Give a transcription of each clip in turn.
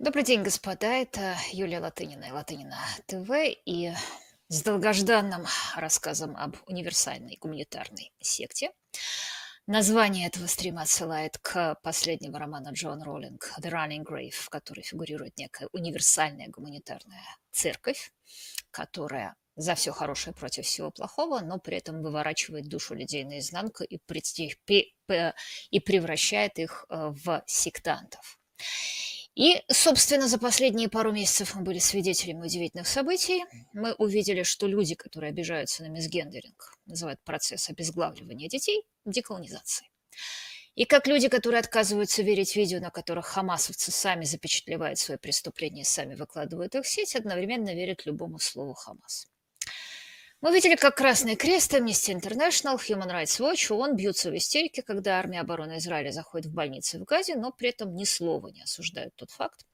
Добрый день, господа. Это Юлия Латынина и Латынина ТВ. И с долгожданным рассказом об универсальной гуманитарной секте. Название этого стрима отсылает к последнему роману Джон Роллинг «The Running Grave», в которой фигурирует некая универсальная гуманитарная церковь, которая за все хорошее против всего плохого, но при этом выворачивает душу людей наизнанку и, и превращает их э, в сектантов. И, собственно, за последние пару месяцев мы были свидетелями удивительных событий. Мы увидели, что люди, которые обижаются на мисгендеринг, называют процесс обезглавливания детей деколонизацией. И как люди, которые отказываются верить видео, на которых хамасовцы сами запечатлевают свои преступления сами выкладывают их в сеть, одновременно верят любому слову Хамас. Мы видели, как Красный Крест, Amnesty International, Human Rights Watch, ООН бьются в истерике, когда армия обороны Израиля заходит в больницы в Газе, но при этом ни слова не осуждают тот факт,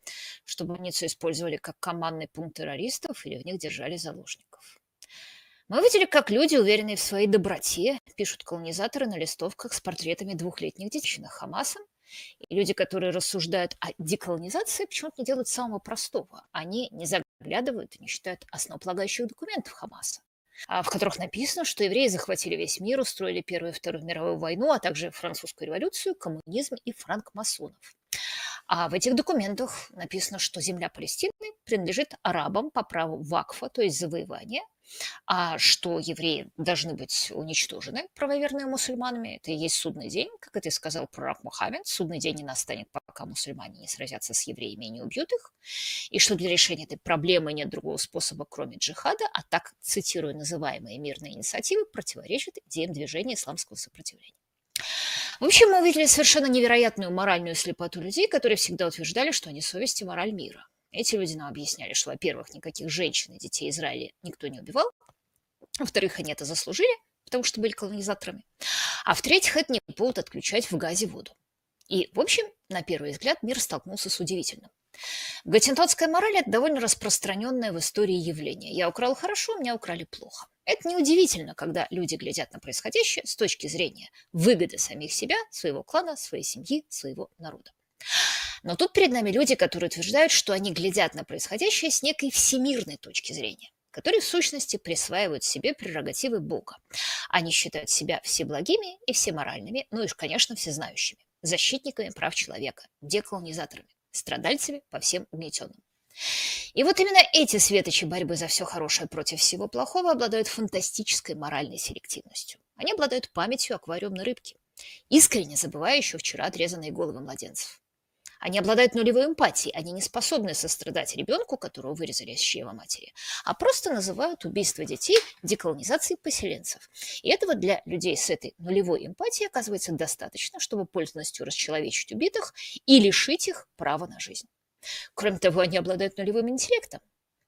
что больницу использовали как командный пункт террористов или в них держали заложников. Мы видели, как люди, уверенные в своей доброте, пишут колонизаторы на листовках с портретами двухлетних детей Хамасом, и люди, которые рассуждают о деколонизации, почему-то не делают самого простого. Они не заглядывают и не считают основополагающих документов Хамаса. А, в которых написано, что евреи захватили весь мир, устроили Первую и Вторую мировую войну, а также французскую революцию, коммунизм и франкмасонов. А в этих документах написано, что земля Палестины принадлежит арабам по праву вакфа, то есть завоевания, а что евреи должны быть уничтожены правоверными мусульманами. Это и есть судный день, как это и сказал пророк Мухаммед. Судный день не настанет, пока мусульмане не сразятся с евреями и не убьют их. И что для решения этой проблемы нет другого способа, кроме джихада, а так, цитируя называемые мирные инициативы, противоречит идеям движения исламского сопротивления. В общем, мы увидели совершенно невероятную моральную слепоту людей, которые всегда утверждали, что они совесть и мораль мира. Эти люди нам объясняли, что, во-первых, никаких женщин и детей Израиля никто не убивал, во-вторых, они это заслужили, потому что были колонизаторами, а в-третьих, это не повод отключать в газе воду. И, в общем, на первый взгляд, мир столкнулся с удивительным. Гаттентотская мораль – это довольно распространенное в истории явление. Я украл хорошо, меня украли плохо. Это неудивительно, когда люди глядят на происходящее с точки зрения выгоды самих себя, своего клана, своей семьи, своего народа. Но тут перед нами люди, которые утверждают, что они глядят на происходящее с некой всемирной точки зрения которые в сущности присваивают себе прерогативы Бога. Они считают себя всеблагими и всеморальными, ну и, конечно, всезнающими, защитниками прав человека, деколонизаторами, страдальцами по всем угнетенным. И вот именно эти светочи борьбы за все хорошее против всего плохого обладают фантастической моральной селективностью. Они обладают памятью аквариумной рыбки, искренне забывая еще вчера отрезанные головы младенцев. Они обладают нулевой эмпатией, они не способны сострадать ребенку, которого вырезали из чьего матери, а просто называют убийство детей деколонизацией поселенцев. И этого для людей с этой нулевой эмпатией оказывается достаточно, чтобы полностью расчеловечить убитых и лишить их права на жизнь. Кроме того, они обладают нулевым интеллектом.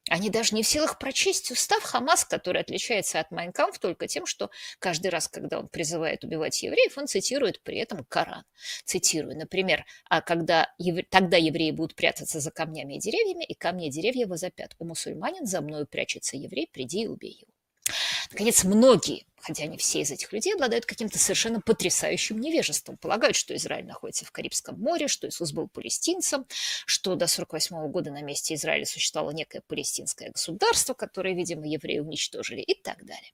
Они даже не в силах прочесть устав Хамас, который отличается от Майнкамф только тем, что каждый раз, когда он призывает убивать евреев, он цитирует при этом Коран. Цитирую, например, а когда евре... тогда евреи будут прятаться за камнями и деревьями, и камни и деревья возопят. У мусульманин за мною прячется еврей, приди и убей его. Наконец, многие, хотя не все из этих людей, обладают каким-то совершенно потрясающим невежеством. Полагают, что Израиль находится в Карибском море, что Иисус был палестинцем, что до 1948 года на месте Израиля существовало некое палестинское государство, которое, видимо, евреи уничтожили и так далее.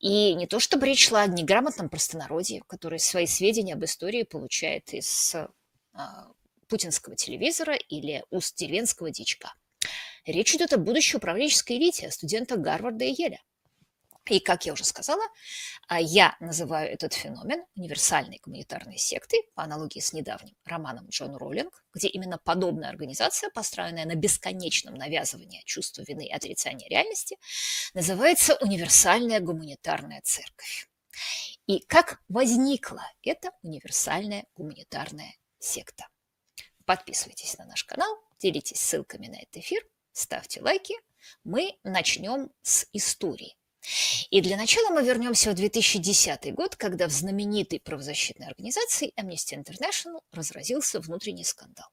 И не то чтобы речь шла о неграмотном простонародье, который свои сведения об истории получает из а, путинского телевизора или уст деревенского дичка. Речь идет о будущей управленческой элите, о студентах Гарварда и Еля. И, как я уже сказала, а, я называю этот феномен универсальной гуманитарной сектой по аналогии с недавним романом Джон Роллинг, где именно подобная организация, построенная на бесконечном навязывании чувства вины и отрицания реальности, называется универсальная гуманитарная церковь. И как возникла эта универсальная гуманитарная секта? Подписывайтесь на наш канал, делитесь ссылками на этот эфир, ставьте лайки. Мы начнем с истории и для начала мы вернемся в 2010 год, когда в знаменитой правозащитной организации Amnesty International разразился внутренний скандал.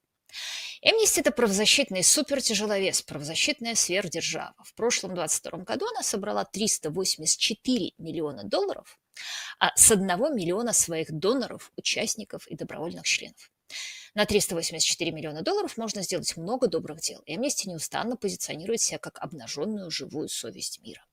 Amnesty – это правозащитный супертяжеловес, правозащитная сверхдержава. В прошлом 22 году она собрала 384 миллиона долларов а с 1 миллиона своих доноров, участников и добровольных членов. На 384 миллиона долларов можно сделать много добрых дел, и Амнистия неустанно позиционирует себя как обнаженную живую совесть мира.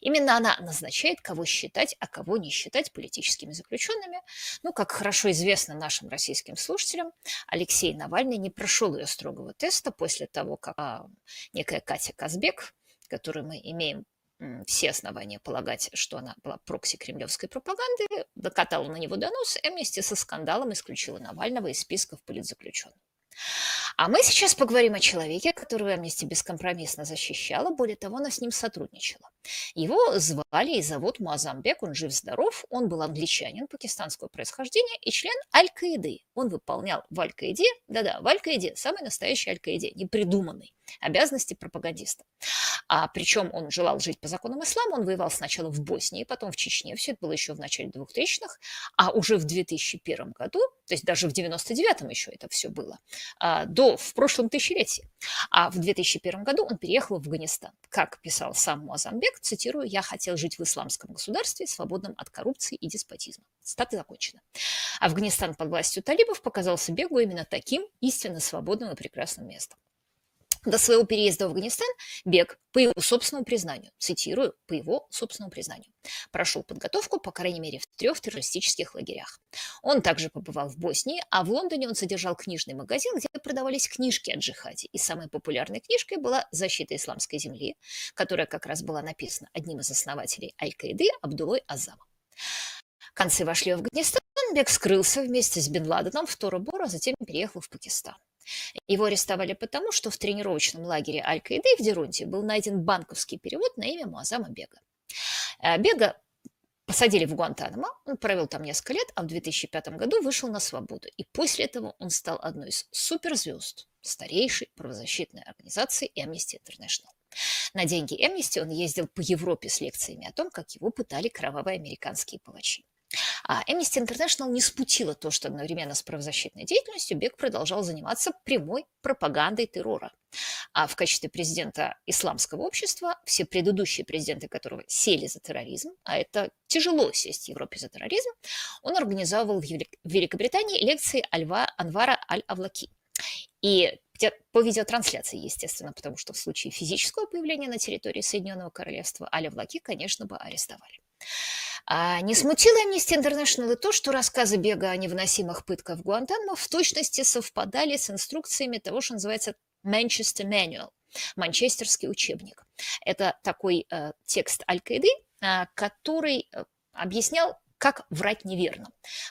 Именно она назначает, кого считать, а кого не считать политическими заключенными. Ну, как хорошо известно нашим российским слушателям, Алексей Навальный не прошел ее строгого теста после того, как а, некая Катя Казбек, которую мы имеем все основания полагать, что она была прокси кремлевской пропаганды, докатала на него донос вместе со скандалом исключила Навального из списков политзаключенных. А мы сейчас поговорим о человеке, которого Амнисти бескомпромиссно защищала, более того, она с ним сотрудничала. Его звали и зовут Муазамбек, он жив-здоров, он был англичанин пакистанского происхождения и член Аль-Каиды. Он выполнял в Аль-Каиде, да-да, в Аль-Каиде, самый настоящий Аль-Каиде, непридуманный, обязанности пропагандиста. А причем он желал жить по законам ислама, он воевал сначала в Боснии, потом в Чечне, все это было еще в начале 2000-х, а уже в 2001 году, то есть даже в 99-м еще это все было, а, до, в прошлом тысячелетии. А в 2001 году он переехал в Афганистан. Как писал сам Муазамбек, цитирую, «Я хотел жить в исламском государстве, свободном от коррупции и деспотизма». Цитата закончена. Афганистан под властью талибов показался Бегу именно таким истинно свободным и прекрасным местом. До своего переезда в Афганистан Бег, по его собственному признанию, цитирую, по его собственному признанию, прошел подготовку, по крайней мере, в трех террористических лагерях. Он также побывал в Боснии, а в Лондоне он содержал книжный магазин, где продавались книжки о джихаде. И самой популярной книжкой была «Защита исламской земли», которая как раз была написана одним из основателей Аль-Каиды Абдулой Азамом. Концы вошли в Афганистан, Бег скрылся вместе с Бен Ладеном в а затем переехал в Пакистан. Его арестовали потому, что в тренировочном лагере Аль-Каиды в Дерунте был найден банковский перевод на имя Муазама Бега. Э, Бега посадили в Гуантанамо, он провел там несколько лет, а в 2005 году вышел на свободу. И после этого он стал одной из суперзвезд старейшей правозащитной организации Amnesty International. На деньги Amnesty он ездил по Европе с лекциями о том, как его пытали кровавые американские палачи. А Amnesty International не спутила то, что одновременно с правозащитной деятельностью Бек продолжал заниматься прямой пропагандой террора. А в качестве президента исламского общества все предыдущие президенты которого сели за терроризм, а это тяжело сесть в Европе за терроризм, он организовывал в Великобритании лекции Альва, Анвара Аль-Авлаки. И по видеотрансляции, естественно, потому что в случае физического появления на территории Соединенного Королевства Аль-Авлаки, конечно, бы арестовали. А не смутило Amnesty International и то, что рассказы Бега о невыносимых пытках в Гуантанамо в точности совпадали с инструкциями того, что называется Manchester Manual, манчестерский учебник. Это такой э, текст Аль-Каиды, э, который объяснял, как врать неверно.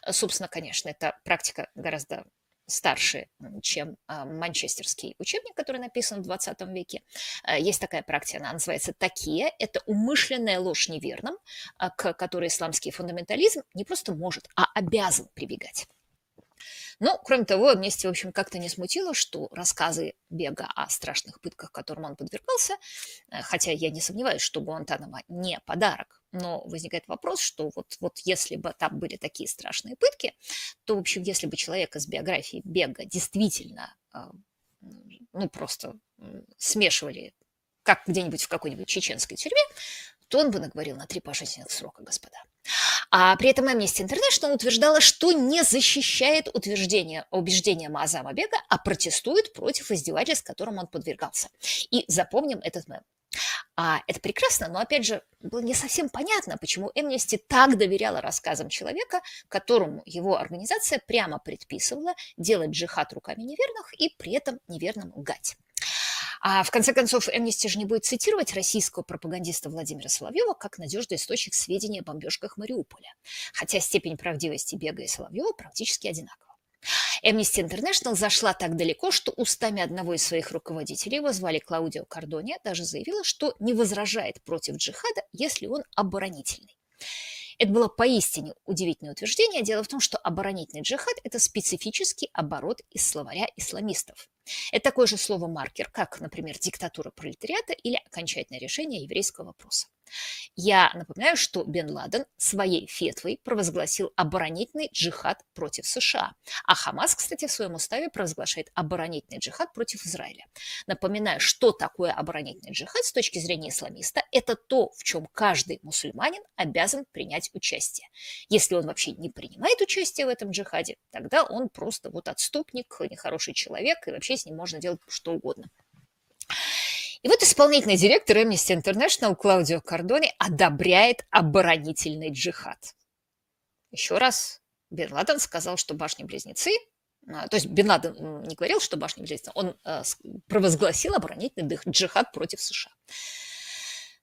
Собственно, конечно, эта практика гораздо старше, чем а, манчестерский учебник, который написан в 20 веке. А, есть такая практика, она называется «такие». Это умышленная ложь неверным, а, к которой исламский фундаментализм не просто может, а обязан прибегать. Но, кроме того, вместе, в общем, как-то не смутило, что рассказы Бега о страшных пытках, которым он подвергался, э, хотя я не сомневаюсь, что Гуантанамо не подарок, но возникает вопрос, что вот, вот если бы там были такие страшные пытки, то, в общем, если бы человек из биографии Бега действительно, э, ну, просто смешивали как где-нибудь в какой-нибудь чеченской тюрьме, то он бы наговорил на три пожизненных срока, господа. А при этом Amnesty International утверждала, что не защищает утверждение, убеждения Маазама Бега, а протестует против издевательств, которым он подвергался. И запомним этот мем. А, это прекрасно, но, опять же, было не совсем понятно, почему Amnesty так доверяла рассказам человека, которому его организация прямо предписывала делать джихад руками неверных и при этом неверным лгать. А в конце концов, Amnesty же не будет цитировать российского пропагандиста Владимира Соловьева как надежный источник сведений о бомбежках Мариуполя, хотя степень правдивости Бега и Соловьева практически одинакова. Amnesty International зашла так далеко, что устами одного из своих руководителей, его звали Клаудио Кордония, даже заявила, что не возражает против джихада, если он оборонительный. Это было поистине удивительное утверждение. Дело в том, что оборонительный джихад – это специфический оборот из словаря исламистов. Это такое же слово-маркер, как, например, диктатура пролетариата или окончательное решение еврейского вопроса. Я напоминаю, что Бен Ладен своей фетвой провозгласил оборонительный джихад против США. А Хамас, кстати, в своем уставе провозглашает оборонительный джихад против Израиля. Напоминаю, что такое оборонительный джихад с точки зрения исламиста. Это то, в чем каждый мусульманин обязан принять участие. Если он вообще не принимает участие в этом джихаде, тогда он просто вот отступник, нехороший человек, и вообще с ним можно делать что угодно. И вот исполнительный директор Amnesty International Клаудио Кордони одобряет оборонительный джихад. Еще раз, Бен Ладен сказал, что башни-близнецы, а, то есть Бен Ладен не говорил, что башни-близнецы, он э, провозгласил оборонительный джихад против США.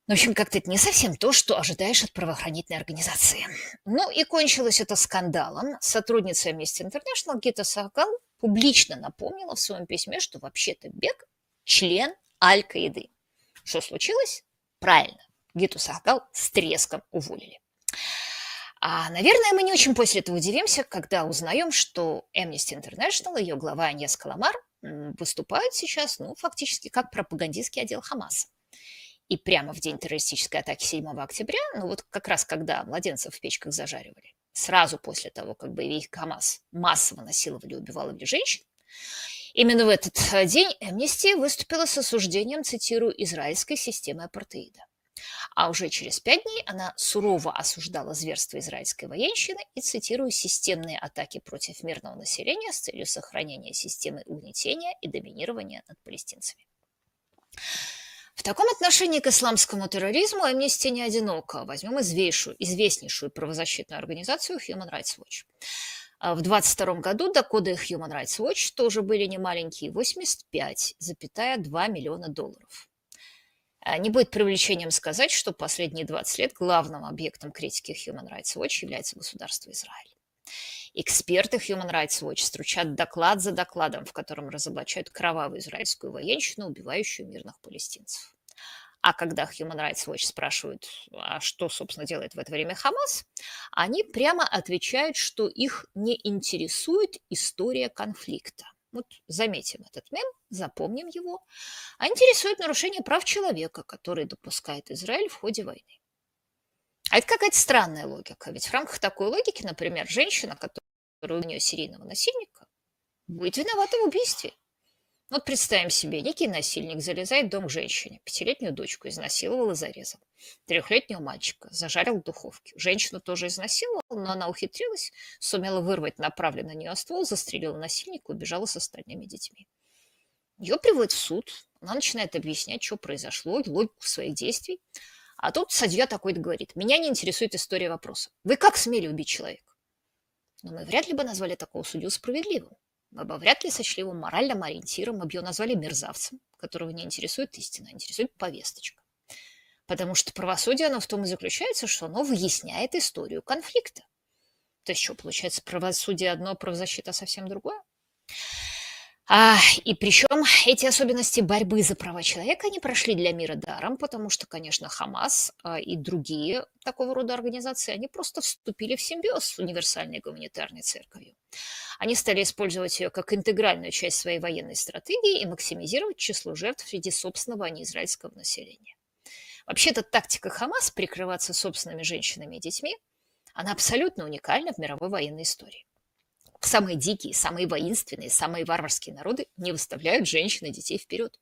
В общем, как-то это не совсем то, что ожидаешь от правоохранительной организации. Ну и кончилось это скандалом. Сотрудница Amnesty International Гита Сахгал публично напомнила в своем письме, что вообще-то Бек – член Аль-Каиды. Что случилось? Правильно, Гиту Сахгал с треском уволили. А, наверное, мы не очень после этого удивимся, когда узнаем, что Amnesty International, ее глава Аньес Каламар, выступают сейчас, ну, фактически как пропагандистский отдел Хамаса. И прямо в день террористической атаки 7 октября, ну вот как раз когда младенцев в печках зажаривали, сразу после того, как боевик Хамас массово насиловали и убивали женщин, Именно в этот э, день Amnesty выступила с осуждением, цитирую, израильской системы апартеида. А уже через пять дней она сурово осуждала зверство израильской военщины и, цитирую, системные атаки против мирного населения с целью сохранения системы угнетения и доминирования над палестинцами. В таком отношении к исламскому терроризму Amnesty не одиноко. Возьмем известнейшую, известнейшую правозащитную организацию Human Rights Watch. А в 2022 году доходы Human Rights Watch тоже были немаленькие – 85,2 миллиона долларов. А не будет привлечением сказать, что последние 20 лет главным объектом критики Human Rights Watch является государство Израиль. Эксперты Human Rights Watch стручат доклад за докладом, в котором разоблачают кровавую израильскую военщину, убивающую мирных палестинцев. А когда Human Rights Watch спрашивают, а что, собственно, делает в это время Хамас, они прямо отвечают, что их не интересует история конфликта. Вот заметим этот мем, запомним его. А интересует нарушение прав человека, которые допускает Израиль в ходе войны. А это какая-то странная логика. Ведь в рамках такой логики, например, женщина, которая у нее серийного насильника, будет виновата в убийстве. Вот представим себе, некий насильник залезает в дом к женщине, пятилетнюю дочку изнасиловал и зарезал. Трехлетнего мальчика зажарил в духовке. Женщину тоже изнасиловал, но она ухитрилась, сумела вырвать направленный на нее ствол, застрелила насильника убежала с остальными детьми. Ее приводят в суд, она начинает объяснять, что произошло, логику своих действий. А тут судья такой говорит, меня не интересует история вопроса. Вы как смели убить человека? Но мы вряд ли бы назвали такого судью справедливым. Мы бы вряд ли сочли его моральным ориентиром, мы бы его назвали мерзавцем, которого не интересует истина, а интересует повесточка. Потому что правосудие, оно в том и заключается, что оно выясняет историю конфликта. То есть что, получается, правосудие одно, правозащита совсем другое? А, и причем эти особенности борьбы за права человека не прошли для мира даром, потому что, конечно, Хамас а, и другие такого рода организации, они просто вступили в симбиоз с универсальной гуманитарной церковью. Они стали использовать ее как интегральную часть своей военной стратегии и максимизировать число жертв среди собственного, а не израильского населения. Вообще-то тактика Хамас прикрываться собственными женщинами и детьми, она абсолютно уникальна в мировой военной истории. Самые дикие, самые воинственные, самые варварские народы не выставляют женщин и детей вперед.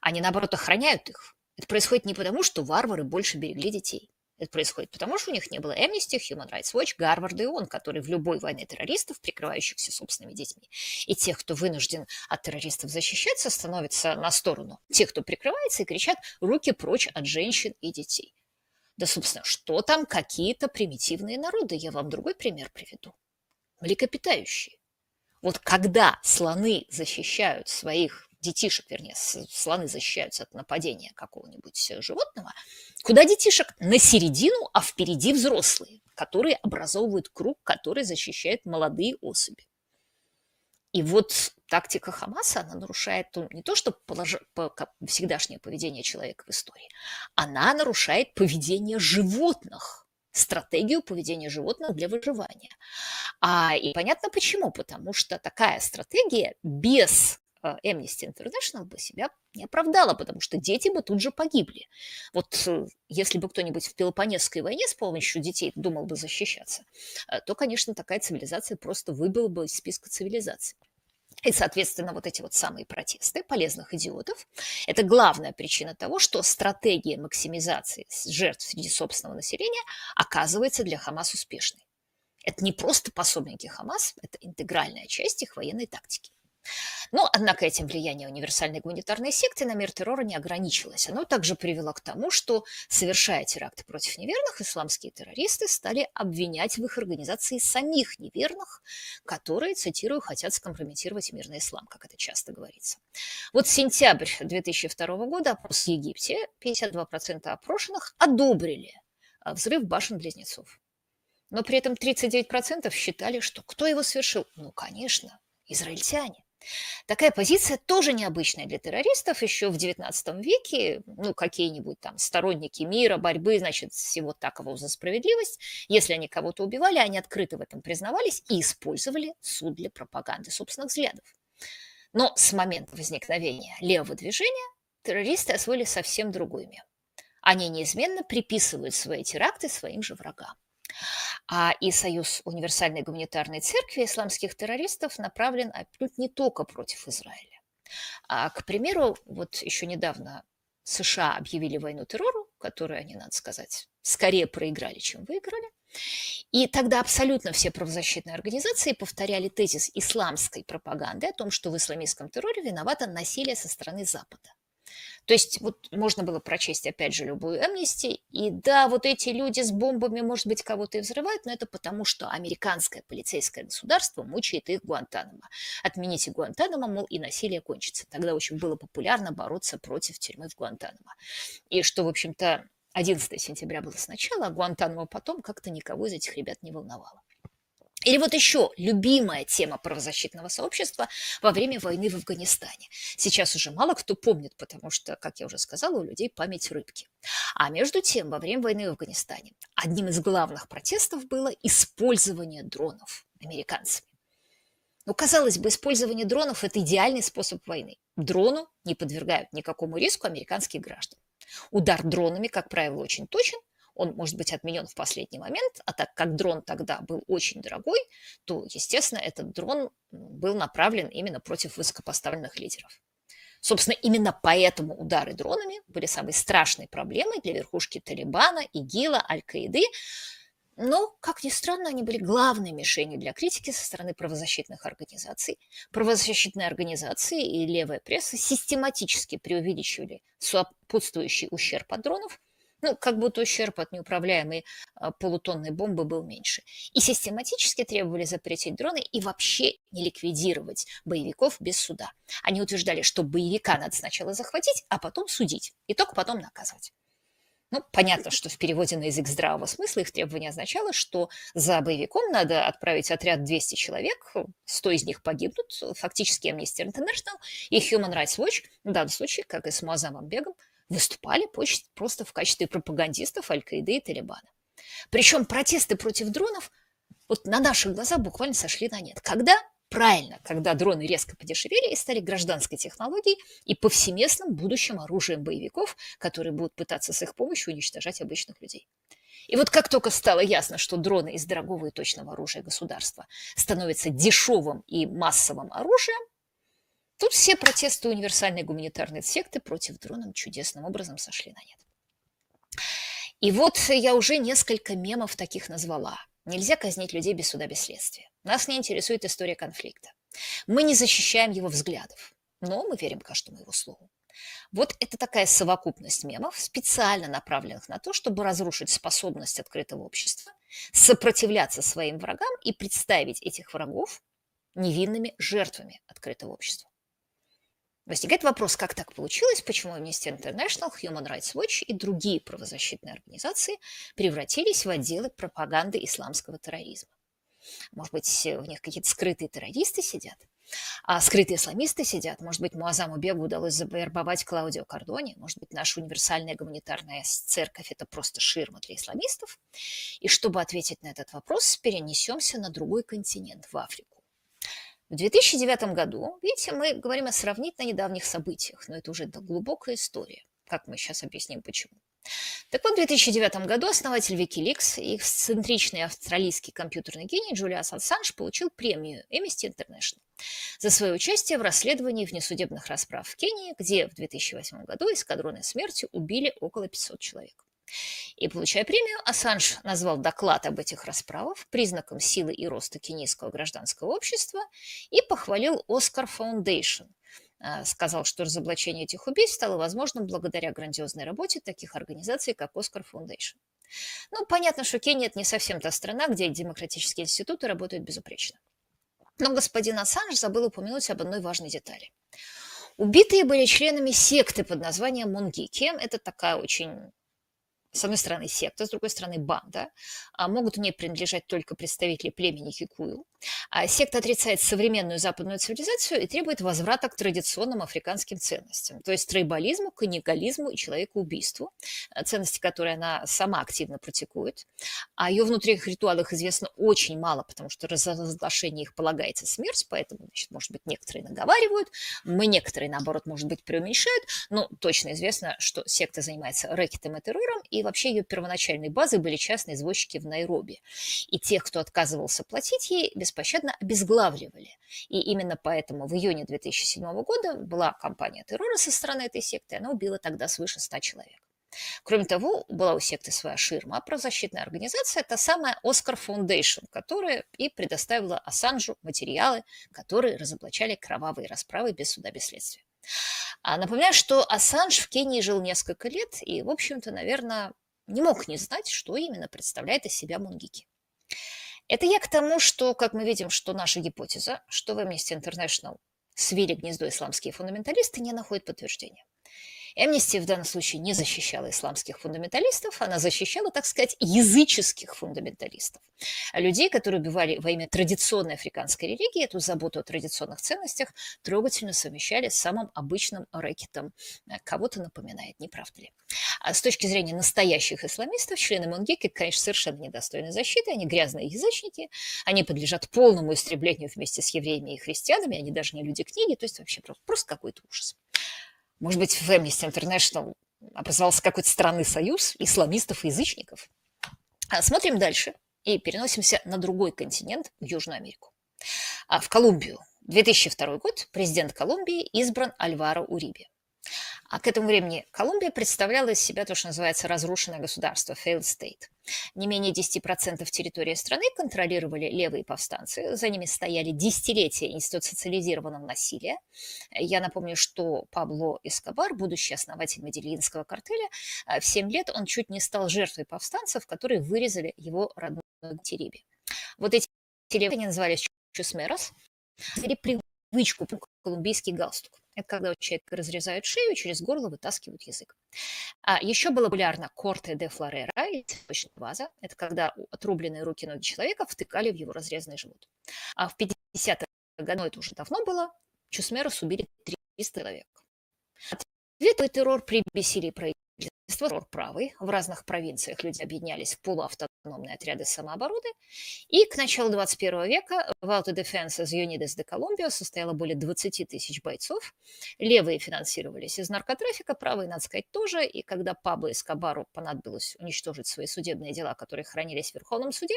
Они, наоборот, охраняют их. Это происходит не потому, что варвары больше берегли детей. Это происходит потому, что у них не было Amnesty, Human Rights Watch, Гарвард и ООН, которые в любой войне террористов, прикрывающихся собственными детьми, и тех, кто вынужден от террористов защищаться, становятся на сторону тех, кто прикрывается, и кричат «руки прочь от женщин и детей». Да, собственно, что там какие-то примитивные народы? Я вам другой пример приведу млекопитающие. Вот когда слоны защищают своих детишек, вернее, слоны защищаются от нападения какого-нибудь животного, куда детишек? На середину, а впереди взрослые, которые образовывают круг, который защищает молодые особи. И вот тактика Хамаса, она нарушает не то, что полож... по... всегдашнее поведение человека в истории, она нарушает поведение животных стратегию поведения животных для выживания. А, и понятно почему, потому что такая стратегия без э, Amnesty International бы себя не оправдала, потому что дети бы тут же погибли. Вот э, если бы кто-нибудь в Пелопонесской войне с помощью детей думал бы защищаться, э, то, конечно, такая цивилизация просто выбыла бы из списка цивилизаций. И, соответственно, вот эти вот самые протесты полезных идиотов – это главная причина того, что стратегия максимизации жертв среди собственного населения оказывается для Хамас успешной. Это не просто пособники Хамас, это интегральная часть их военной тактики. Но, однако, этим влияние универсальной гуманитарной секты на мир террора не ограничилось. Оно также привело к тому, что, совершая теракты против неверных, исламские террористы стали обвинять в их организации самих неверных, которые, цитирую, хотят скомпрометировать мирный ислам, как это часто говорится. Вот сентябрь 2002 года опрос в Египте, 52% опрошенных одобрили а, взрыв башен-близнецов. Но при этом 39% считали, что кто его совершил? Ну, конечно, израильтяне. Такая позиция тоже необычная для террористов. Еще в XIX веке, ну, какие-нибудь там сторонники мира, борьбы, значит, всего такого за справедливость, если они кого-то убивали, они открыто в этом признавались и использовали суд для пропаганды собственных взглядов. Но с момента возникновения левого движения террористы освоили совсем другую меру. Они неизменно приписывают свои теракты своим же врагам. А и Союз универсальной гуманитарной церкви исламских террористов направлен отнюдь не только против Израиля. А, к примеру, вот еще недавно США объявили войну террору, которую они, надо сказать, скорее проиграли, чем выиграли. И тогда абсолютно все правозащитные организации повторяли тезис исламской пропаганды о том, что в исламистском терроре виновато насилие со стороны Запада. То есть вот можно было прочесть, опять же, любую амнисти, и да, вот эти люди с бомбами, может быть, кого-то и взрывают, но это потому, что американское полицейское государство мучает их Гуантанамо. Отмените Гуантанамо, мол, и насилие кончится. Тогда очень было популярно бороться против тюрьмы в Гуантанамо. И что, в общем-то, 11 сентября было сначала, а Гуантанамо потом как-то никого из этих ребят не волновало. Или вот еще любимая тема правозащитного сообщества во время войны в Афганистане. Сейчас уже мало кто помнит, потому что, как я уже сказала, у людей память рыбки. А между тем, во время войны в Афганистане одним из главных протестов было использование дронов американцами. Ну, казалось бы, использование дронов – это идеальный способ войны. Дрону не подвергают никакому риску американские граждане. Удар дронами, как правило, очень точен, он может быть отменен в последний момент, а так как дрон тогда был очень дорогой, то, естественно, этот дрон был направлен именно против высокопоставленных лидеров. Собственно, именно поэтому удары дронами были самой страшной проблемой для верхушки Талибана, ИГИЛа, Аль-Каиды. Но, как ни странно, они были главной мишенью для критики со стороны правозащитных организаций. Правозащитные организации и левая пресса систематически преувеличивали сопутствующий ущерб от дронов – ну, как будто ущерб от неуправляемой а, полутонной бомбы был меньше. И систематически требовали запретить дроны и вообще не ликвидировать боевиков без суда. Они утверждали, что боевика надо сначала захватить, а потом судить, и только потом наказывать. Ну, понятно, что в переводе на язык здравого смысла их требование означало, что за боевиком надо отправить отряд 200 человек, 100 из них погибнут, фактически Amnesty International и Human Rights Watch, в данном случае, как и с Муазамом Бегом, выступали просто в качестве пропагандистов Аль-Каиды и Талибана. Причем протесты против дронов вот на наших глазах буквально сошли на нет. Когда? Правильно, когда дроны резко подешевели и стали гражданской технологией и повсеместным будущим оружием боевиков, которые будут пытаться с их помощью уничтожать обычных людей. И вот как только стало ясно, что дроны из дорогого и точного оружия государства становятся дешевым и массовым оружием, Тут все протесты универсальной гуманитарной секты против дронов чудесным образом сошли на нет. И вот я уже несколько мемов таких назвала. Нельзя казнить людей без суда, без следствия. Нас не интересует история конфликта. Мы не защищаем его взглядов, но мы верим каждому его слову. Вот это такая совокупность мемов, специально направленных на то, чтобы разрушить способность открытого общества, сопротивляться своим врагам и представить этих врагов невинными жертвами открытого общества. Возникает вопрос, как так получилось, почему Amnesty International, Human Rights Watch и другие правозащитные организации превратились в отделы пропаганды исламского терроризма. Может быть, в них какие-то скрытые террористы сидят? А скрытые исламисты сидят. Может быть, Муазаму Бегу удалось завербовать Клаудио Кордони. Может быть, наша универсальная гуманитарная церковь – это просто ширма для исламистов. И чтобы ответить на этот вопрос, перенесемся на другой континент, в Африку. В 2009 году, видите, мы говорим о сравнительно недавних событиях, но это уже глубокая история, как мы сейчас объясним почему. Так вот, в 2009 году основатель Wikileaks и эксцентричный австралийский компьютерный гений Джулиас Ассанж получил премию Amnesty International за свое участие в расследовании внесудебных расправ в Кении, где в 2008 году эскадроны смерти убили около 500 человек. И, получая премию, Ассанж назвал доклад об этих расправах признаком силы и роста кенийского гражданского общества и похвалил Оскар Foundation, а, сказал, что разоблачение этих убийств стало возможным благодаря грандиозной работе таких организаций, как Оскар Foundation. Ну, понятно, что Кения – это не совсем та страна, где демократические институты работают безупречно. Но господин Ассанж забыл упомянуть об одной важной детали. Убитые были членами секты под названием Мунгики. Это такая очень с одной стороны, секта, с другой стороны, банда. А могут в ней принадлежать только представители племени Кикую. А секта отрицает современную западную цивилизацию и требует возврата к традиционным африканским ценностям, то есть трейбализму, каннибализму и человекоубийству, э, ценности, которые она сама активно практикует. О ее внутренних ритуалах известно очень мало, потому что разглашение их полагается смерть, поэтому, значит, может быть, некоторые наговаривают, мы некоторые, наоборот, может быть, преуменьшают, но точно известно, что секта занимается рэкетом и террором, и вообще ее первоначальной базой были частные извозчики в Найроби. И тех, кто отказывался платить ей, беспощадно обезглавливали. И именно поэтому в июне 2007 года была кампания террора со стороны этой секты, она убила тогда свыше 100 человек. Кроме того, была у секты своя ширма, правозащитная организация, та самая Оскар Foundation, которая и предоставила Ассанжу материалы, которые разоблачали кровавые расправы без суда, без следствия. А напоминаю, что Ассанж в Кении жил несколько лет и, в общем-то, наверное, не мог не знать, что именно представляет из себя Мунгики. Это я к тому, что, как мы видим, что наша гипотеза, что в Amnesty International свели гнездо исламские фундаменталисты, не находит подтверждения. Амнистия в данном случае не защищала исламских фундаменталистов, она защищала, так сказать, языческих фундаменталистов. А людей, которые убивали во имя традиционной африканской религии, эту заботу о традиционных ценностях трогательно совмещали с самым обычным рэкетом. Кого-то напоминает, не правда ли? А с точки зрения настоящих исламистов, члены Мунгики, конечно, совершенно недостойны защиты, они грязные язычники, они подлежат полному истреблению вместе с евреями и христианами, они даже не люди книги, то есть вообще просто какой-то ужас. Может быть, в Amnesty International образовался какой-то странный союз исламистов и язычников? А смотрим дальше и переносимся на другой континент, в Южную Америку. А в Колумбию. 2002 год. Президент Колумбии избран Альваро Уриби. А к этому времени Колумбия представляла из себя то, что называется разрушенное государство, failed state. Не менее 10% территории страны контролировали левые повстанцы. За ними стояли десятилетия институционализированного насилия. Я напомню, что Пабло Эскобар, будущий основатель Медельинского картеля, э, в 7 лет он чуть не стал жертвой повстанцев, которые вырезали его родной Терибе. Вот эти они назывались чусмерос, привычку колумбийский галстук. Это когда у человека разрезают шею, через горло вытаскивают язык. А еще было популярно корте де флорера, или ваза. Это когда отрубленные руки ноги человека втыкали в его разрезанный живот. А в 50-х годах, ну это уже давно было, Чусмерос убили 300 человек. Ответный террор при бессилии правительства, правый. В разных провинциях люди объединялись в полуавтономные отряды самообороны. И к началу 21 века в из Unides de Colombia состояло более 20 тысяч бойцов. Левые финансировались из наркотрафика, правые, надо сказать, тоже. И когда Пабло Эскобару понадобилось уничтожить свои судебные дела, которые хранились в Верховном суде,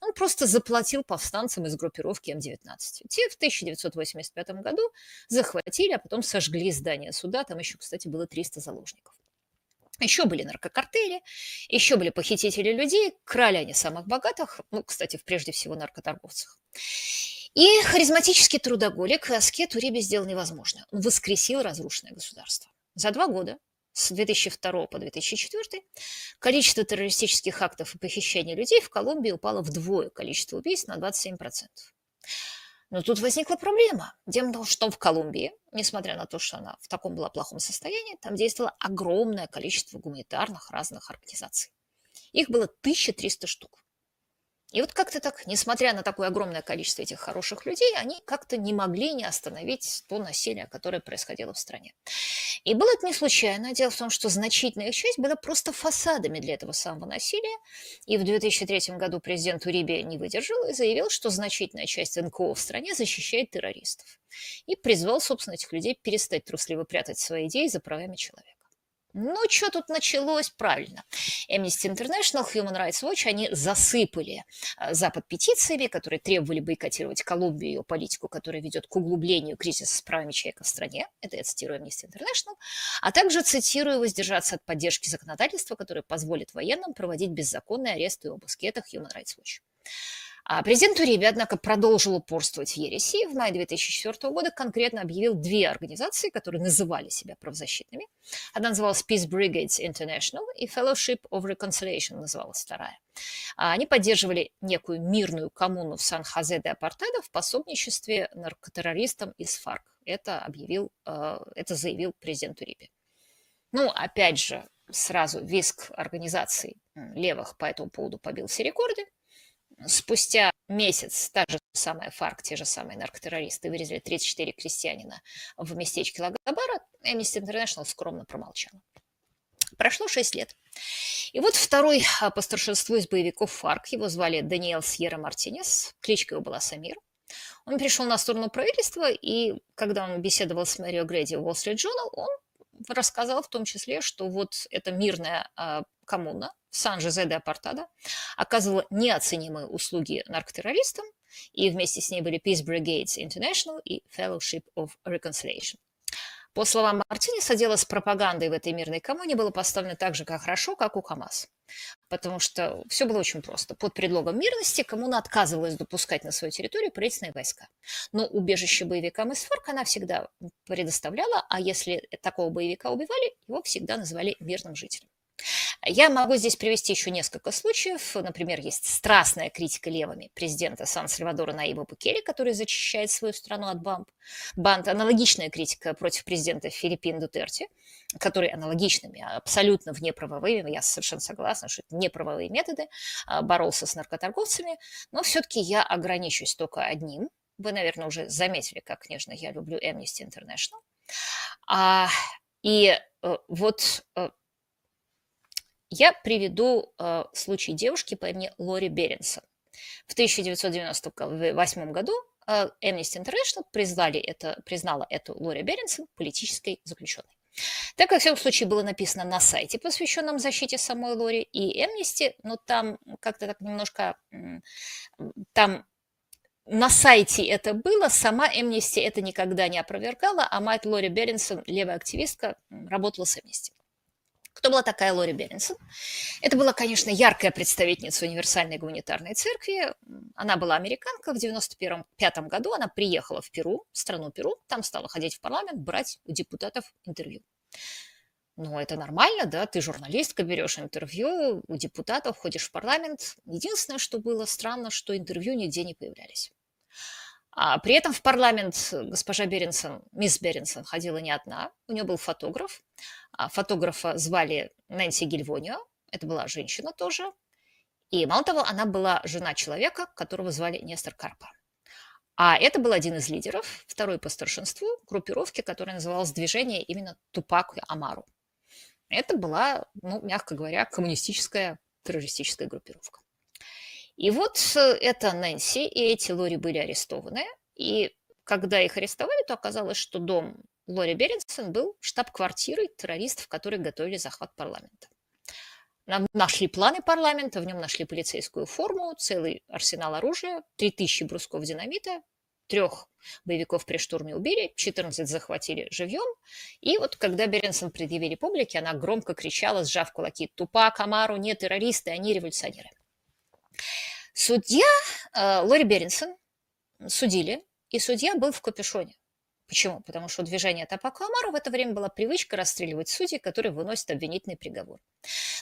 он просто заплатил повстанцам из группировки М-19. Те в 1985 году захватили, а потом сожгли здание суда. Там еще, кстати, было 300 заложников. Еще были наркокартели, еще были похитители людей, крали они самых богатых, ну, кстати, прежде всего наркоторговцев. И харизматический трудоголик Аскет Уриби сделал невозможное. Он воскресил разрушенное государство. За два года, с 2002 по 2004, количество террористических актов и похищений людей в Колумбии упало вдвое, количество убийств на 27%. Но тут возникла проблема. Дело в том, что в Колумбии, несмотря на то, что она в таком была плохом состоянии, там действовало огромное количество гуманитарных разных организаций. Их было 1300 штук. И вот как-то так, несмотря на такое огромное количество этих хороших людей, они как-то не могли не остановить то насилие, которое происходило в стране. И было это не случайно. Дело в том, что значительная их часть была просто фасадами для этого самого насилия. И в 2003 году президент Уриби не выдержал и заявил, что значительная часть НКО в стране защищает террористов. И призвал, собственно, этих людей перестать трусливо прятать свои идеи за правами человека. Ну, что тут началось? Правильно. Amnesty International, Human Rights Watch, они засыпали э, Запад петициями, которые требовали бойкотировать Колумбию и ее политику, которая ведет к углублению кризиса с правами человека в стране. Это я цитирую Amnesty International. А также цитирую воздержаться от поддержки законодательства, которое позволит военным проводить беззаконные аресты и обыски. Это Human Rights Watch. А президент Уриби, однако, продолжил упорствовать в ереси. В мае 2004 года конкретно объявил две организации, которые называли себя правозащитными. Одна называлась Peace Brigades International и Fellowship of Reconciliation называлась вторая. А они поддерживали некую мирную коммуну в Сан-Хозе де Апартедо в пособничестве наркотеррористам из ФАРК. Это, объявил, э, это заявил президент Уриби. Ну, опять же, сразу виск организаций левых по этому поводу побил все рекорды спустя месяц та же самая ФАРК, те же самые наркотеррористы вырезали 34 крестьянина в местечке Лагабара, Amnesty International скромно промолчала. Прошло 6 лет. И вот второй а, по старшинству из боевиков ФАРК, его звали Даниэл Сьерра Мартинес, кличка его была Самир. Он пришел на сторону правительства, и когда он беседовал с Мэрио Грэди в Wall Street Journal, он рассказал в том числе, что вот эта мирная а, коммуна Сан-Жозе де Апартада оказывала неоценимые услуги наркотеррористам, и вместе с ней были Peace Brigades International и Fellowship of Reconciliation. По словам Мартинеса, дело с пропагандой в этой мирной коммуне было поставлено так же, как хорошо, как у КАМАЗ. Потому что все было очень просто. Под предлогом мирности коммуна отказывалась допускать на свою территорию правительственные войска. Но убежище боевикам из ФАРК она всегда предоставляла, а если такого боевика убивали, его всегда называли мирным жителем. Я могу здесь привести еще несколько случаев. Например, есть страстная критика левыми президента Сан-Сальвадора Наиба Букели, который зачищает свою страну от банд. Банд. Аналогичная критика против президента Филиппин Дутерти, который аналогичными, абсолютно внеправовыми, я совершенно согласна, что это неправовые методы, а, боролся с наркоторговцами. Но все-таки я ограничусь только одним. Вы, наверное, уже заметили, как нежно я люблю Amnesty International. А, и э, вот э, я приведу э, случай девушки по имени Лори Беренсон. В 1998 году э, Amnesty International признали это, признала эту Лори Беренсон политической заключенной. Так, как в всяком случае, было написано на сайте, посвященном защите самой Лори и Amnesty, но там как-то так немножко, там на сайте это было, сама Amnesty это никогда не опровергала, а мать Лори Беренсон, левая активистка, работала с Amnesty. Кто была такая Лори Бернсон? Это была, конечно, яркая представительница универсальной гуманитарной церкви. Она была американка. В 1995 году она приехала в Перу, в страну Перу. Там стала ходить в парламент, брать у депутатов интервью. Ну, это нормально, да, ты журналистка, берешь интервью у депутатов, ходишь в парламент. Единственное, что было странно, что интервью нигде не появлялись. А при этом в парламент госпожа Беренсон, мисс Беренсон, ходила не одна. У нее был фотограф. А фотографа звали Нэнси Гильвонио. Это была женщина тоже. И мало того, она была жена человека, которого звали Нестор Карпа. А это был один из лидеров, второй по старшинству, группировки, которая называлась «Движение именно Тупак Амару». Это была, ну, мягко говоря, коммунистическая террористическая группировка. И вот э, это Нэнси и эти Лори были арестованы. И когда их арестовали, то оказалось, что дом Лори Беренсон был штаб-квартирой террористов, которые готовили захват парламента. Нам нашли планы парламента, в нем нашли полицейскую форму, целый арсенал оружия, 3000 брусков динамита, трех боевиков при штурме убили, 14 захватили живьем. И вот когда Беренсон предъявили публике, она громко кричала, сжав кулаки, «Тупа, Камару, не террористы, они революционеры». Судья э, Лори Беринсон судили, и судья был в капюшоне. Почему? Потому что у движения Амару в это время была привычка расстреливать судей, которые выносят обвинительный приговор.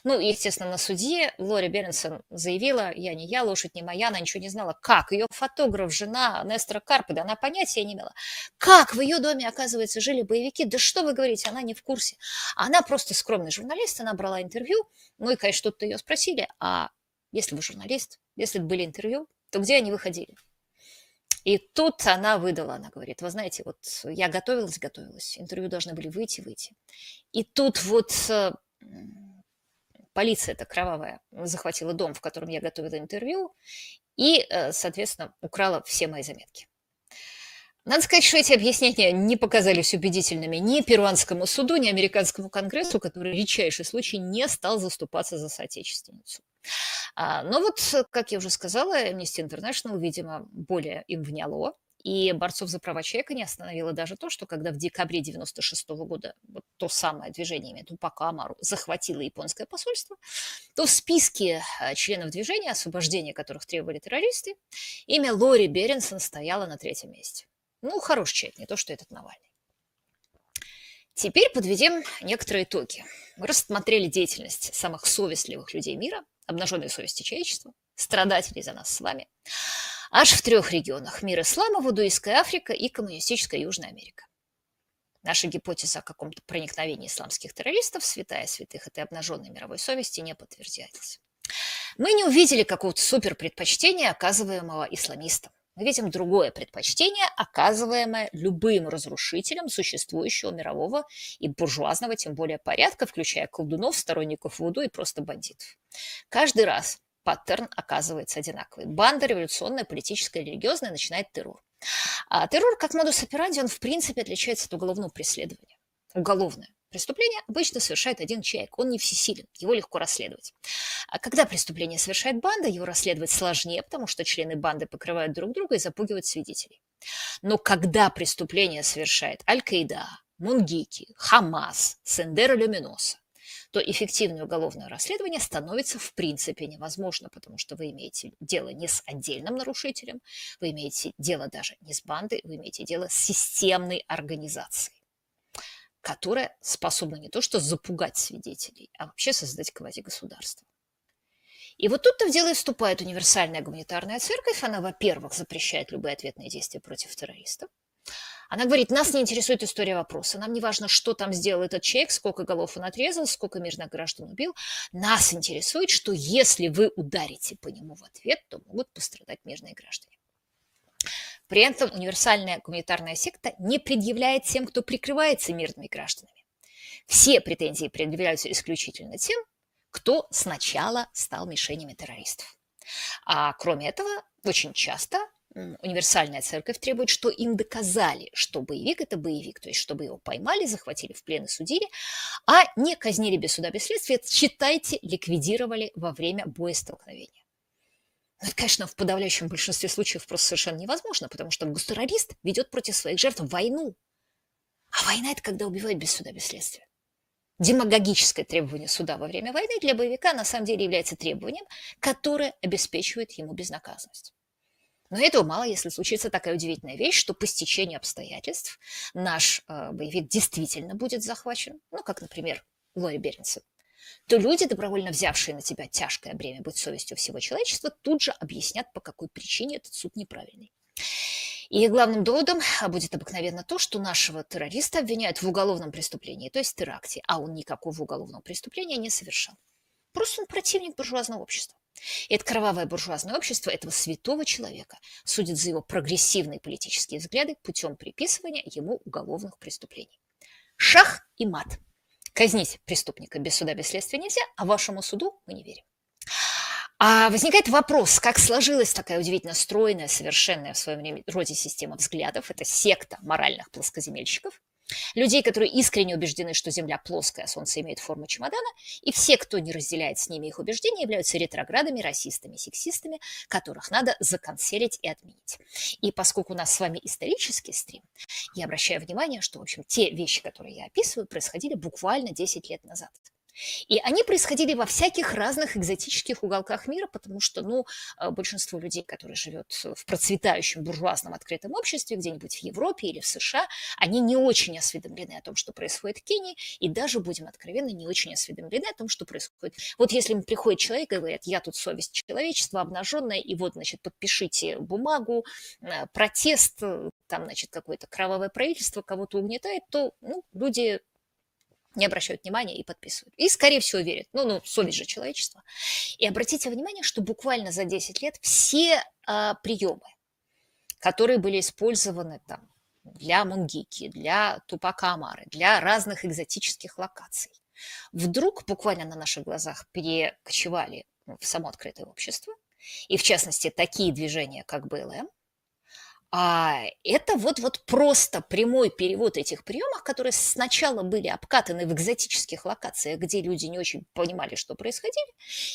Ну, естественно, на суде Лори Бернсон заявила, я не я, лошадь не моя, она ничего не знала. Как? Ее фотограф, жена Нестра Карпеда, она понятия не имела. Как в ее доме, оказывается, жили боевики? Да что вы говорите, она не в курсе. Она просто скромный журналист, она брала интервью, ну и, конечно, что-то ее спросили, а если вы журналист, Если были интервью, то где они выходили? И тут она выдала, она говорит, вы знаете, вот я готовилась, готовилась, интервью должны были выйти, выйти. И тут вот э, полиция эта кровавая захватила дом, в котором я готовила интервью, и, э, соответственно, украла все мои заметки. Надо сказать, что эти объяснения не показались убедительными ни перуанскому суду, ни американскому конгрессу, который в редчайший случай не стал заступаться за соотечественницу. А, но вот, как я уже сказала, Amnesty International, видимо, более им вняло, и борцов за права человека не остановило даже то, что когда в декабре 96 года вот то самое движение Тупака Амару захватило японское посольство, то в списке а, членов движения, освобождения которых требовали террористы, имя Лори Беренсон стояло на третьем месте. Ну, хороший человек, не то, что этот Навальный. Теперь подведем некоторые итоги. Мы рассмотрели деятельность самых совестливых людей мира, обнаженной совести человечества, страдателей за нас с вами, аж в трех регионах – мир ислама, Вудуистская Африка и коммунистическая Южная Америка. Наша гипотеза о каком-то проникновении исламских террористов, святая святых этой обнаженной мировой совести, не подтвердилась. Мы не увидели какого-то супер предпочтения, оказываемого исламистам видим другое предпочтение, оказываемое любым разрушителем существующего мирового и буржуазного, тем более порядка, включая колдунов, сторонников Вуду и просто бандитов. Каждый раз паттерн оказывается одинаковый. Банда революционная, политическая, религиозная начинает террор. А террор, как модус операнди, он в принципе отличается от уголовного преследования. Уголовное Преступление обычно совершает один человек, он не всесилен, его легко расследовать. А когда преступление совершает банда, его расследовать сложнее, потому что члены банды покрывают друг друга и запугивают свидетелей. Но когда преступление совершает Аль-Каида, Мунгики, Хамас, Сендера Люминоса, то эффективное уголовное расследование становится в принципе невозможно, потому что вы имеете дело не с отдельным нарушителем, вы имеете дело даже не с бандой, вы имеете дело с системной организацией которая способна не то что запугать свидетелей, а вообще создать квазигосударство. И вот тут-то в дело и вступает универсальная гуманитарная церковь. Она, во-первых, запрещает любые ответные действия против террористов. Она говорит, нас не интересует история вопроса. Нам не важно, что там сделал этот человек, сколько голов он отрезал, сколько мирных граждан убил. Нас интересует, что если вы ударите по нему в ответ, то могут пострадать мирные граждане. При этом универсальная гуманитарная секта не предъявляет тем, кто прикрывается мирными гражданами. Все претензии предъявляются исключительно тем, кто сначала стал мишенями террористов. А кроме этого, очень часто универсальная церковь требует, что им доказали, что боевик – это боевик, то есть чтобы его поймали, захватили в плен и судили, а не казнили без суда, без следствия, считайте, ликвидировали во время боестолкновения. Ну, это, конечно, в подавляющем большинстве случаев просто совершенно невозможно, потому что гостеррорист ведет против своих жертв войну. А война – это когда убивают без суда, без следствия. Демагогическое требование суда во время войны для боевика на самом деле является требованием, которое обеспечивает ему безнаказанность. Но этого мало, если случится такая удивительная вещь, что по стечению обстоятельств наш э, боевик действительно будет захвачен, ну, как, например, Лори Бернсон то люди, добровольно взявшие на себя тяжкое бремя быть совестью всего человечества, тут же объяснят, по какой причине этот суд неправильный. И главным доводом будет обыкновенно то, что нашего террориста обвиняют в уголовном преступлении, то есть теракте, а он никакого уголовного преступления не совершал. Просто он противник буржуазного общества. И это кровавое буржуазное общество этого святого человека судит за его прогрессивные политические взгляды путем приписывания ему уголовных преступлений. Шах и мат – Казнить преступника без суда, без следствия нельзя, а вашему суду мы не верим. А возникает вопрос, как сложилась такая удивительно стройная, совершенная в своем роде система взглядов. Это секта моральных плоскоземельщиков, людей, которые искренне убеждены, что Земля плоская, а Солнце имеет форму чемодана, и все, кто не разделяет с ними их убеждения, являются ретроградами, расистами, сексистами, которых надо законцелить и отменить. И поскольку у нас с вами исторический стрим, я обращаю внимание, что, в общем, те вещи, которые я описываю, происходили буквально 10 лет назад. И они происходили во всяких разных экзотических уголках мира, потому что, ну, э, большинство людей, которые живет в процветающем буржуазном открытом обществе, где-нибудь в Европе или в США, они не очень осведомлены о том, что происходит в Кении, и даже, будем откровенны, не очень осведомлены о том, что происходит. Вот если им приходит человек и говорят, я тут совесть человечества обнаженная, и вот, значит, подпишите бумагу, э, протест, там, значит, какое-то кровавое правительство кого-то угнетает, то, ну, люди не обращают внимания и подписывают. И, скорее всего, верят. Ну, ну, совесть же человечества. И обратите внимание, что буквально за 10 лет все а, приемы, которые были использованы там для Мунгики, для Тупака Амары, для разных экзотических локаций, вдруг буквально на наших глазах перекочевали в само открытое общество, и в частности такие движения, как БЛМ, а это вот, вот просто прямой перевод этих приемов, которые сначала были обкатаны в экзотических локациях, где люди не очень понимали, что происходило,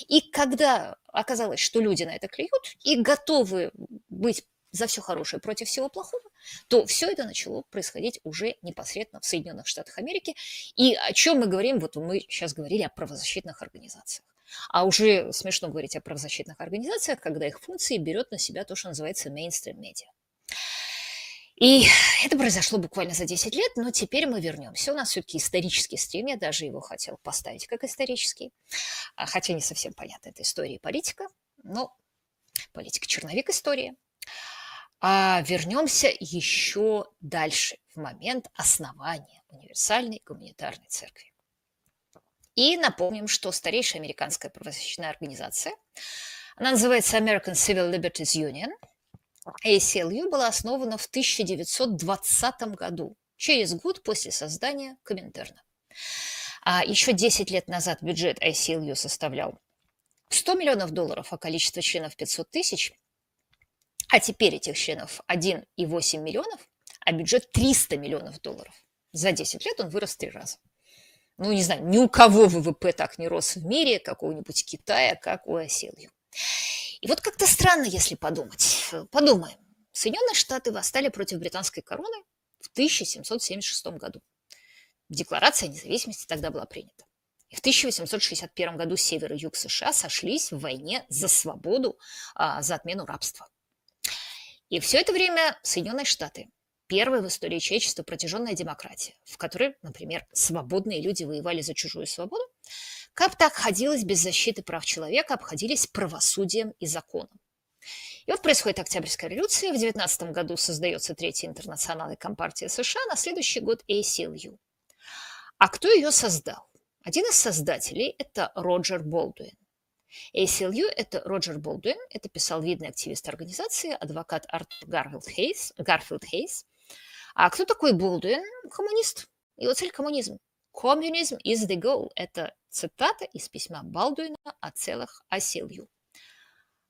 и когда оказалось, что люди на это клюют и готовы быть за все хорошее против всего плохого, то все это начало происходить уже непосредственно в Соединенных Штатах Америки. И о чем мы говорим? Вот мы сейчас говорили о правозащитных организациях. А уже смешно говорить о правозащитных организациях, когда их функции берет на себя то, что называется мейнстрим медиа. И это произошло буквально за 10 лет, но теперь мы вернемся. У нас все-таки исторический стрим, я даже его хотел поставить как исторический, а, хотя не совсем понятно, это история и политика, но политика черновик истории. А вернемся еще дальше, в момент основания универсальной гуманитарной церкви. И напомним, что старейшая американская правозащитная организация, она называется American Civil Liberties Union, ACLU была основана в 1920 году, через год после создания Коминтерна. А еще 10 лет назад бюджет ACLU составлял 100 миллионов долларов, а количество членов 500 тысяч – а теперь этих членов 1,8 миллионов, а бюджет 300 миллионов долларов. За 10 лет он вырос три раза. Ну, не знаю, ни у кого ВВП так не рос в мире, какого-нибудь Китая, как у Оселью. И вот как-то странно, если подумать. Подумаем. Соединенные Штаты восстали против британской короны в 1776 году. Декларация о независимости тогда была принята. И в 1861 году север и юг США сошлись в войне за свободу, а, за отмену рабства. И все это время Соединенные Штаты первая в истории человечества протяженная демократия, в которой, например, свободные люди воевали за чужую свободу, как так обходилось без защиты прав человека, обходились правосудием и законом. И вот происходит Октябрьская революция, в 19 году создается Третья интернациональная компартия США, на следующий год ACLU. А кто ее создал? Один из создателей – это Роджер Болдуин. ACLU – это Роджер Болдуин, это писал видный активист организации, адвокат Артур Гарфилд Хейс, Гарфилд Хейс. А кто такой Болдуин? Коммунист. Его цель – коммунизм. Communism is the goal. Это цитата из письма Болдуина о целях ACLU.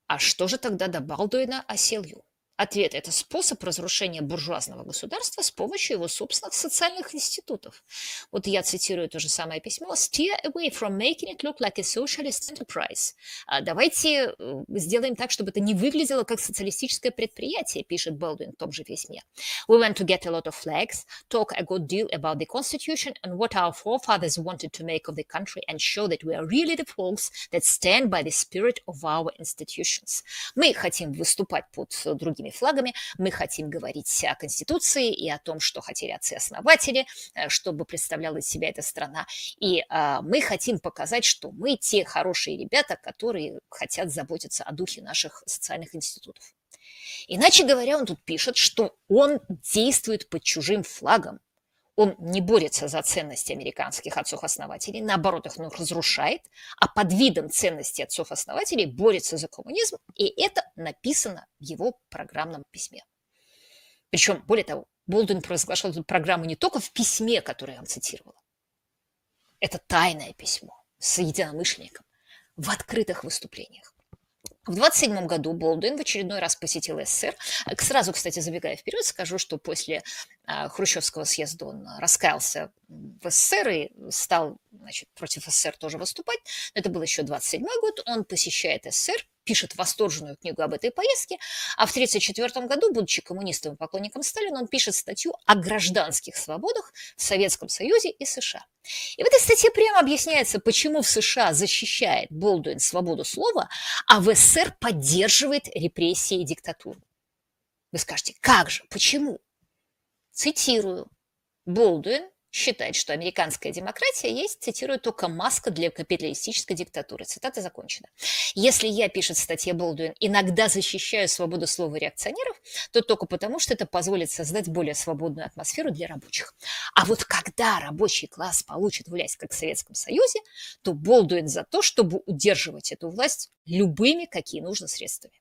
А что же тогда до Балдуина ACLU? Ответ – это способ разрушения буржуазного государства с помощью его собственных социальных институтов. Вот я цитирую то же самое письмо. «Steer away from making it look like a socialist enterprise». А давайте э, сделаем так, чтобы это не выглядело как социалистическое предприятие, пишет Болдуин в том же письме. «We want to get a lot of flags, talk a good deal about the constitution and what our forefathers wanted to make of the country and show that we are really the folks that stand by the spirit of our institutions». Мы хотим выступать под другими другими флагами. Мы хотим говорить о Конституции и о том, что хотели отцы-основатели, э, чтобы представляла из себя эта страна. И а, мы хотим показать, что мы те хорошие ребята, которые хотят заботиться о духе наших социальных институтов. Иначе говоря, он тут пишет, что он действует под чужим флагом, он не борется за ценности американских отцов-основателей, наоборот, их он разрушает, а под видом ценностей отцов-основателей борется за коммунизм, и это написано в его программном письме. Причем, более того, Болдуин провозглашал эту программу не только в письме, которое я вам цитировала. Это тайное письмо с единомышленником в открытых выступлениях. В 27 году Болдуин в очередной раз посетил СССР. Сразу, кстати, забегая вперед, скажу, что после а, Хрущевского съезда он раскаялся в СССР и стал значит, против СССР тоже выступать. Это был еще 27 год. Он посещает СССР, пишет восторженную книгу об этой поездке, а в 1934 году, будучи коммунистом и поклонником Сталина, он пишет статью о гражданских свободах в Советском Союзе и США. И в этой статье прямо объясняется, почему в США защищает Болдуин свободу слова, а в СССР поддерживает репрессии и диктатуру. Вы скажете, как же, почему? Цитирую. Болдуин считает, что американская демократия есть, цитирую, только маска для капиталистической диктатуры. Цитата закончена. Если я, пишет в статье Болдуин, иногда защищаю свободу слова реакционеров, то только потому, что это позволит создать более свободную атмосферу для рабочих. А вот когда рабочий класс получит власть, как в Советском Союзе, то Болдуин за то, чтобы удерживать эту власть любыми, какие нужно средствами.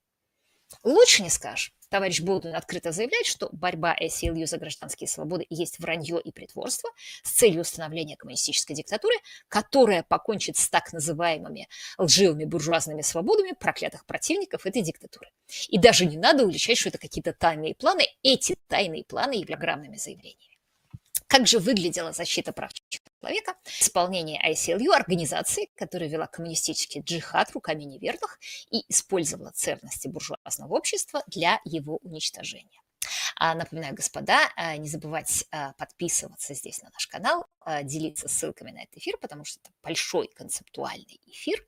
Лучше не скажешь. Товарищ Болдуин открыто заявляет, что борьба ACLU за гражданские свободы есть вранье и притворство с целью установления коммунистической диктатуры, которая покончит с так называемыми лживыми буржуазными свободами проклятых противников этой диктатуры. И даже не надо уличать, что это какие-то тайные планы. Эти тайные планы являются граммными заявлениями. Как же выглядела защита прав человека, исполнение ICLU, организации, которая вела коммунистический джихад руками неверных и использовала ценности буржуазного общества для его уничтожения. А, напоминаю, господа, а, не забывать а, подписываться здесь на наш канал, делиться ссылками на этот эфир, потому что это большой концептуальный эфир.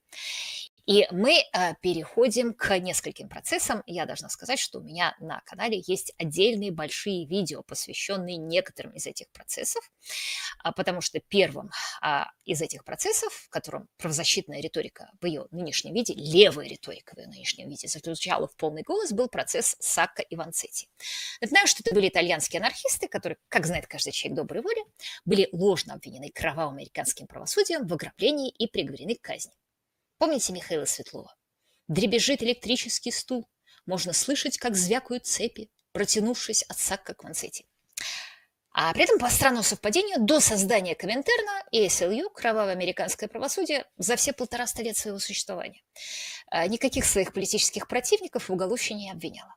И мы э, переходим к нескольким процессам. Я должна сказать, что у меня на канале есть отдельные большие видео, посвященные некоторым из этих процессов, а, потому что первым а, из этих процессов, в котором правозащитная риторика в ее нынешнем виде, левая риторика в ее нынешнем виде заключала в полный голос, был процесс Сакка и Ванцетти. Напоминаю, что это были итальянские анархисты, которые, как знает каждый человек доброй воли, были ложно обвинены кровавым американским правосудием в ограблении и приговорены к казни. Помните Михаила Светлова? Дребезжит электрический стул. Можно слышать, как звякают цепи, протянувшись от Сакка к Ванцетти. А при этом, по странному совпадению, до создания Коминтерна и СЛЮ, кровавое американское правосудие, за все полтораста лет своего существования а, никаких своих политических противников в уголовщине не обвиняло.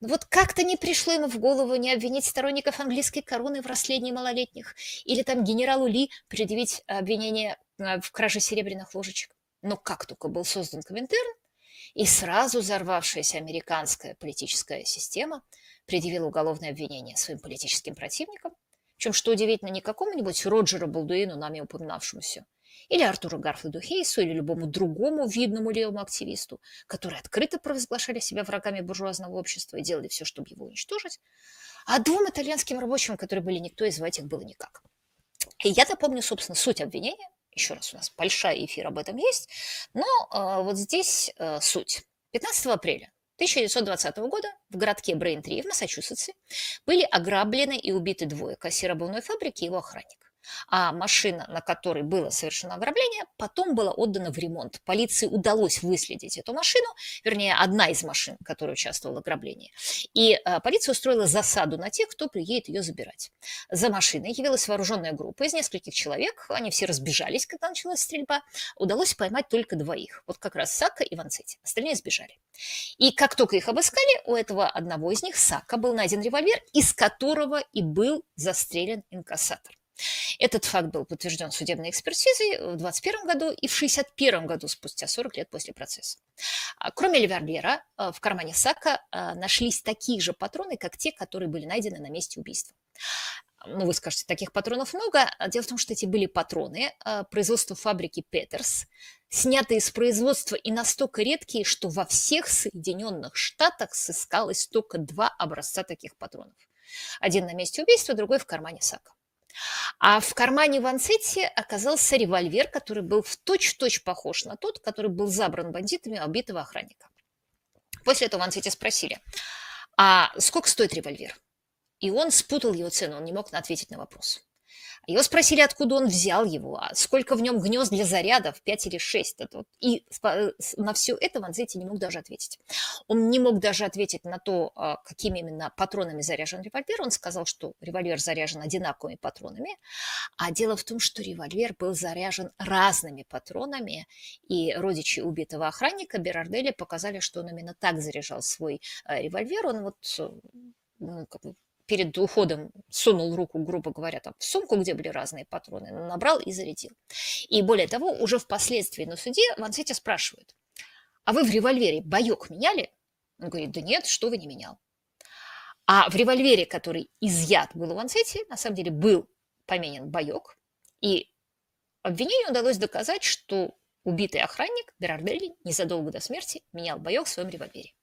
Но вот как-то не пришло ему в голову не обвинить сторонников английской короны в расследовании малолетних или там генералу Ли предъявить обвинение а, в краже серебряных ложечек. Но как только был создан Коминтерн, и сразу взорвавшаяся американская политическая система предъявила уголовное обвинение своим политическим противникам, чем, что удивительно, не какому-нибудь Роджеру Балдуину, нами упоминавшемуся, или Артуру Гарфилду Хейсу, или любому другому видному левому активисту, которые открыто провозглашали себя врагами буржуазного общества и делали все, чтобы его уничтожить, а двум итальянским рабочим, которые были никто, и звать их было никак. И я напомню, собственно, суть обвинения, еще раз, у нас большой эфир об этом есть, но э, вот здесь э, суть. 15 апреля 1920 года в городке Брейн-3 в Массачусетсе были ограблены и убиты двое кассир обувной фабрики и его охранник а машина, на которой было совершено ограбление, потом была отдана в ремонт. Полиции удалось выследить эту машину, вернее, одна из машин, которая участвовала в ограблении. И а, полиция устроила засаду на тех, кто приедет ее забирать. За машиной явилась вооруженная группа из нескольких человек. Они все разбежались, когда началась стрельба. Удалось поймать только двоих. Вот как раз Сака и Ванцетти. Остальные сбежали. И как только их обыскали, у этого одного из них, Сака, был найден револьвер, из которого и был застрелен инкассатор. Этот факт был подтвержден судебной экспертизой в 2021 году и в 1961 году, спустя 40 лет после процесса. А, кроме револьвера, а, в кармане Сака а, нашлись такие же патроны, как те, которые были найдены на месте убийства. Ну, вы скажете, таких патронов много. Дело в том, что эти были патроны производства фабрики Петерс, снятые из производства и настолько редкие, что во всех Соединенных Штатах сыскалось только два образца таких патронов. Один на месте убийства, другой в кармане Сака. А в кармане Ванцетти оказался револьвер, который был в точь-точь похож на тот, который был забран бандитами убитого охранника. После этого Ванцетти спросили, а сколько стоит револьвер? И он спутал его цену, он не мог ответить на вопрос. Его спросили, откуда он взял его, а сколько в нем гнезд для зарядов, 5 или 6. И на все это Ванзетти не мог даже ответить. Он не мог даже ответить на то, а, какими именно патронами заряжен револьвер. Он сказал, что револьвер заряжен одинаковыми патронами. А дело в том, что револьвер был заряжен разными патронами. И родичи убитого охранника Берарделя показали, что он именно так заряжал свой а, револьвер. Он вот ну, как бы перед уходом сунул руку, грубо говоря, там, в сумку, где были разные патроны, набрал и зарядил. И более того, уже впоследствии на суде Вансетти спрашивают, а вы в револьвере боек меняли? Он говорит, да нет, что вы не менял. А в револьвере, который изъят был у Вансетти, на самом деле был поменен боек, и обвинению удалось доказать, что убитый охранник Берарделли незадолго до смерти менял боек в своем револьвере.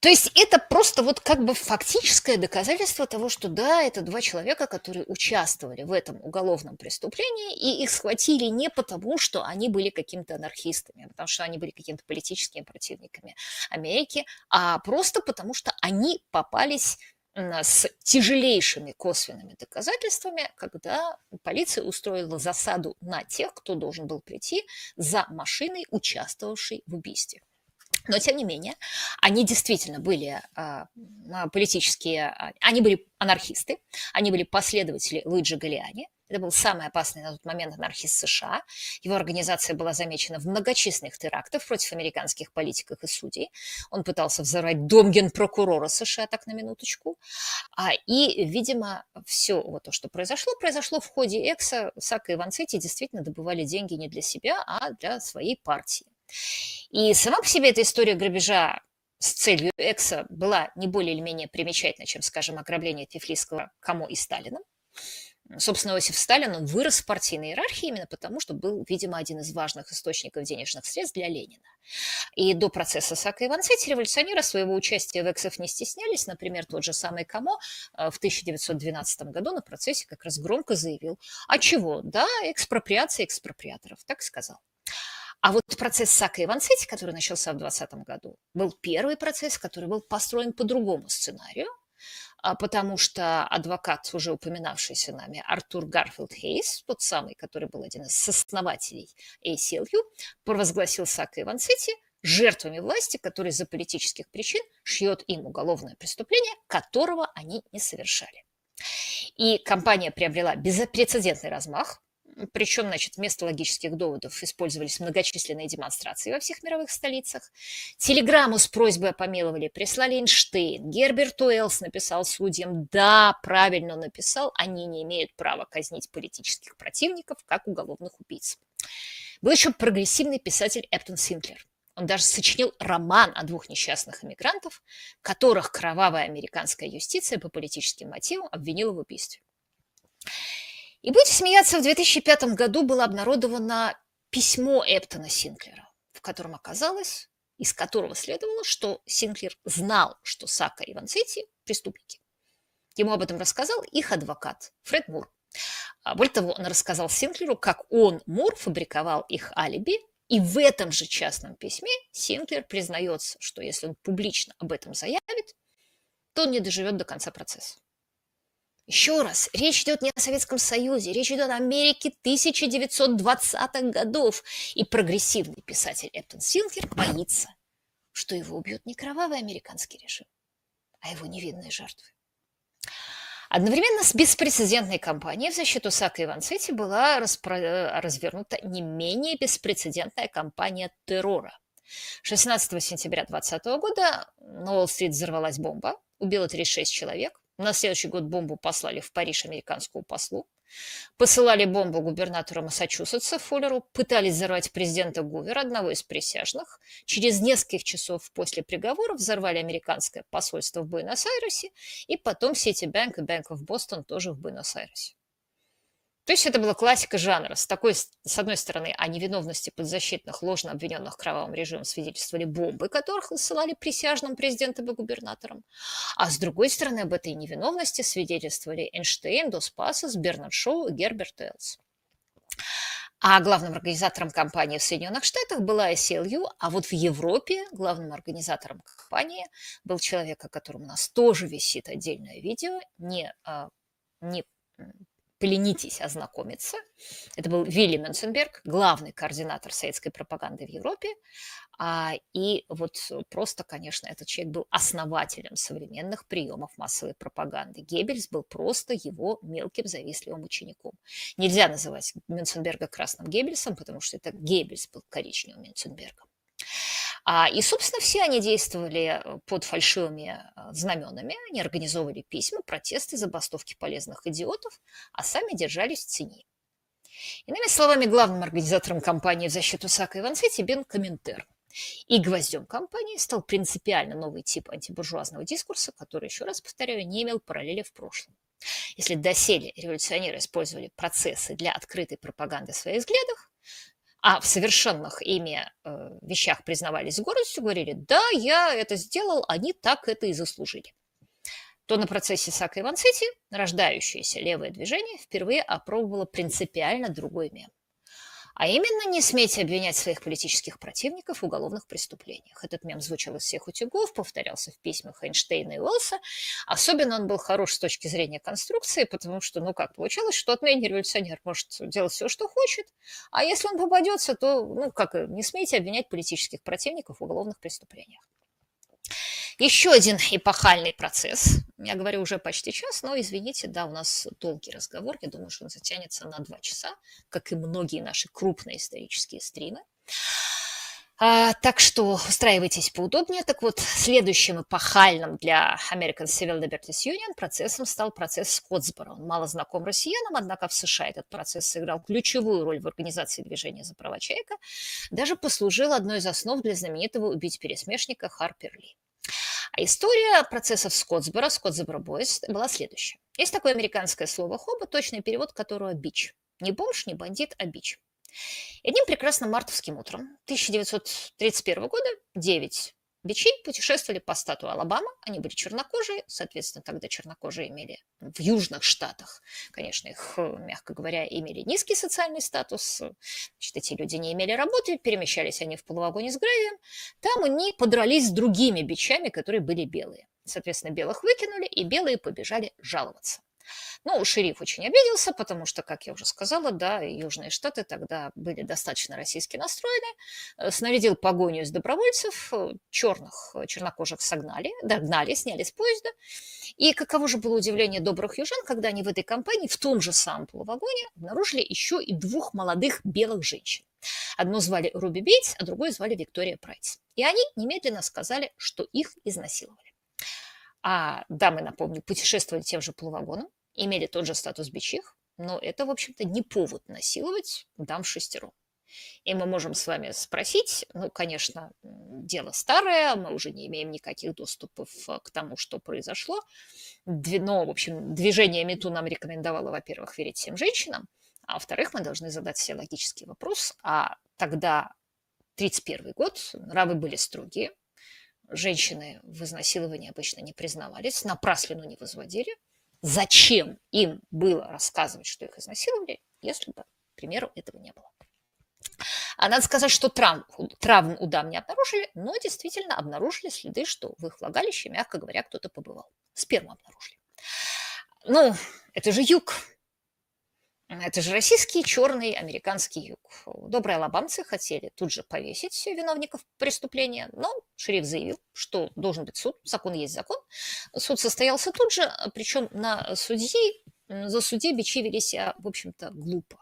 То есть это просто вот как бы фактическое доказательство того, что да, это два человека, которые участвовали в этом уголовном преступлении, и их схватили не потому, что они были какими-то анархистами, а потому что они были какими-то политическими противниками Америки, а просто потому, что они попались с тяжелейшими косвенными доказательствами, когда полиция устроила засаду на тех, кто должен был прийти за машиной, участвовавшей в убийстве. Но, тем не менее, они действительно были а, а политические, а, они были анархисты, они были последователи Луиджи Галиани. Это был самый опасный на тот момент анархист США. Его организация была замечена в многочисленных терактах против американских политиков и судей. Он пытался взорвать дом генпрокурора США, так на минуточку. А, и, видимо, все вот то, что произошло, произошло в ходе Экса. Сака и Ванцетти действительно добывали деньги не для себя, а для своей партии. И сама по себе эта история грабежа с целью Экса была не более или менее примечательна, чем, скажем, ограбление Тифлисского Камо и Сталином. Собственно, Иосиф Сталин он вырос в партийной иерархии именно потому, что был, видимо, один из важных источников денежных средств для Ленина. И до процесса Сака и Ванцетти революционеры своего участия в эксов не стеснялись. Например, тот же самый Камо э, в 1912 году на процессе как раз громко заявил, а чего, да, экспроприация экспроприаторов, так сказал. А вот процесс Сака и Ванцетти, который начался в 2020 году, был первый процесс, который был построен по другому сценарию, а, потому что адвокат, уже упоминавшийся нами, Артур Гарфилд Хейс, тот самый, который был один из сооснователей ACLU, провозгласил Сака и Ванцетти жертвами власти, которые из-за политических причин шьет им уголовное преступление, которого они не совершали. И компания приобрела беспрецедентный размах, причем, значит, вместо логических доводов использовались многочисленные демонстрации во всех мировых столицах. Телеграмму с просьбой о помиловании прислали Эйнштейн. Герберт Уэллс написал судьям, да, правильно написал, они не имеют права казнить политических противников, как уголовных убийц. Был еще прогрессивный писатель Эптон Синклер. Он даже сочинил роман о двух несчастных иммигрантов, которых кровавая американская юстиция по политическим мотивам обвинила в убийстве. И будете смеяться, в 2005 году было обнародовано письмо Эптона Синклера, в котором оказалось, из которого следовало, что Синклер знал, что Сака и Ванцетти – преступники. Ему об этом рассказал их адвокат Фред Мур. А более того, он рассказал Синклеру, как он, Мур, фабриковал их алиби, и в этом же частном письме Синклер признается, что если он публично об этом заявит, то он не доживет до конца процесса. Еще раз, речь идет не о Советском Союзе, речь идет о Америке 1920-х годов. И прогрессивный писатель Эптон Силкер боится, что его убьет не кровавый американский режим, а его невинные жертвы. Одновременно с беспрецедентной кампанией в защиту Сака и Ванцетти была распро... развернута не менее беспрецедентная кампания террора. 16 сентября 2020 года на Уолл-стрит взорвалась бомба, убила 36 человек, на следующий год бомбу послали в Париж американскому послу. Посылали бомбу губернатору Массачусетса Фуллеру, пытались взорвать президента Гувера, одного из присяжных. Через несколько часов после приговора взорвали американское посольство в Буэнос-Айресе и потом Сити-Банк и Bank of Boston тоже в Буэнос-Айресе. То есть это была классика жанра. С, такой, с одной стороны, о невиновности подзащитных, ложно обвиненных кровавым режимом свидетельствовали бомбы, которых высылали присяжным президентам и губернаторам. А с другой стороны, об этой невиновности свидетельствовали Эйнштейн, Дос Пасос, Бернард Шоу и Герберт Эллс. А главным организатором кампании в Соединенных Штатах была ACLU, а вот в Европе главным организатором кампании был человек, о котором у нас тоже висит отдельное видео, не, а, не поленитесь ознакомиться. Это был Вилли Менценберг, главный координатор советской пропаганды в Европе. А, и вот просто, конечно, этот человек был основателем современных приемов массовой пропаганды. Геббельс был просто его мелким завистливым учеником. Нельзя называть Менценберга красным Геббельсом, потому что это Геббельс был коричневым Менценбергом. А, и, собственно, все они действовали э, под фальшивыми э, знаменами, они организовывали письма, протесты, забастовки полезных идиотов, а сами держались в тени. Иными словами, главным организатором кампании в защиту Сака и Ванцетти был Коминтерн. И гвоздем кампании стал принципиально новый тип антибуржуазного дискурса, который, еще раз повторяю, не имел параллели в прошлом. Если доселе революционеры использовали процессы для открытой пропаганды своих взглядов, а в совершенных ими э, вещах признавались с гордостью, говорили, да, я это сделал, они так это и заслужили то на процессе Сака и Вансити рождающееся левое движение впервые опробовало принципиально другой мем. А именно, не смейте обвинять своих политических противников в уголовных преступлениях. Этот мем звучал из всех утюгов, повторялся в письмах Эйнштейна и Уэллса. Особенно он был хорош с точки зрения конструкции, потому что, ну как, получалось, что отменный революционер может делать все, что хочет, а если он попадется, то, ну как, не смейте обвинять политических противников в уголовных преступлениях. Еще один эпохальный процесс. Я говорю уже почти час, но извините, да, у нас долгий разговор. Я думаю, что он затянется на два часа, как и многие наши крупные исторические стримы. А, так что устраивайтесь поудобнее. Так вот, следующим эпохальным для American Civil Liberties Union процессом стал процесс Скотсборо. Он мало знаком россиянам, однако в США этот процесс сыграл ключевую роль в организации движения за права человека, даже послужил одной из основ для знаменитого убить пересмешника Харпер Ли. А история процессов Скотсбора, Скотсбора Бойс, была следующая. Есть такое американское слово «хоба», точный перевод которого «бич». Не бомж, не бандит, а бич. И одним прекрасным мартовским утром 1931 года 9 Бичи путешествовали по стату Алабама, они были чернокожие, соответственно, тогда чернокожие имели в южных штатах, конечно, их, мягко говоря, имели низкий социальный статус, значит, эти люди не имели работы, перемещались они в полувагоне с гравием, там они подрались с другими бичами, которые были белые. Соответственно, белых выкинули, и белые побежали жаловаться. Ну, шериф очень обиделся, потому что, как я уже сказала, да, Южные Штаты тогда были достаточно российски настроены, э, снарядил погоню из добровольцев, э, черных, э, чернокожих согнали, догнали, сняли с поезда. И каково же было удивление добрых южан, когда они в этой компании, в том же самом полувагоне, обнаружили еще и двух молодых белых женщин. Одну звали Руби Бейтс, а другую звали Виктория Прайс. И они немедленно сказали, что их изнасиловали. А дамы, напомню, путешествовали тем же полувагоном, имели тот же статус бичих, но это, в общем-то, не повод насиловать дам шестером. И мы можем с вами спросить, ну, конечно, дело старое, мы уже не имеем никаких доступов э, к тому, что произошло. Но, в общем, движение МИТУ нам рекомендовало, во-первых, верить всем женщинам, а во-вторых, мы должны задать себе логический вопрос, а тогда 31 год, нравы были строгие, женщины в изнасиловании обычно не признавались, напраслину не возводили – зачем им было рассказывать, что их изнасиловали, если бы, к примеру, этого не было. А надо сказать, что травм, травм у не обнаружили, но действительно обнаружили следы, что в их влагалище, мягко говоря, кто-то побывал. Сперму обнаружили. Ну, это же юг, это же российский черный американский юг. Добрые алабамцы хотели тут же повесить виновников преступления, но шериф заявил, что должен быть суд, закон есть закон. Суд состоялся тут же, причем на судьи, за судьи бичи вели себя, в общем-то, глупо.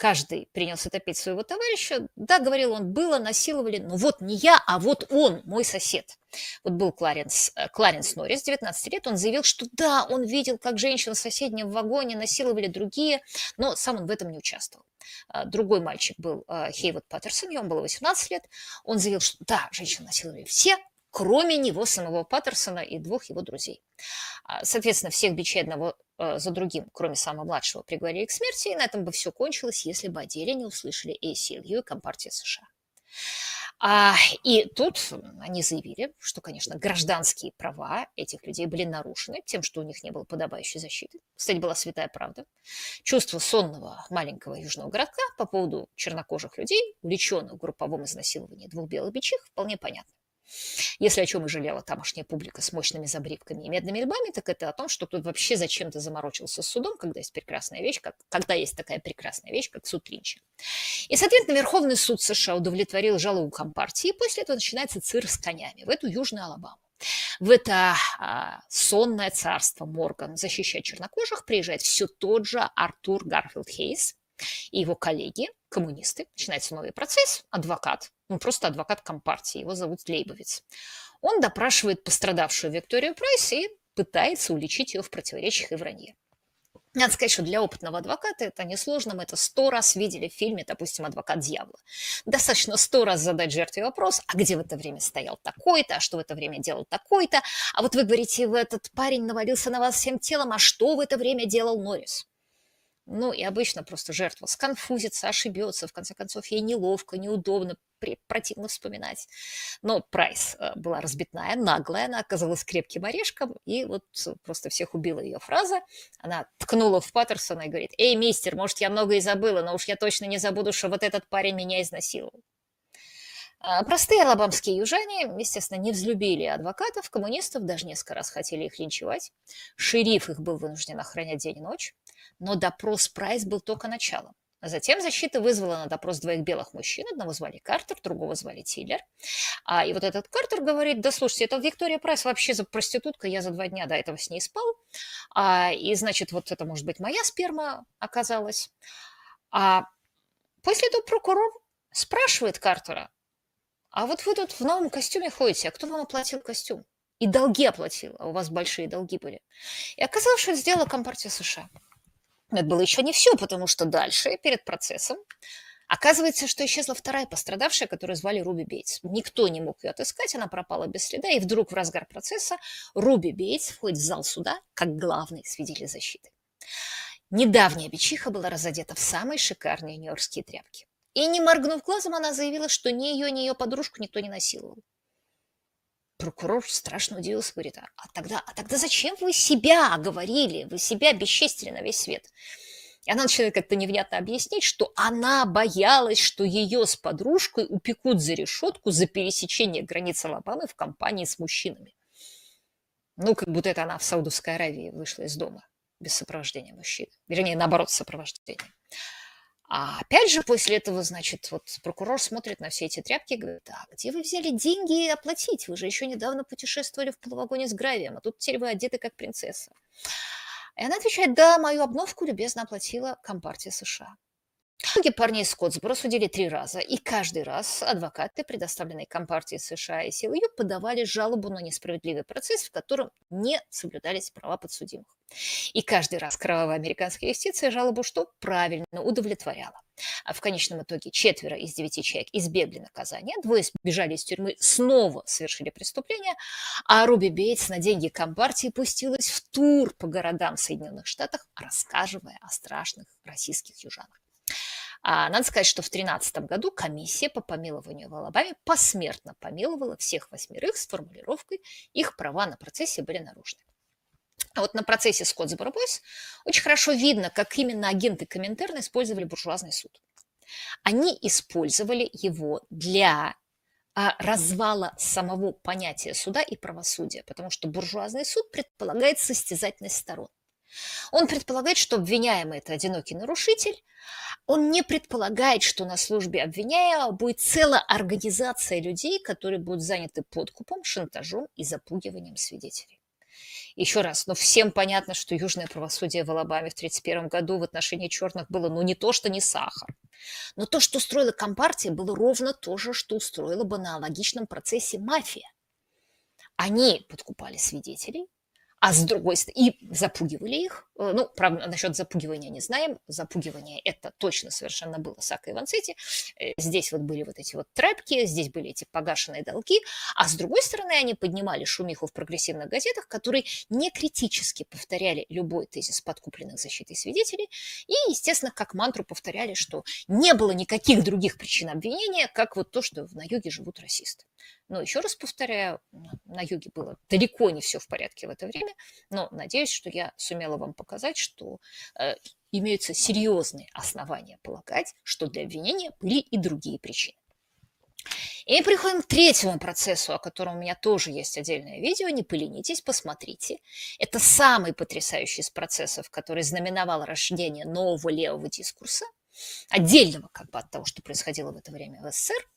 Каждый принялся топить своего товарища. Да, говорил он, было, насиловали, но вот не я, а вот он, мой сосед. Вот был Кларенс, э, Кларенс Норрис, 19 лет, он заявил, что да, он видел, как женщин в соседнем вагоне насиловали другие, но сам он в этом не участвовал. А, другой мальчик был э, Хейвуд Паттерсон, ему было 18 лет, он заявил, что да, женщин насиловали все, кроме него самого Паттерсона и двух его друзей. А, соответственно, всех бичей одного за другим, кроме самого младшего, приговорили к смерти, и на этом бы все кончилось, если бы о не услышали ACLU и Компартия США. А, и тут они заявили, что, конечно, гражданские права этих людей были нарушены тем, что у них не было подобающей защиты. Кстати, была святая правда. Чувство сонного маленького южного городка по поводу чернокожих людей, увлеченных в групповом изнасиловании двух белых бичих, вполне понятно. Если о чем и жалела тамошняя публика с мощными забривками и медными льбами, так это о том, что тут вообще зачем-то заморочился с судом, когда есть прекрасная вещь, как, когда есть такая прекрасная вещь, как суд Линча. И, соответственно, Верховный суд США удовлетворил жалобу Компартии, и после этого начинается цирк с конями в эту Южную Алабаму. В это а, сонное царство Морган защищать чернокожих приезжает все тот же Артур Гарфилд Хейс и его коллеги, коммунисты. Начинается новый процесс. Адвокат ну, просто адвокат Компартии, его зовут Лейбовец. Он допрашивает пострадавшую Викторию Прайс и пытается уличить ее в противоречиях и вранье. Надо сказать, что для опытного адвоката это несложно. Мы это сто раз видели в фильме, допустим, «Адвокат дьявола». Достаточно сто раз задать жертве вопрос, а где в это время стоял такой-то, а что в это время делал такой-то, а вот вы говорите, в этот парень навалился на вас всем телом, а что в это время делал Норрис? Ну и обычно просто жертва сконфузится, ошибется, в конце концов ей неловко, неудобно, противно вспоминать. Но Прайс э, была разбитная, наглая, она оказалась крепким орешком, и вот просто всех убила ее фраза. Она ткнула в Паттерсона и говорит, «Эй, мистер, может, я много и забыла, но уж я точно не забуду, что вот этот парень меня изнасиловал». А, простые алабамские южане, естественно, не взлюбили адвокатов, коммунистов, даже несколько раз хотели их линчевать. Шериф их был вынужден охранять день и ночь. Но допрос Прайс был только началом. А затем защита вызвала на допрос двоих белых мужчин. Одного звали Картер, другого звали Тиллер. А, и вот этот Картер говорит, да слушайте, это Виктория Прайс вообще за проститутка, я за два дня до этого с ней спал. А, и значит, вот это может быть моя сперма оказалась. А после этого прокурор спрашивает Картера, а вот вы тут в новом костюме ходите, а кто вам оплатил костюм? И долги оплатил, а у вас большие долги были. И оказалось, что это сделала Компартия США. Но это было еще не все, потому что дальше, перед процессом, оказывается, что исчезла вторая пострадавшая, которую звали Руби Бейтс. Никто не мог ее отыскать, она пропала без следа, и вдруг в разгар процесса Руби Бейтс входит в зал суда как главный свидетель защиты. Недавняя бичиха была разодета в самые шикарные нью-йоркские тряпки. И не моргнув глазом, она заявила, что ни ее, ни ее подружку никто не насиловал. Прокурор страшно удивился, говорит, а, а, тогда, а тогда зачем вы себя говорили? Вы себя бесчестили на весь свет. И она начинает как-то невнятно объяснить, что она боялась, что ее с подружкой упекут за решетку за пересечение границы Алабамы в компании с мужчинами. Ну, как будто это она в Саудовской Аравии вышла из дома без сопровождения мужчин. Вернее, наоборот, с сопровождением. А опять же, после этого, значит, вот прокурор смотрит на все эти тряпки и говорит, а где вы взяли деньги оплатить? Вы же еще недавно путешествовали в полувагоне с гравием, а тут теперь вы одеты как принцесса. И она отвечает, да, мою обновку любезно оплатила Компартия США. Многие парней из Скотсборо судили три раза, и каждый раз адвокаты, предоставленные Компартией США и СилЮ, подавали жалобу на несправедливый процесс, в котором не соблюдались права подсудимых. И каждый раз кровавая американская юстиция жалобу что правильно удовлетворяла. А в конечном итоге четверо из девяти человек избегли наказания, двое сбежали из тюрьмы, снова совершили преступление, а Руби Бейтс на деньги Компартии пустилась в тур по городам Соединенных Штатах, рассказывая о страшных российских южанах. А надо сказать, что в 2013 году комиссия по помилованию в Алабаме посмертно помиловала всех восьмерых с формулировкой «их права на процессе были нарушены». А вот на процессе Скотсборо Бойс очень хорошо видно, как именно агенты Коминтерна использовали буржуазный суд. Они использовали его для а, развала самого понятия суда и правосудия, потому что буржуазный суд предполагает состязательность сторон. Он предполагает, что обвиняемый – это одинокий нарушитель. Он не предполагает, что на службе обвиняемого будет целая организация людей, которые будут заняты подкупом, шантажом и запугиванием свидетелей. Еще раз, ну, всем понятно, что южное правосудие в Алабаме в 1931 году в отношении черных было ну не то, что не сахар. Но то, что устроила Компартия, было ровно то же, что устроила бы на аналогичном процессе мафия. Они подкупали свидетелей, а с другой стороны, и запугивали их. Э, ну, правда, насчет запугивания не знаем. Запугивание это точно совершенно было Сака и Ванцетти. Э, здесь вот были вот эти вот трапки, здесь были эти погашенные долги. А с другой стороны, они поднимали шумиху в прогрессивных газетах, которые не критически повторяли любой тезис подкупленных защитой свидетелей. И, естественно, как мантру повторяли, что не было никаких других причин обвинения, как вот то, что на юге живут расисты. Но еще раз повторяю, на юге было далеко не все в порядке в это время, но надеюсь, что я сумела вам показать, что э, имеются серьезные основания полагать, что для обвинения были и другие причины. И мы приходим к третьему процессу, о котором у меня тоже есть отдельное видео. Не поленитесь, посмотрите. Это самый потрясающий из процессов, который знаменовал рождение нового левого дискурса, отдельного как бы от того, что происходило в это время в СССР.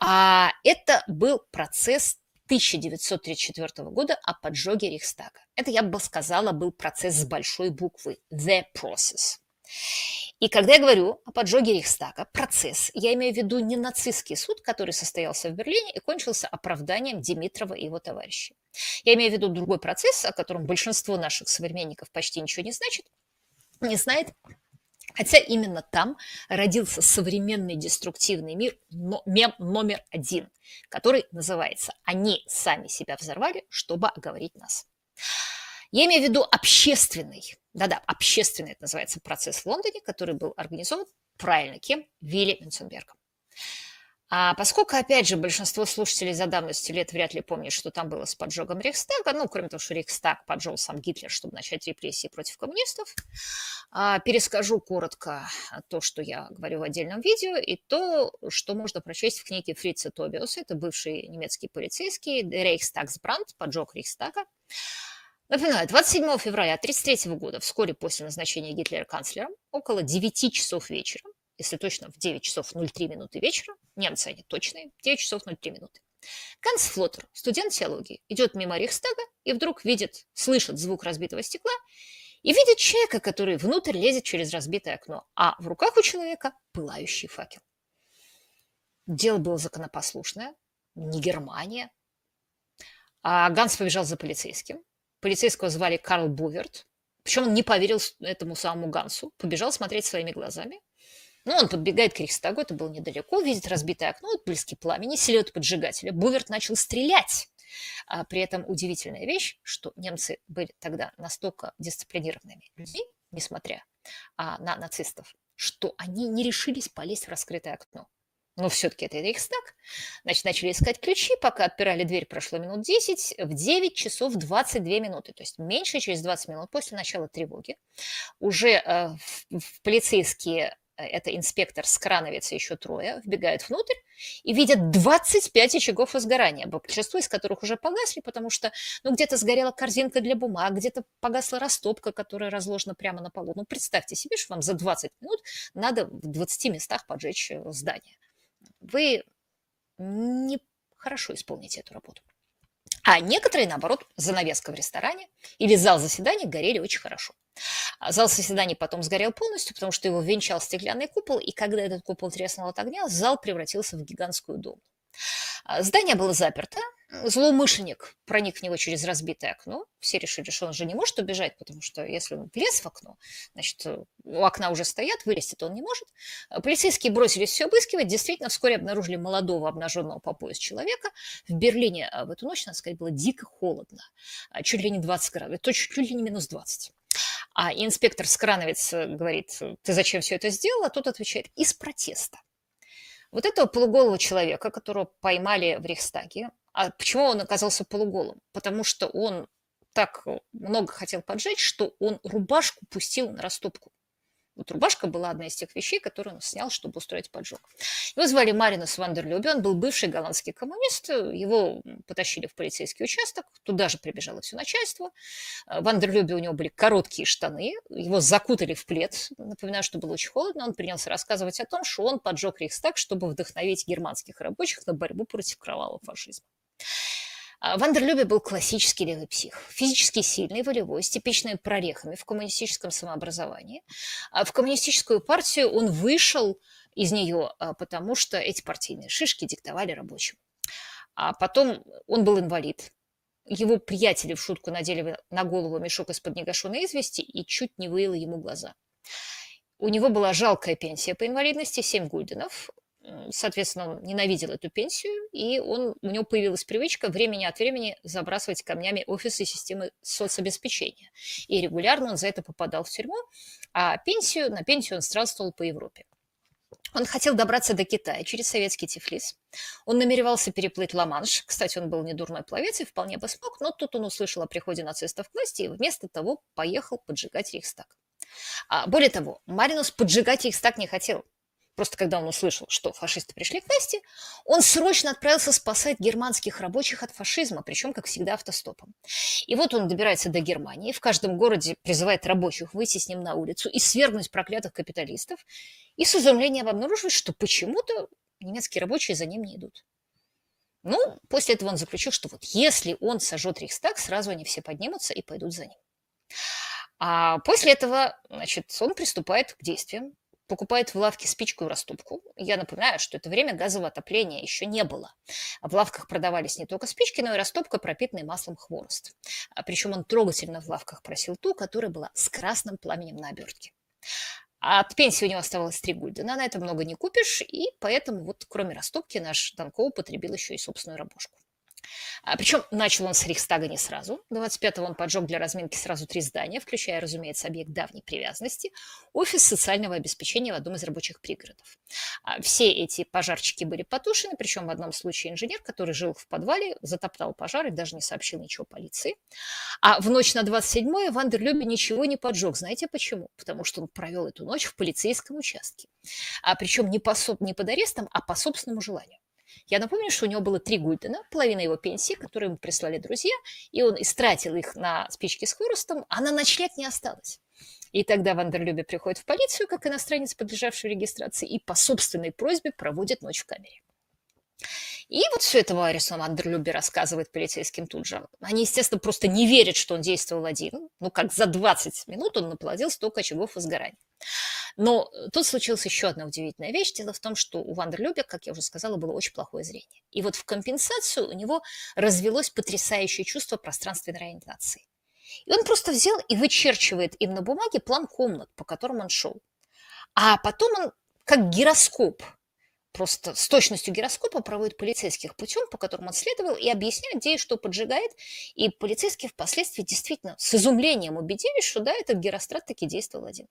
А это был процесс 1934 года о поджоге Рейхстага. Это, я бы сказала, был процесс с большой буквы «the process». И когда я говорю о поджоге Рейхстага, процесс, я имею в виду не нацистский суд, который состоялся в Берлине и кончился оправданием Димитрова и его товарищей. Я имею в виду другой процесс, о котором большинство наших современников почти ничего не значит, не знает, Хотя именно там родился современный деструктивный мир, но, мем номер один, который называется «Они сами себя взорвали, чтобы оговорить нас». Я имею в виду общественный Да-да, общественный это называется процесс в Лондоне, который был организован правильно кем? Вилли Мюнценбергом. А поскольку, опять же, большинство слушателей за давностью лет вряд ли помнят, что там было с поджогом Рейхстага, ну, кроме того, что Рейхстаг поджег сам Гитлер, чтобы начать репрессии против коммунистов, а, перескажу коротко то, что я говорю в отдельном видео, и то, что можно прочесть в книге Фрица Тобиуса, это бывший немецкий полицейский, Рейхстагсбранд, поджог Рейхстага. Напоминаю, 27 февраля 1933 года, вскоре после назначения Гитлера канцлером, около 9 часов вечера, если точно, в 9 часов 03 минуты вечера, немцы они точные, 9 часов 03 минуты. Ганс Флоттер, студент теологии, идет мимо Рейхстага и вдруг видит, слышит звук разбитого стекла и видит человека, который внутрь лезет через разбитое окно, а в руках у человека пылающий факел. Дело было законопослушное, не Германия. А Ганс побежал за полицейским. Полицейского звали Карл Буверт. Причем он не поверил этому самому Гансу, побежал смотреть своими глазами. Ну, он подбегает к Рейхстагу, это было недалеко, видит разбитое окно, отблески пламени, селет поджигателя. Буверт начал стрелять. А при этом удивительная вещь, что немцы были тогда настолько дисциплинированными людьми, несмотря а, на нацистов, что они не решились полезть в раскрытое окно. Но все-таки это Рейхстаг. Значит, начали искать ключи, пока отпирали дверь, прошло минут 10, в 9 часов 22 минуты, то есть меньше через 20 минут после начала тревоги. Уже э, в, в полицейские это инспектор Скрановец и еще трое, вбегают внутрь и видят 25 очагов возгорания, большинство из которых уже погасли, потому что ну, где-то сгорела корзинка для бумаг, где-то погасла растопка, которая разложена прямо на полу. Ну, представьте себе, что вам за 20 минут надо в 20 местах поджечь э, здание. Вы не хорошо исполните эту работу. А некоторые, наоборот, занавеска в ресторане или зал заседания горели очень хорошо. А зал заседаний потом сгорел полностью, потому что его венчал стеклянный купол, и когда этот купол треснул от огня, зал превратился в гигантскую дом. А, здание было заперто, злоумышленник проник в него через разбитое окно. Все решили, что он же не может убежать, потому что если он влез в окно, значит, у окна уже стоят, вылезти-то он не может. А, полицейские бросились все обыскивать. Действительно, вскоре обнаружили молодого обнаженного по пояс человека. В Берлине в эту ночь, надо сказать, было дико холодно. Чуть ли не 20 градусов, то чуть ли не минус 20. А инспектор Скрановец э, говорит, ты зачем все это сделал? А тот отвечает, из протеста. Вот этого полуголого человека, которого поймали в Рейхстаге, а почему он оказался полуголым? Потому что он так много хотел поджечь, что он рубашку пустил на растопку. Вот рубашка была одна из тех вещей, которые он снял, чтобы устроить поджог. Его звали Маринус Вандерлюбе, он был бывший голландский коммунист, его потащили в полицейский участок, туда же прибежало все начальство. Э, Вандерлюбе у него были короткие штаны, его закутали в плед, напоминаю, что было очень холодно, он принялся рассказывать о том, что он поджег Рейхстаг, чтобы вдохновить германских рабочих на борьбу против кровавого фашизма. А, Вандерлюбе был классический левый псих, физически сильный, волевой, с типичными прорехами в коммунистическом самообразовании. А в коммунистическую партию он вышел из нее, а, потому что эти партийные шишки диктовали рабочим. А потом он был инвалид. Его приятели в шутку надели на голову мешок из-под негашенной извести и чуть не выило ему глаза. У него была жалкая пенсия по инвалидности, 7 гульденов соответственно, он ненавидел эту пенсию, и он, у него появилась привычка времени от времени забрасывать камнями офисы системы соцобеспечения. И регулярно он за это попадал в тюрьму, а пенсию, на пенсию он странствовал по Европе. Он хотел добраться до Китая через советский Тифлис. Он намеревался переплыть Ла-Манш. Кстати, он был не дурной пловец и вполне бы смог, но тут он услышал о приходе нацистов к власти и вместо того поехал поджигать Рейхстаг. А, более того, Маринус поджигать Рейхстаг не хотел. Просто когда он услышал, что фашисты пришли к власти, он срочно отправился спасать германских рабочих от фашизма, причем, как всегда, автостопом. И вот он добирается до Германии, в каждом городе призывает рабочих выйти с ним на улицу и свергнуть проклятых капиталистов, и с изумлением обнаруживает, что почему-то немецкие рабочие за ним не идут. Ну, после этого он заключил, что вот если он сожжет Рейхстаг, сразу они все поднимутся и пойдут за ним. А после этого, значит, он приступает к действиям покупает в лавке спичку и растопку. Я напоминаю, что это время газового отопления еще не было. В лавках продавались не только спички, но и растопка, пропитанный маслом хворост. А Причем он трогательно в лавках просил ту, которая была с красным пламенем на обертке. А от пенсии у него оставалось 3 гульдена, на это много не купишь, и поэтому вот кроме растопки наш Данко употребил еще и собственную рабошку. А, причем начал он с Рейхстага не сразу. 25-го он поджег для разминки сразу три здания, включая, разумеется, объект давней привязанности – офис социального обеспечения в одном из рабочих пригородов. А, все эти пожарчики были потушены, причем в одном случае инженер, который жил в подвале, затоптал пожар и даже не сообщил ничего полиции. А в ночь на 27-е Вандерлюбе ничего не поджег. Знаете почему? Потому что он провел эту ночь в полицейском участке. А причем не, по, не под арестом, а по собственному желанию. Я напомню, что у него было три гульдена, половина его пенсии, которую ему прислали друзья, и он истратил их на спички с хворостом, а на ночлег не осталось. И тогда Вандерлюбе приходит в полицию, как иностранец, подлежавший регистрации, и по собственной просьбе проводит ночь в камере. И вот все это Варисон Андерлюбе рассказывает полицейским тут же. Они, естественно, просто не верят, что он действовал один. Ну, как за 20 минут он наплодил столько очагов возгорания. Но тут случилась еще одна удивительная вещь. Дело в том, что у Вандерлюбе, как я уже сказала, было очень плохое зрение. И вот в компенсацию у него развелось потрясающее чувство пространственной ориентации. И он просто взял и вычерчивает им на бумаге план комнат, по которым он шел. А потом он, как гироскоп, просто с точностью гироскопа проводит полицейских путем, по которому он следовал, и объясняет, где и что поджигает. И полицейские впоследствии действительно с изумлением убедились, что да, этот гирострат таки действовал один.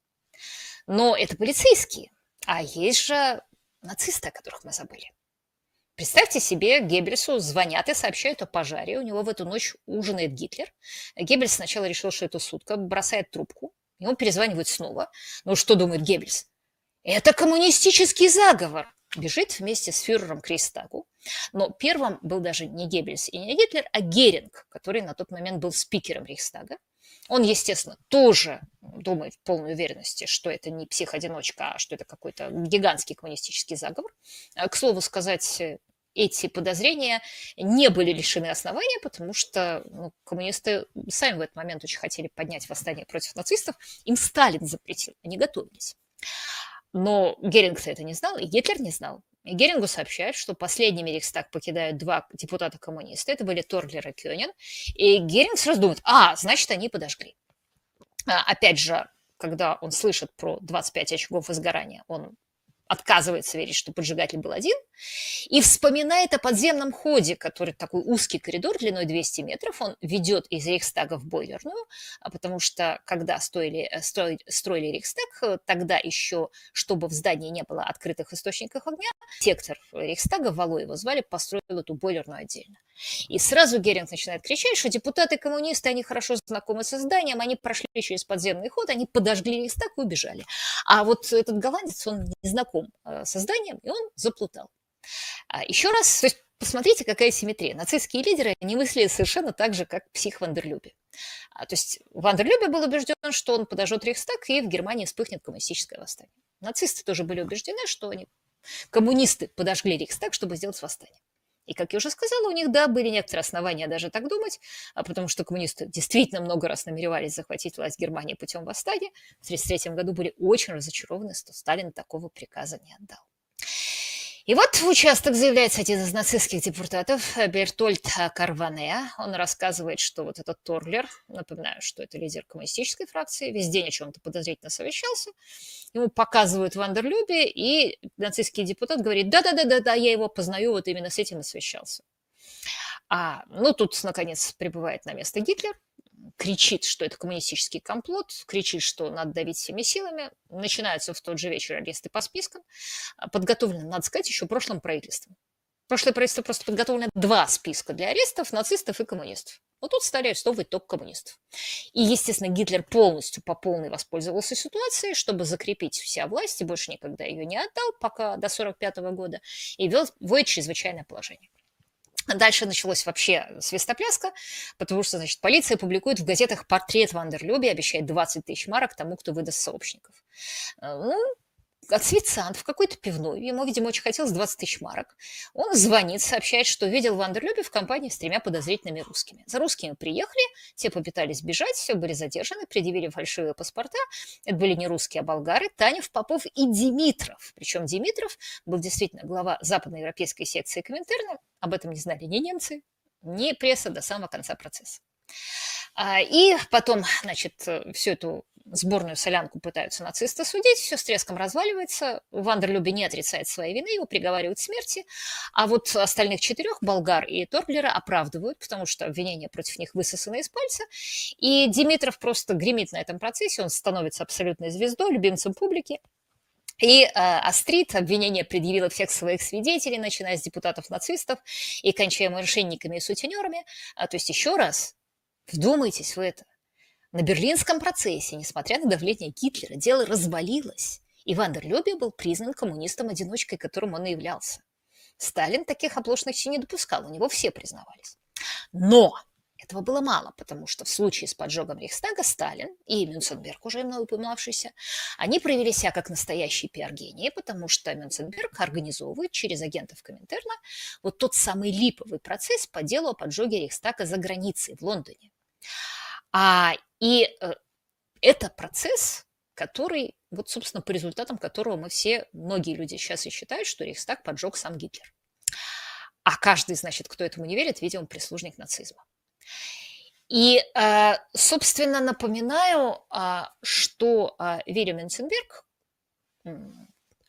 Но это полицейские, а есть же нацисты, о которых мы забыли. Представьте себе, Геббельсу звонят и сообщают о пожаре. У него в эту ночь ужинает Гитлер. Геббельс сначала решил, что это сутка, бросает трубку. Ему перезванивают снова. Ну, что думает Геббельс? Это коммунистический заговор. Бежит вместе с фюрером к. Но первым был даже не Геббельс и не Гитлер, а Геринг, который на тот момент был спикером Рейхстага. Он, естественно, тоже думает в полной уверенности, что это не псих-одиночка, а что это какой-то гигантский коммунистический заговор. А, к слову сказать, эти подозрения не были лишены основания, потому что ну, коммунисты сами в этот момент очень хотели поднять восстание против нацистов. Им Сталин запретил, они готовились. Но Геринг-то это не знал, и Гитлер не знал. И Герингу сообщают, что последними Рейхстаг покидают два депутата-коммуниста. Это были Торглер и Кёнин. И Геринг сразу думает, а, значит, они подожгли. А, опять же, когда он слышит про 25 очагов изгорания, он отказывается верить, что поджигатель был один, и вспоминает о подземном ходе, который такой узкий коридор длиной 200 метров, он ведет из Рейхстага в бойлерную, а потому что когда строили, э, строили, строили Рейхстаг, э, тогда еще, чтобы в здании не было открытых источников огня, сектор Рейхстага, Вало его звали, построил эту бойлерную отдельно. И сразу Геринг начинает кричать, что депутаты-коммунисты, они хорошо знакомы со зданием, они прошли через подземный ход, они подожгли Рейхстаг и убежали. А вот этот голландец, он не знаком э, со зданием, и он заплутал. А еще раз, то есть посмотрите, какая симметрия. Нацистские лидеры не мыслили совершенно так же, как псих Вандерлюбе. А, то есть Вандерлюбе был убежден, что он подожжет Рейхстаг, и в Германии вспыхнет коммунистическое восстание. Нацисты тоже были убеждены, что они, коммунисты подожгли Рейхстаг, чтобы сделать восстание. И, как я уже сказала, у них, да, были некоторые основания даже так думать, а потому что коммунисты действительно много раз намеревались захватить власть Германии путем восстания. В 1933 году были очень разочарованы, что Сталин такого приказа не отдал. И вот в участок заявляется один из нацистских депутатов Бертольд Карване. Он рассказывает, что вот этот Торлер, напоминаю, что это лидер коммунистической фракции, весь день о чем-то подозрительно совещался. Ему показывают Вандерлюбе, и нацистский депутат говорит, да-да-да-да, я его познаю, вот именно с этим и совещался. А, ну, тут, наконец, прибывает на место Гитлер, кричит, что это коммунистический комплот, кричит, что надо давить всеми силами. Начинаются в тот же вечер аресты по спискам, а, подготовлены, надо сказать, еще прошлым правительством. Прошлое правительство просто подготовлено два списка для арестов, нацистов и коммунистов. Вот тут стали арестовывать только коммунистов. И, естественно, Гитлер полностью по полной воспользовался ситуацией, чтобы закрепить вся власть, и больше никогда ее не отдал, пока до 1945 года, и ввел, чрезвычайное положение. Дальше началось вообще свистопляска, потому что, значит, полиция публикует в газетах портрет Вандерлюби, обещает 20 тысяч марок тому, кто выдаст сообщников. Э, ну, официант в какой-то пивной, ему, видимо, очень хотелось 20 тысяч марок. Он звонит, сообщает, что видел Вандерлюби в компании с тремя подозрительными русскими. За русскими приехали, те попытались бежать, все были задержаны, предъявили фальшивые паспорта. Это были не русские, а болгары, Танев, Попов и Димитров. Причем Димитров был действительно глава западноевропейской секции Коминтерна. Об этом не знали ни немцы, ни пресса до самого конца процесса. А, и потом, значит, всю эту сборную солянку пытаются нацисты судить, все с треском разваливается. Вандерлюбе не отрицает своей вины, его приговаривают к смерти. А вот остальных четырех, Болгар и Торглера, оправдывают, потому что обвинения против них высосаны из пальца. И Димитров просто гремит на этом процессе, он становится абсолютной звездой, любимцем публики. И э, Астрид обвинение предъявила всех своих свидетелей, начиная с депутатов-нацистов и кончая мошенниками и сутенерами. А, то есть еще раз, вдумайтесь в это. На берлинском процессе, несмотря на давление Гитлера, дело развалилось, и Вандерлёбе был признан коммунистом-одиночкой, которым он и являлся. Сталин таких оплошностей не допускал, у него все признавались. Но этого было мало, потому что в случае с поджогом Рейхстага Сталин и Мюнценберг, уже мной упоминавшийся, они проявили себя как настоящие пиар-гении, потому что Мюнценберг организовывает через агентов Коминтерна вот тот самый липовый процесс по делу о поджоге Рейхстага за границей в Лондоне. А, и э, это процесс, который, вот, собственно, по результатам которого мы все, многие люди сейчас и считают, что Рейхстаг поджег сам Гитлер. А каждый, значит, кто этому не верит, видимо, прислужник нацизма. И, э, собственно, напоминаю, а, что а, Веря Менценберг,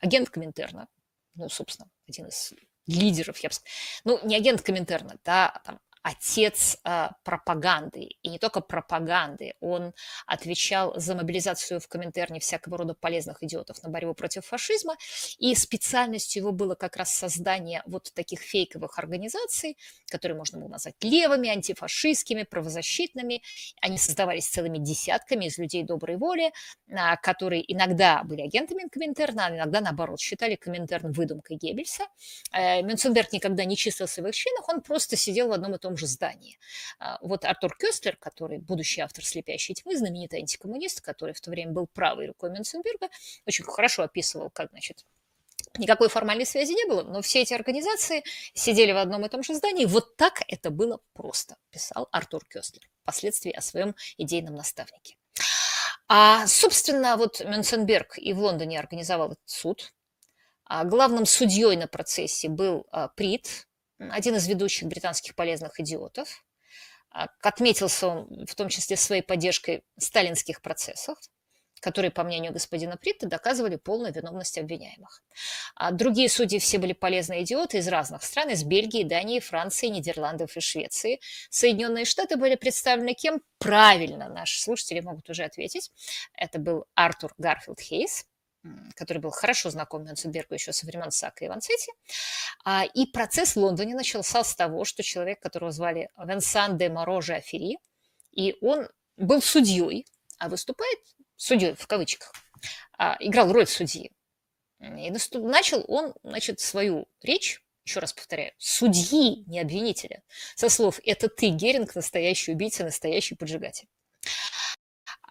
агент Коминтерна, ну, собственно, один из лидеров, я бы сказала, ну, не агент Коминтерна, да, там, отец э, пропаганды, и не только пропаганды, он отвечал за мобилизацию в Коминтерне всякого рода полезных идиотов на борьбу против фашизма, и специальностью его было как раз создание вот таких фейковых организаций, которые можно было назвать левыми, антифашистскими, правозащитными. Они создавались целыми десятками из людей доброй воли, э, которые иногда были агентами Коминтерна, а иногда, наоборот, считали Коминтерн выдумкой Геббельса. Э, Мюнценберг никогда не числился в их членах, он просто сидел в одном и том том же здании. А, вот Артур Кёстлер, который будущий автор «Слепящей тьмы», знаменитый антикоммунист, который в то время был правой рукой Менценберга, очень хорошо описывал, как, значит, Никакой формальной связи не было, но все эти организации сидели в одном и том же здании. Вот так это было просто, писал Артур Кёстлер впоследствии о своем идейном наставнике. А, собственно, вот Мюнценберг и в Лондоне организовал этот суд. А главным судьей на процессе был а, Прит, один из ведущих британских полезных идиотов. А, отметился он в том числе своей поддержкой сталинских процессов, которые, по мнению господина Притта, доказывали полную виновность обвиняемых. А другие судьи все были полезные идиоты из разных стран, из Бельгии, Дании, Франции, Нидерландов и Швеции. Соединенные Штаты были представлены кем? Правильно, наши слушатели могут уже ответить. Это был Артур Гарфилд Хейс, который был хорошо знаком Мюнценбергу еще со времен Сака и Ванцетти. А, и процесс в Лондоне начался с того, что человек, которого звали Венсан де Мороже Афери, и он был судьей, а выступает судьей в кавычках, а, играл роль судьи. И начал он, значит, свою речь еще раз повторяю, судьи, не обвинителя, со слов «это ты, Геринг, настоящий убийца, настоящий поджигатель»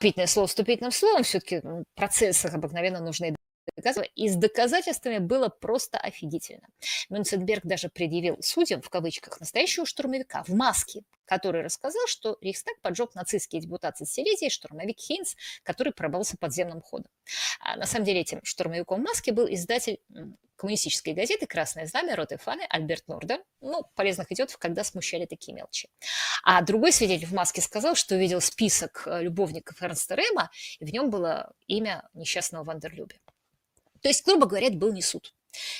вступительное слово вступительным словом, все-таки ну, в процессах обыкновенно нужны доказательства, и с доказательствами было просто офигительно. Мюнценберг даже предъявил судьям, в кавычках, настоящего штурмовика в маске, который рассказал, что Рейхстаг поджег нацистские депутаты Силезии, штурмовик Хейнс, который пробрался подземным ходом. А на самом деле этим штурмовиком в маске был издатель коммунистической газеты «Красное знамя» Роты Фаны Альберт Нордер. Ну, полезных идиотов, когда смущали такие мелочи. А другой свидетель в маске сказал, что увидел список э, любовников Эрнста Рема, и в нем было имя несчастного Вандерлюбе. То есть, грубо говоря, это был не суд.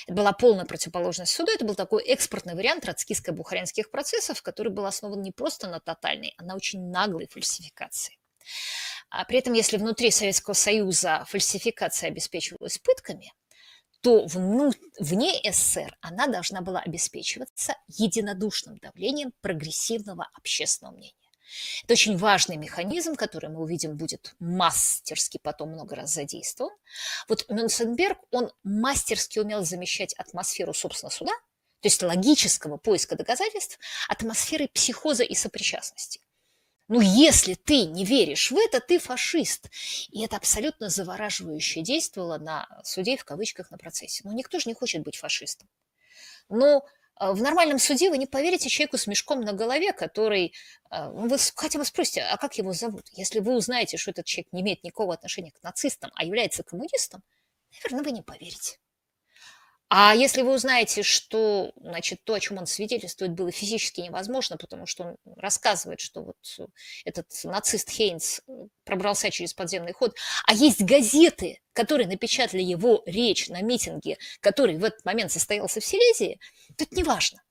Это была полная противоположность суду. Это был такой экспортный вариант троцкистско-бухаринских процессов, который был основан не просто на тотальной, а на очень наглой фальсификации. А при этом, если внутри Советского Союза фальсификация обеспечивалась пытками, то вну, вне СССР она должна была обеспечиваться единодушным давлением прогрессивного общественного мнения. Это очень важный механизм, который мы увидим будет мастерски потом много раз задействован. Вот Мюнценберг, он мастерски умел замещать атмосферу, собственно, суда, то есть логического поиска доказательств, атмосферой психоза и сопричастности. Ну, если ты не веришь в это, ты фашист. И это абсолютно завораживающе действовало на судей в кавычках на процессе. Но никто же не хочет быть фашистом. Но а, в нормальном суде вы не поверите человеку с мешком на голове, который... А, вы хотя бы спросите, а как его зовут? Если вы узнаете, что этот человек не имеет никакого отношения к нацистам, а является коммунистом, наверное, вы не поверите. А если вы узнаете, что, значит, то, о чем он свидетельствует, было физически невозможно, потому что он рассказывает, что вот этот нацист Хейнс пробрался через подземный ход, а есть газеты, которые напечатали его речь на митинге, который в этот момент состоялся в Силезии, то это не важно.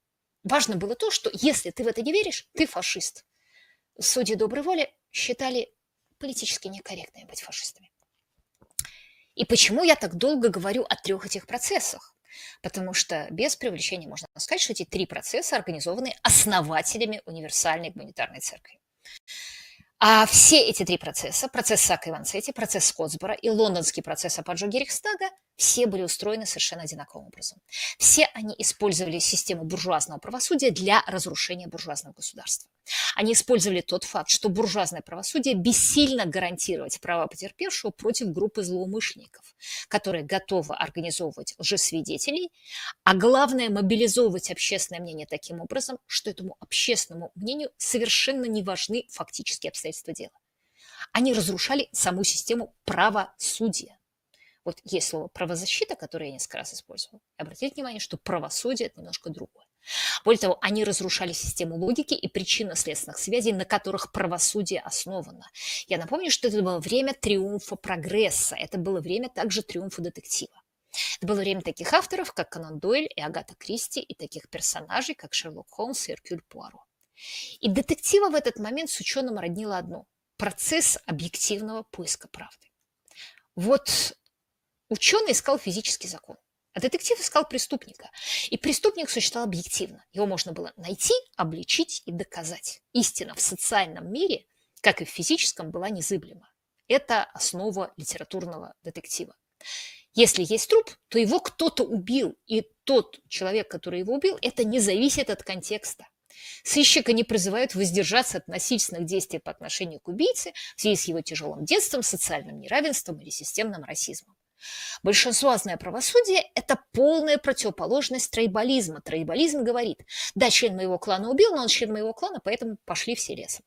Важно было то, что если ты в это не веришь, ты фашист. Судьи доброй воли считали политически некорректными быть фашистами. И почему я так долго говорю о трех этих процессах? Потому что без привлечения можно сказать, что эти три процесса организованы основателями универсальной гуманитарной церкви. А все эти три процесса, процесс Сака и Ванцетти, процесс Скотсбора и лондонский процесс о поджоге все были устроены совершенно одинаковым образом. Все они использовали систему буржуазного правосудия для разрушения буржуазного государства. Они использовали тот факт, что буржуазное правосудие бессильно гарантировать права потерпевшего против группы злоумышленников, которые готовы организовывать лжесвидетелей, а главное мобилизовывать общественное мнение таким образом, что этому общественному мнению совершенно не важны фактические обстоятельства дела. Они разрушали саму систему правосудия. Вот есть слово правозащита, которое я несколько раз использовала. Обратите внимание, что правосудие – это немножко другое. Более того, они разрушали систему логики и причинно-следственных связей, на которых правосудие основано. Я напомню, что это было время триумфа прогресса, это было время также триумфа детектива. Это было время таких авторов, как Конан Дойль и Агата Кристи, и таких персонажей, как Шерлок Холмс и Эркюль Пуаро. И детектива в этот момент с ученым роднило одно – процесс объективного поиска правды. Вот Ученый искал физический закон, а детектив искал преступника. И преступник существовал объективно. Его можно было найти, обличить и доказать. Истина в социальном мире, как и в физическом, была незыблема. Это основа литературного детектива. Если есть труп, то его кто-то убил, и тот человек, который его убил, это не зависит от контекста. Сыщика не призывают воздержаться от насильственных действий по отношению к убийце в связи с его тяжелым детством, социальным неравенством или системным расизмом. Большинствуазное правосудие – это полная противоположность тройболизма. Тройболизм говорит, да, член моего клана убил, но он член моего клана, поэтому пошли все лесом.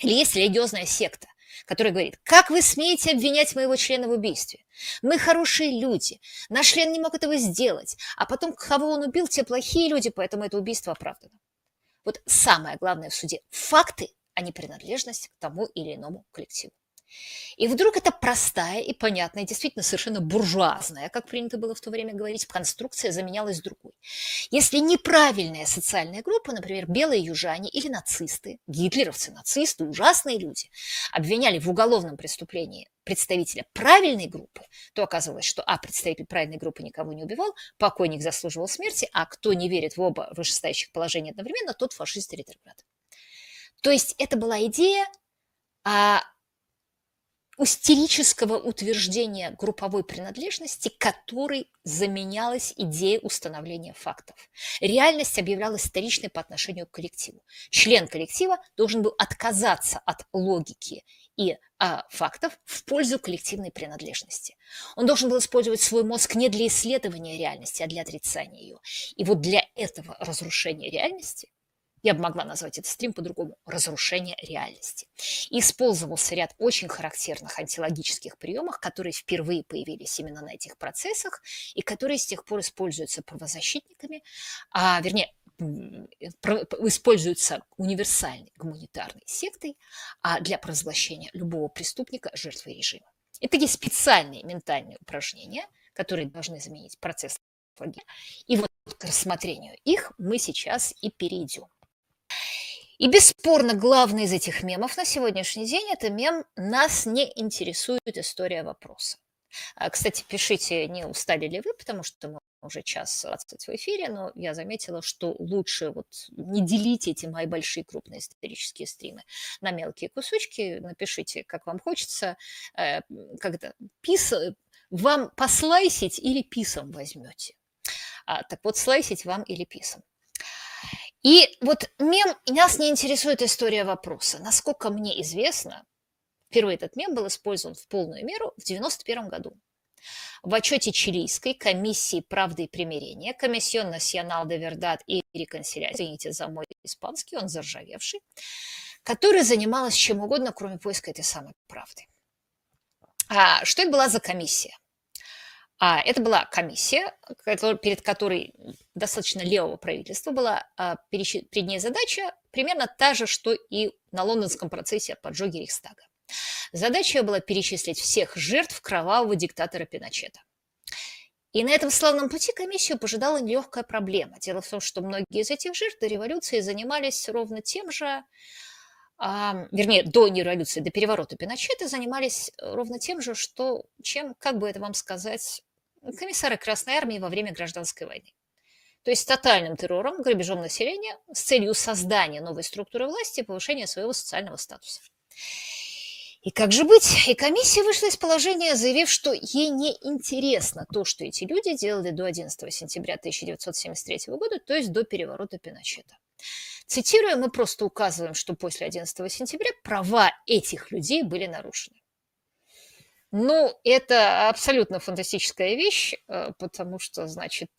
Или есть религиозная секта, которая говорит, как вы смеете обвинять моего члена в убийстве? Мы хорошие люди, наш член не мог этого сделать, а потом, кого он убил, те плохие люди, поэтому это убийство оправдано. Вот самое главное в суде – факты, а не принадлежность к тому или иному коллективу. И вдруг эта простая и понятная, действительно совершенно буржуазная, как принято было в то время говорить, конструкция заменялась другой. Если неправильная социальная группа, например, белые южане или нацисты, гитлеровцы, нацисты, ужасные люди, обвиняли в уголовном преступлении представителя правильной группы, то оказывалось, что а, представитель правильной группы никого не убивал, покойник заслуживал смерти, а кто не верит в оба вышестоящих положения одновременно, тот фашист и ретроград. То есть это была идея а, истерического утверждения групповой принадлежности, которой заменялась идея установления фактов. Реальность объявлялась вторичной по отношению к коллективу. Член коллектива должен был отказаться от логики и а, фактов в пользу коллективной принадлежности. Он должен был использовать свой мозг не для исследования реальности, а для отрицания ее. И вот для этого разрушения реальности я бы могла назвать этот стрим по-другому, разрушение реальности. использовался ряд очень характерных антилогических приемов, которые впервые появились именно на этих процессах и которые с тех пор используются правозащитниками, а, вернее, используются универсальной гуманитарной сектой а для провозглашения любого преступника жертвой режима. Это есть специальные ментальные упражнения, которые должны заменить процесс и вот к рассмотрению их мы сейчас и перейдем. И бесспорно, главный из этих мемов на сегодняшний день – это мем «Нас не интересует история вопроса». А, кстати, пишите, не устали ли вы, потому что мы уже час 20 в эфире, но я заметила, что лучше вот не делить эти мои большие крупные исторические стримы на мелкие кусочки. Напишите, как вам хочется, э, когда пис, вам послайсить или писом возьмете. А, так вот, слайсить вам или писом. И вот мем, нас не интересует история вопроса. Насколько мне известно, впервые этот мем был использован в полную меру в 1991 году. В отчете чилийской комиссии правды и примирения Комиссион Национал де Вердат и Реконсиляции, извините за мой испанский, он заржавевший, которая занималась чем угодно, кроме поиска этой самой правды. А что это была за комиссия? А это была комиссия, перед которой достаточно левого правительства была а, перед ней задача примерно та же, что и на лондонском процессе о поджоге Рейхстага. Задача была перечислить всех жертв кровавого диктатора Пиночета. И на этом славном пути комиссию пожидала нелегкая проблема. Дело в том, что многие из этих жертв до революции занимались ровно тем же, а, вернее, до революции, до переворота Пиночета занимались ровно тем же, что, чем, как бы это вам сказать, комиссары Красной Армии во время Гражданской войны. То есть тотальным террором, грабежом населения с целью создания новой структуры власти и повышения своего социального статуса. И как же быть? И комиссия вышла из положения, заявив, что ей не интересно то, что эти люди делали до 11 сентября 1973 года, то есть до переворота Пиночета. Цитируя, мы просто указываем, что после 11 сентября права этих людей были нарушены. Ну, это абсолютно фантастическая вещь, э, потому что, значит,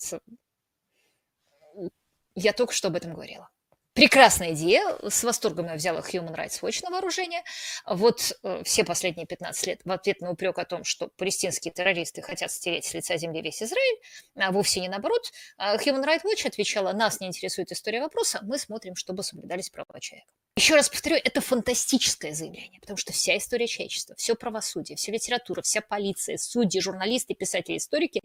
я только что об этом говорила. Прекрасная идея. С восторгом я взяла Human Rights Watch на вооружение. Вот э, все последние 15 лет в ответ на упрек о том, что палестинские террористы хотят стереть с лица земли весь Израиль, а вовсе не наоборот, э, Human Rights Watch отвечала, нас не интересует история вопроса, мы смотрим, чтобы соблюдались права человека. Еще раз повторю, это фантастическое заявление, потому что вся история человечества, все правосудие, вся литература, вся полиция, судьи, журналисты, писатели, историки,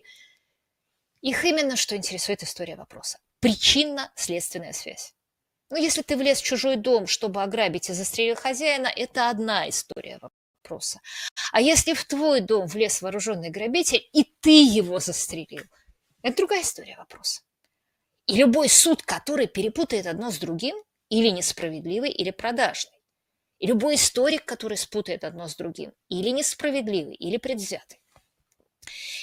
их именно что интересует история вопроса. Причинно-следственная связь. Ну, если ты влез в чужой дом, чтобы ограбить и застрелил хозяина, это одна история вопроса. А если в твой дом влез вооруженный грабитель, и ты его застрелил, это другая история вопроса. И любой суд, который перепутает одно с другим, или несправедливый, или продажный. И любой историк, который спутает одно с другим, или несправедливый, или предвзятый.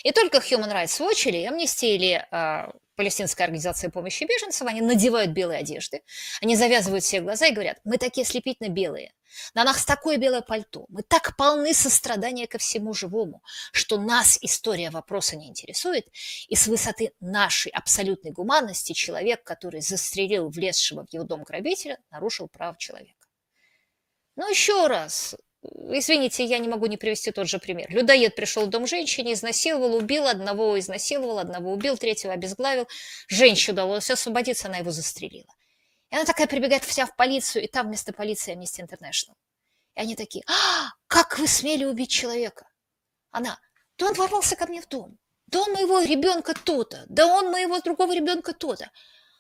И только Human Rights Watch или Amnesty, или а, палестинская организация помощи беженцам, они надевают белые одежды, они завязывают все глаза и говорят, мы такие ослепительно белые, на нас такое белое пальто, мы так полны сострадания ко всему живому, что нас история вопроса не интересует, и с высоты нашей абсолютной гуманности человек, который застрелил влезшего в его дом грабителя, нарушил права человека. Ну еще раз, Извините, я не могу не привести тот же пример. Людоед пришел в дом женщине, изнасиловал, убил, одного изнасиловал, одного убил, третьего обезглавил. Женщине удалось освободиться, она его застрелила. И она такая прибегает вся в полицию, и там вместо полиции Amnesty International. И они такие, а, как вы смели убить человека? Она, да он ворвался ко мне в дом. Да он моего ребенка то-то. Да он моего другого ребенка то-то.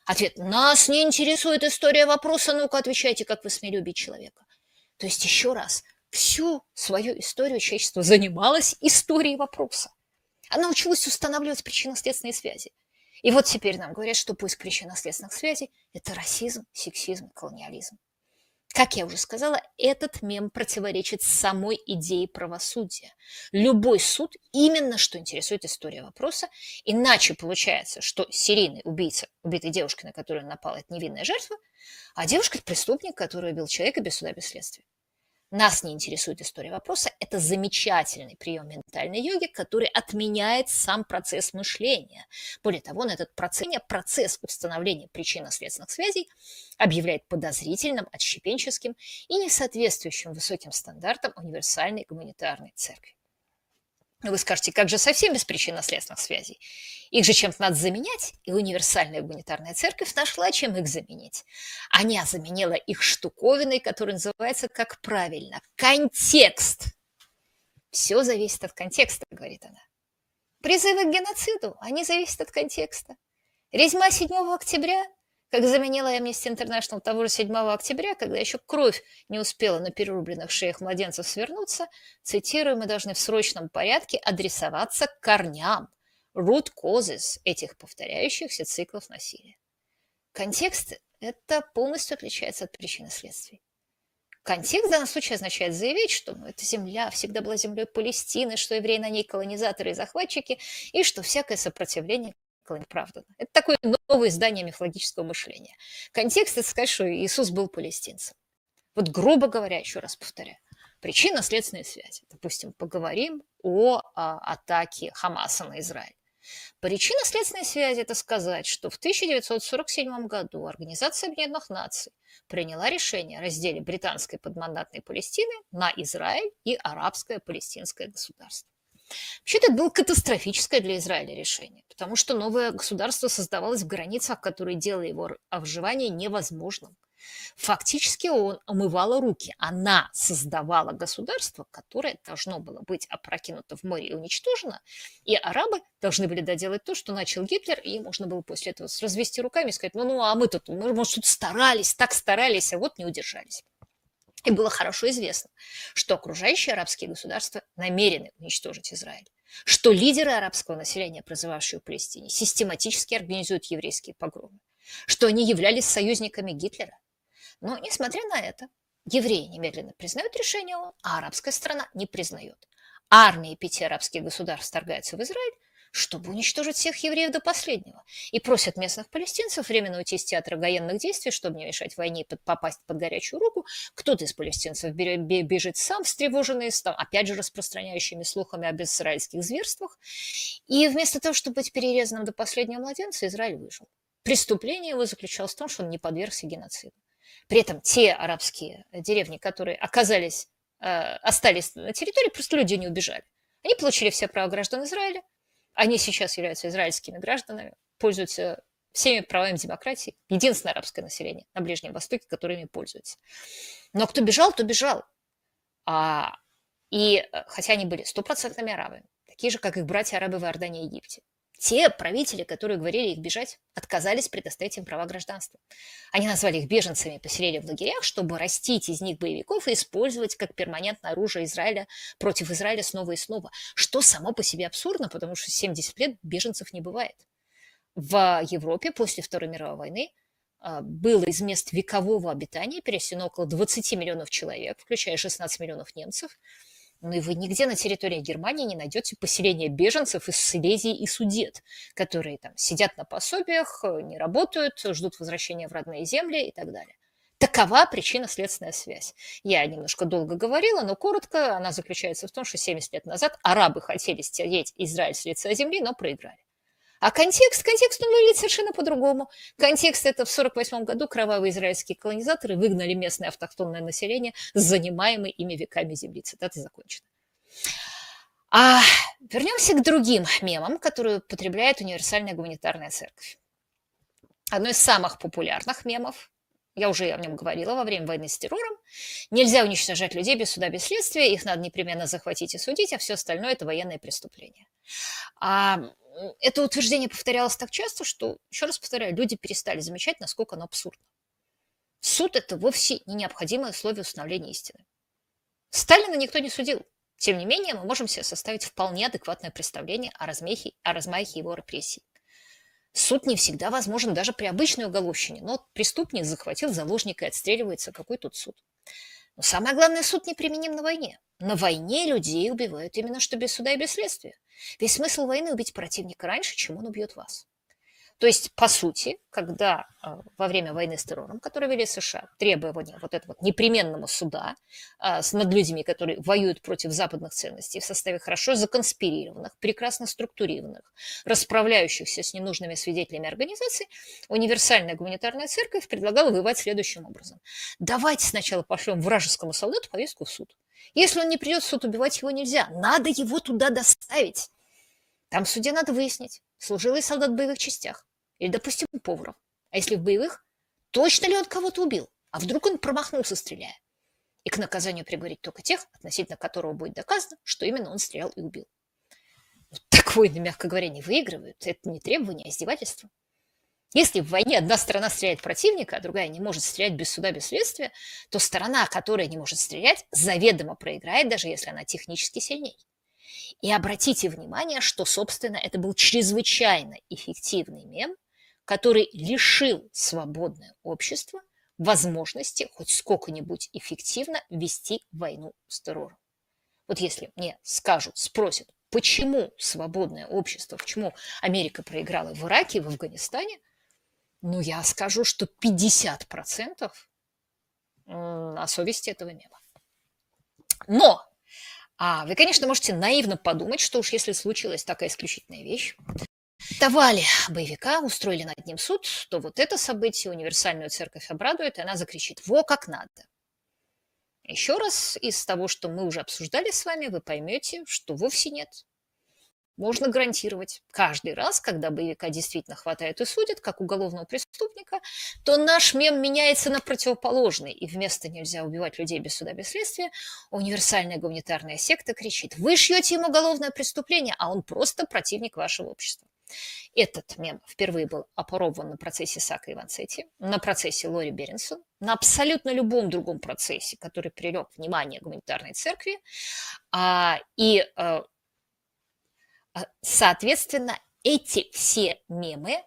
Ответ, нас не интересует история вопроса, ну-ка отвечайте, как вы смели убить человека. То есть еще раз, всю свою историю человечество занималось историей вопроса. Она училась устанавливать причинно-следственные связи. И вот теперь нам говорят, что поиск причинно-следственных связей – это расизм, сексизм, колониализм. Как я уже сказала, этот мем противоречит самой идее правосудия. Любой суд именно что интересует история вопроса, иначе получается, что серийный убийца, убитой девушкой, на которую напала, это невинная жертва, а девушка – преступник, который убил человека без суда, без следствия. Нас не интересует история вопроса. Это замечательный прием ментальной йоги, который отменяет сам процесс мышления. Более того, на этот процесс, процесс установления причинно-следственных связей объявляет подозрительным, отщепенческим и несоответствующим высоким стандартам универсальной гуманитарной церкви. Вы скажете, как же совсем без причинно-следственных связей? Их же чем-то надо заменять, и универсальная гуманитарная церковь нашла, чем их заменить. Она заменила их штуковиной, которая называется, как правильно, контекст. Все зависит от контекста, говорит она. Призывы к геноциду, они зависят от контекста. Резьма 7 октября как заменила Amnesty International того же 7 октября, когда еще кровь не успела на перерубленных шеях младенцев свернуться, цитирую, мы должны в срочном порядке адресоваться к корням, root causes этих повторяющихся циклов насилия. Контекст это полностью отличается от причины следствий. Контекст в данном случае означает заявить, что ну, эта земля всегда была землей Палестины, что евреи на ней колонизаторы и захватчики, и что всякое сопротивление оправдано. Это такое новое издание мифологического мышления. Контекст – это сказать, что Иисус был палестинцем. Вот грубо говоря, еще раз повторяю, причинно-следственные связи. Допустим, поговорим о, о атаке Хамаса на Израиль. Причинно-следственные связи – это сказать, что в 1947 году Организация Объединенных Наций приняла решение о разделе британской подмандатной Палестины на Израиль и арабское палестинское государство. Вообще-то это было катастрофическое для Израиля решение, потому что новое государство создавалось в границах, которые делали его выживание невозможным. Фактически он омывала руки. Она создавала государство, которое должно было быть опрокинуто в море и уничтожено, и арабы должны были доделать то, что начал Гитлер, и можно было после этого развести руками и сказать, ну, ну, а мы тут, мы, может, тут старались, так старались, а вот не удержались. И было хорошо известно, что окружающие арабские государства намерены уничтожить Израиль, что лидеры арабского населения, прозывавшие в Палестине, систематически организуют еврейские погромы, что они являлись союзниками Гитлера. Но, несмотря на это, евреи немедленно признают решение ООН, а арабская страна не признает. Армии пяти арабских государств вторгаются в Израиль, чтобы уничтожить всех евреев до последнего, и просят местных палестинцев временно уйти из театра военных действий, чтобы не мешать войне и попасть под горячую руку. Кто-то из палестинцев бежит сам, встревоженный, опять же распространяющими слухами об израильских зверствах. И вместо того, чтобы быть перерезанным до последнего младенца, Израиль выжил. Преступление его заключалось в том, что он не подвергся геноциду. При этом те арабские деревни, которые оказались, э, остались на территории, просто люди не убежали. Они получили все права граждан Израиля, они сейчас являются израильскими гражданами, пользуются всеми правами демократии. Единственное арабское население на Ближнем Востоке, которыми пользуются. Но кто бежал, то бежал. А, и э, хотя они были стопроцентными арабами, такие же, как их братья-арабы в Иордании и Египте. Те правители, которые говорили их бежать, отказались предоставить им права гражданства. Они назвали их беженцами и поселили в лагерях, чтобы растить из них боевиков и использовать как перманентное оружие Израиля против Израиля снова и снова, что само по себе абсурдно, потому что 70 лет беженцев не бывает. В Европе после Второй мировой войны а, было из мест векового обитания переселено около 20 миллионов человек, включая 16 миллионов немцев – но ну и вы нигде на территории Германии не найдете поселения беженцев из Силезии и Судет, которые там сидят на пособиях, э, не работают, ждут возвращения в родные земли и так далее. Такова причинно-следственная связь. Я немножко долго говорила, но коротко она заключается в том, что 70 лет назад арабы хотели стереть Израиль с лица земли, но проиграли. А контекст, контекст он выглядит совершенно по-другому. Контекст это в 1948 году кровавые израильские колонизаторы выгнали местное автохтонное население с занимаемой ими веками земли. Цитата закончена. А вернемся к другим мемам, которые потребляет универсальная гуманитарная церковь. Одно из самых популярных мемов, я уже о нем говорила во время войны с террором, нельзя уничтожать людей без суда, без следствия, их надо непременно захватить и судить, а все остальное – это военное преступление. А это утверждение повторялось так часто, что, еще раз повторяю, люди перестали замечать, насколько оно абсурдно. Суд – это вовсе не необходимое условие установления истины. Сталина никто не судил. Тем не менее, мы можем себе составить вполне адекватное представление о размахе, о размахе его репрессий. Суд не всегда возможен даже при обычной уголовщине, но преступник захватил заложника и отстреливается. Какой тут суд? Но самое главное, суд неприменим на войне. На войне людей убивают именно что без суда и без следствия. Весь смысл войны – убить противника раньше, чем он убьет вас. То есть, по сути, когда э, во время войны с террором, которую вели США, требования вот этого вот непременного суда э, над людьми, которые воюют против западных ценностей в составе хорошо законспирированных, прекрасно структурированных, расправляющихся с ненужными свидетелями организаций, универсальная гуманитарная церковь предлагала воевать следующим образом. Давайте сначала пошлем вражескому солдату повестку в суд. Если он не придет в суд, убивать его нельзя. Надо его туда доставить. Там в суде надо выяснить, служил ли солдат в боевых частях или, допустим, поваром. А если в боевых, точно ли он кого-то убил? А вдруг он промахнулся, стреляя? И к наказанию приговорить только тех, относительно которого будет доказано, что именно он стрелял и убил. Вот так войны, мягко говоря, не выигрывают. Это не требование, а издевательство. Если в войне одна сторона стреляет противника, а другая не может стрелять без суда, без следствия, то сторона, которая не может стрелять, заведомо проиграет, даже если она технически сильнее. И обратите внимание, что, собственно, это был чрезвычайно эффективный мем, который лишил свободное общество возможности хоть сколько-нибудь эффективно вести войну с террором. Вот если мне скажут, спросят, почему свободное общество, почему Америка проиграла в Ираке в Афганистане, ну, я скажу, что 50% на совести этого мема. Но а вы, конечно, можете наивно подумать, что уж если случилась такая исключительная вещь, давали боевика, устроили над ним суд, то вот это событие универсальную церковь обрадует, и она закричит «Во как надо!». Еще раз из того, что мы уже обсуждали с вами, вы поймете, что вовсе нет. Можно гарантировать. Каждый раз, когда боевика действительно хватает и судят, как уголовного преступника, то наш мем меняется на противоположный. И вместо «нельзя убивать людей без суда, без следствия» универсальная гуманитарная секта кричит «Вы шьете ему уголовное преступление, а он просто противник вашего общества». Этот мем впервые был опробован на процессе Сака и Ванцетти, на процессе Лори Беренсон, на абсолютно любом другом процессе, который привлек внимание гуманитарной церкви. А, и а, соответственно, эти все мемы,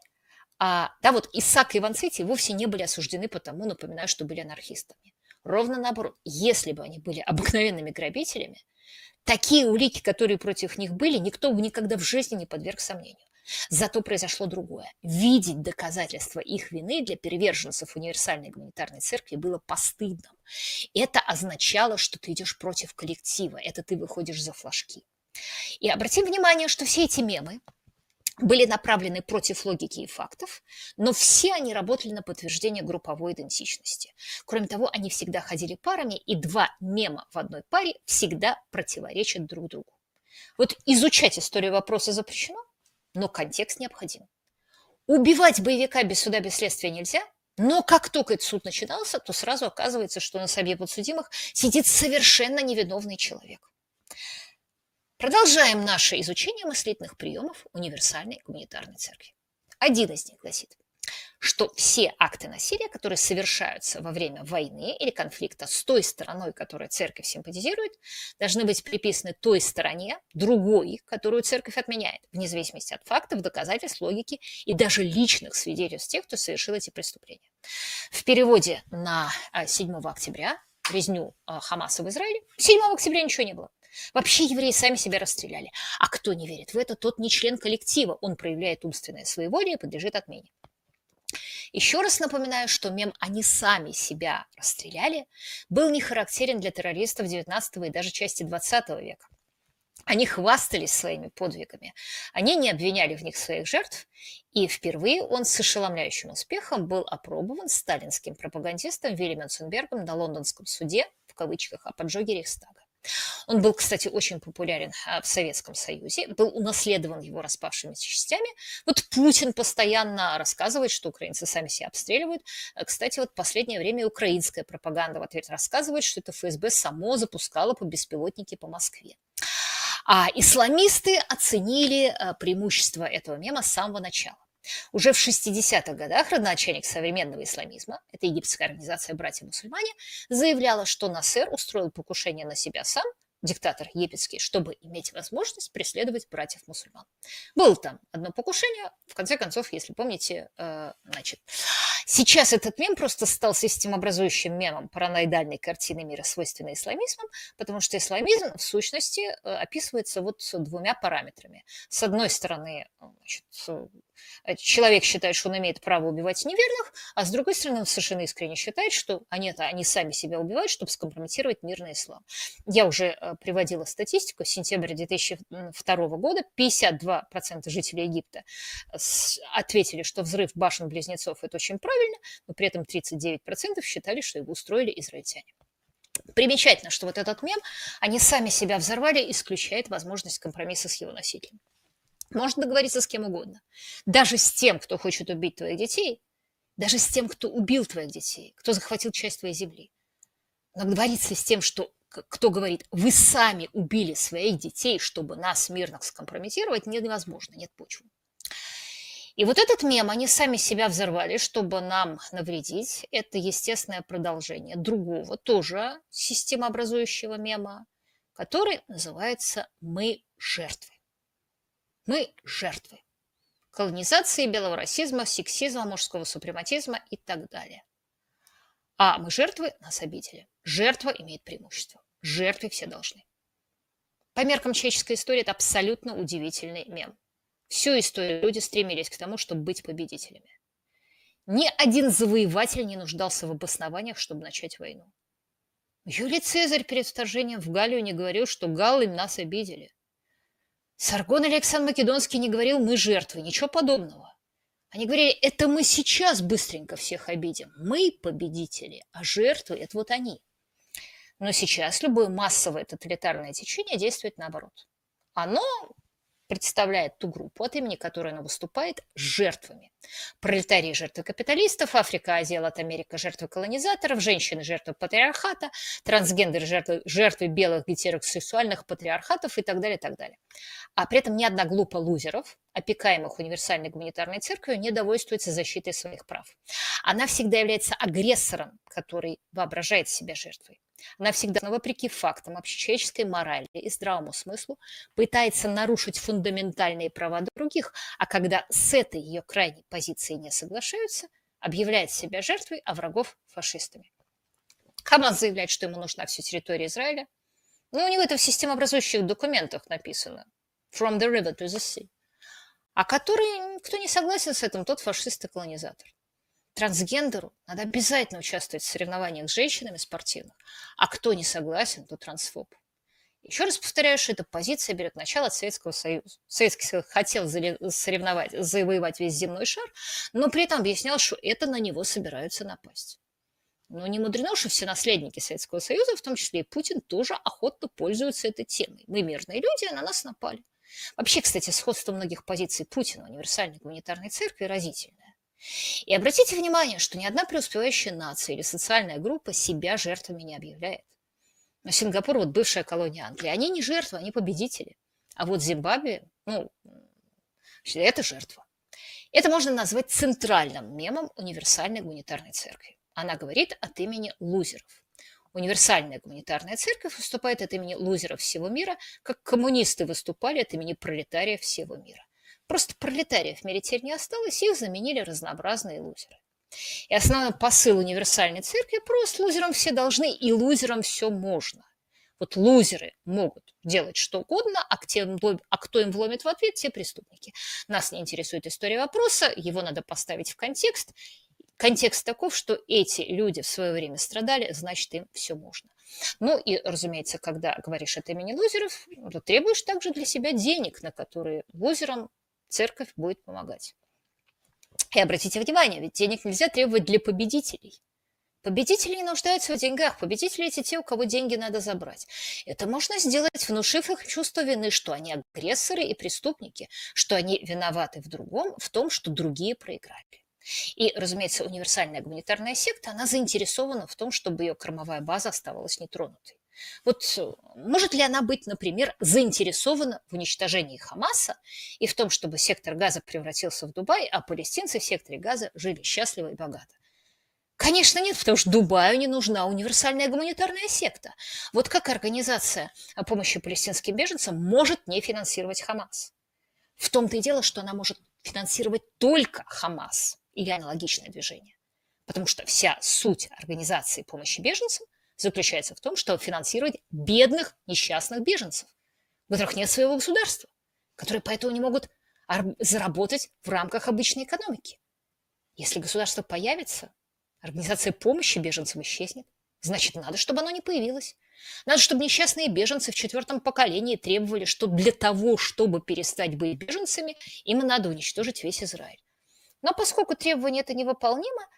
а, да, вот Исаак и Ванцетти вовсе не были осуждены потому, напоминаю, что были анархистами. Ровно наоборот, если бы они были обыкновенными грабителями, такие улики, которые против них были, никто бы никогда в жизни не подверг сомнению. Зато произошло другое. Видеть доказательства их вины для переверженцев универсальной гуманитарной церкви было постыдным. Это означало, что ты идешь против коллектива, это ты выходишь за флажки. И обратим внимание, что все эти мемы были направлены против логики и фактов, но все они работали на подтверждение групповой идентичности. Кроме того, они всегда ходили парами, и два мема в одной паре всегда противоречат друг другу. Вот изучать историю вопроса запрещено, но контекст необходим. Убивать боевика без суда, без следствия нельзя, но как только этот суд начинался, то сразу оказывается, что на собе подсудимых сидит совершенно невиновный человек. Продолжаем наше изучение мыслительных приемов универсальной гуманитарной церкви. Один из них гласит, что все акты насилия, которые совершаются во время войны или конфликта с той стороной, которой церковь симпатизирует, должны быть приписаны той стороне, другой, которую церковь отменяет, вне зависимости от фактов, доказательств, логики и даже личных свидетельств тех, кто совершил эти преступления. В переводе на 7 а, октября резню а, Хамаса в Израиле 7 октября ничего не было. Вообще евреи сами себя расстреляли. А кто не верит в это, тот не член коллектива. Он проявляет умственное своеволие и подлежит отмене. Еще раз напоминаю, что мем «они сами себя расстреляли» был не характерен для террористов XIX и даже части XX века. Они хвастались своими подвигами, они не обвиняли в них своих жертв, и впервые он с ошеломляющим успехом был опробован сталинским пропагандистом Вильямом Цунбергом на лондонском суде, в кавычках, о поджоге Рейхстага. Он был, кстати, очень популярен а, в Советском Союзе, был унаследован его распавшимися частями. Вот Путин постоянно рассказывает, что украинцы сами себя обстреливают. А, кстати, вот последнее время украинская пропаганда в ответ рассказывает, что это ФСБ само запускало по беспилотники по Москве. А исламисты оценили а, преимущество этого мема с самого начала. Уже в 60-х годах родоначальник современного исламизма, это египетская организация «Братья-мусульмане», заявляла, что Насер устроил покушение на себя сам, диктатор египетский, чтобы иметь возможность преследовать братьев-мусульман. Было там одно покушение, в конце концов, если помните, э, значит, сейчас этот мем просто стал системообразующим мемом параноидальной картины мира, свойственной исламизмом, потому что исламизм в сущности э, описывается вот двумя параметрами. С одной стороны, значит, Э, человек считает, что он имеет право убивать неверных, а с другой стороны, он совершенно искренне считает, что они, -то, они сами себя убивают, чтобы скомпрометировать мирный ислам. Я уже э, приводила статистику. С сентября 2002 года 52% жителей Египта э, ответили, что взрыв башен-близнецов – это очень правильно, но при этом 39% считали, что его устроили израильтяне. Примечательно, что вот этот мем, они сами себя взорвали, исключает возможность компромисса с его носителем. Можно договориться с кем угодно. Даже с тем, кто хочет убить твоих детей, даже с тем, кто убил твоих детей, кто захватил часть твоей земли. Но договориться с тем, что кто говорит, вы сами убили своих детей, чтобы нас мирно скомпрометировать, невозможно, нет почвы. И вот этот мем, они сами себя взорвали, чтобы нам навредить. Это естественное продолжение другого, тоже системообразующего мема, который называется «Мы жертвы». Мы жертвы. Колонизации, белого расизма, сексизма, мужского супрематизма и так далее. А мы жертвы, нас обидели. Жертва имеет преимущество. Жертвы все должны. По меркам человеческой истории это абсолютно удивительный мем. Всю историю люди стремились к тому, чтобы быть победителями. Ни один завоеватель не нуждался в обоснованиях, чтобы начать войну. Юлий Цезарь перед вторжением в Галлию не говорил, что галлы нас обидели. Саргон Александр Македонский не говорил «мы жертвы», ничего подобного. Они говорили, это мы сейчас быстренько всех обидим. Мы победители, а жертвы – это вот они. Но сейчас любое массовое тоталитарное течение действует наоборот. Оно представляет ту группу, от имени которой она выступает, жертвами. Пролетарии – жертвы капиталистов, Африка, Азия, Латамерика – жертвы колонизаторов, женщины – жертвы патриархата, трансгендеры – жертвы, жертвы белых гетеросексуальных патриархатов и так далее, и так далее. А при этом ни одна группа лузеров, опекаемых универсальной гуманитарной церковью, не довольствуется защитой своих прав. Она всегда является агрессором, который воображает себя жертвой. Она всегда, вопреки фактам общечеловеческой морали и здравому смыслу, пытается нарушить фундаментальные права других, а когда с этой ее крайней позицией не соглашаются, объявляет себя жертвой, а врагов фашистами. Хамас заявляет, что ему нужна вся территория Израиля. Но у него это в системообразующих документах написано. From the river to the sea. А который, кто не согласен с этим, тот фашист и колонизатор трансгендеру надо обязательно участвовать в соревнованиях с женщинами спортивных, а кто не согласен, то трансфоб. Еще раз повторяю, что эта позиция берет начало от Советского Союза. Советский Союз хотел соревновать, завоевать весь земной шар, но при этом объяснял, что это на него собираются напасть. Но не мудрено, что все наследники Советского Союза, в том числе и Путин, тоже охотно пользуются этой темой. Мы мирные люди, а на нас напали. Вообще, кстати, сходство многих позиций Путина универсальной гуманитарной церкви разительное. И обратите внимание, что ни одна преуспевающая нация или социальная группа себя жертвами не объявляет. Сингапур, вот бывшая колония Англии, они не жертвы, они победители. А вот Зимбабве, ну, это жертва. Это можно назвать центральным мемом универсальной гуманитарной церкви. Она говорит от имени лузеров. Универсальная гуманитарная церковь выступает от имени лузеров всего мира, как коммунисты выступали от имени пролетариев всего мира. Просто пролетариев в мире теперь не осталось, их заменили разнообразные лузеры. И основной посыл универсальной церкви прост. Лузерам все должны, и лузерам все можно. Вот лузеры могут делать что угодно, а, кто, а кто им вломит в ответ, те преступники. Нас не интересует история вопроса, его надо поставить в контекст. Контекст таков, что эти люди в свое время страдали, значит, им все можно. Ну и, разумеется, когда говоришь от имени лузеров, то требуешь также для себя денег, на которые лузерам церковь будет помогать. И обратите внимание, ведь денег нельзя требовать для победителей. Победители не нуждаются в деньгах. Победители – эти те, у кого деньги надо забрать. Это можно сделать, внушив их чувство вины, что они агрессоры и преступники, что они виноваты в другом, в том, что другие проиграли. И, разумеется, универсальная гуманитарная секта, она заинтересована в том, чтобы ее кормовая база оставалась нетронутой. Вот э, может ли она быть, например, заинтересована в уничтожении Хамаса и в том, чтобы сектор газа превратился в Дубай, а палестинцы в секторе газа жили счастливо и богато? Конечно, нет, потому что Дубаю не нужна универсальная гуманитарная секта. Вот как организация помощи палестинским беженцам может не финансировать Хамас? В том-то и дело, что она может финансировать только Хамас или аналогичное движение. Потому что вся суть организации помощи беженцам заключается в том, чтобы финансировать бедных несчастных беженцев, у которых нет своего государства, которые поэтому не могут заработать в рамках обычной экономики. Если государство появится, организация помощи беженцам исчезнет. Значит, надо, чтобы оно не появилось. Надо, чтобы несчастные беженцы в четвертом поколении требовали, что для того, чтобы перестать быть беженцами, им надо уничтожить весь Израиль. Но поскольку требование это невыполнимо,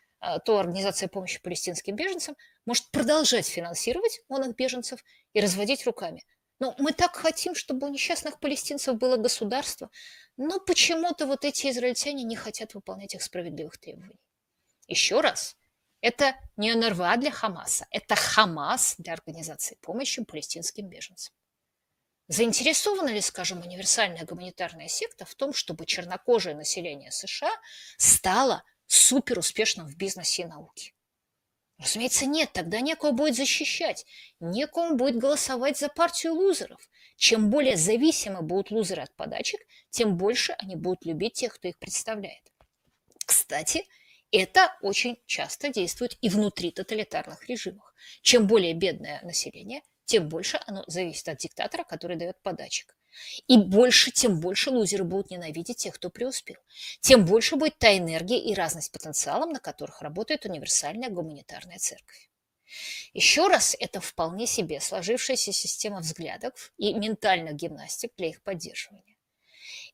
то Организация помощи палестинским беженцам может продолжать финансировать онных беженцев и разводить руками. Но мы так хотим, чтобы у несчастных палестинцев было государство, но почему-то вот эти израильтяне не хотят выполнять их справедливых требований. Еще раз, это не НРВА для Хамаса, это Хамас для Организации помощи палестинским беженцам. Заинтересована ли, скажем, универсальная гуманитарная секта в том, чтобы чернокожее население США стало супер успешным в бизнесе и науке? Разумеется, нет, тогда некого будет защищать, некому будет голосовать за партию лузеров. Чем более зависимы будут лузеры от подачек, тем больше они будут любить тех, кто их представляет. Кстати, это очень часто действует и внутри тоталитарных режимов. Чем более бедное население, тем больше оно зависит от диктатора, который дает подачек. И больше, тем больше лузеры будут ненавидеть тех, кто преуспел. Тем больше будет та энергия и разность потенциалом, на которых работает универсальная гуманитарная церковь. Еще раз, это вполне себе сложившаяся система взглядов и ментальных гимнастик для их поддерживания.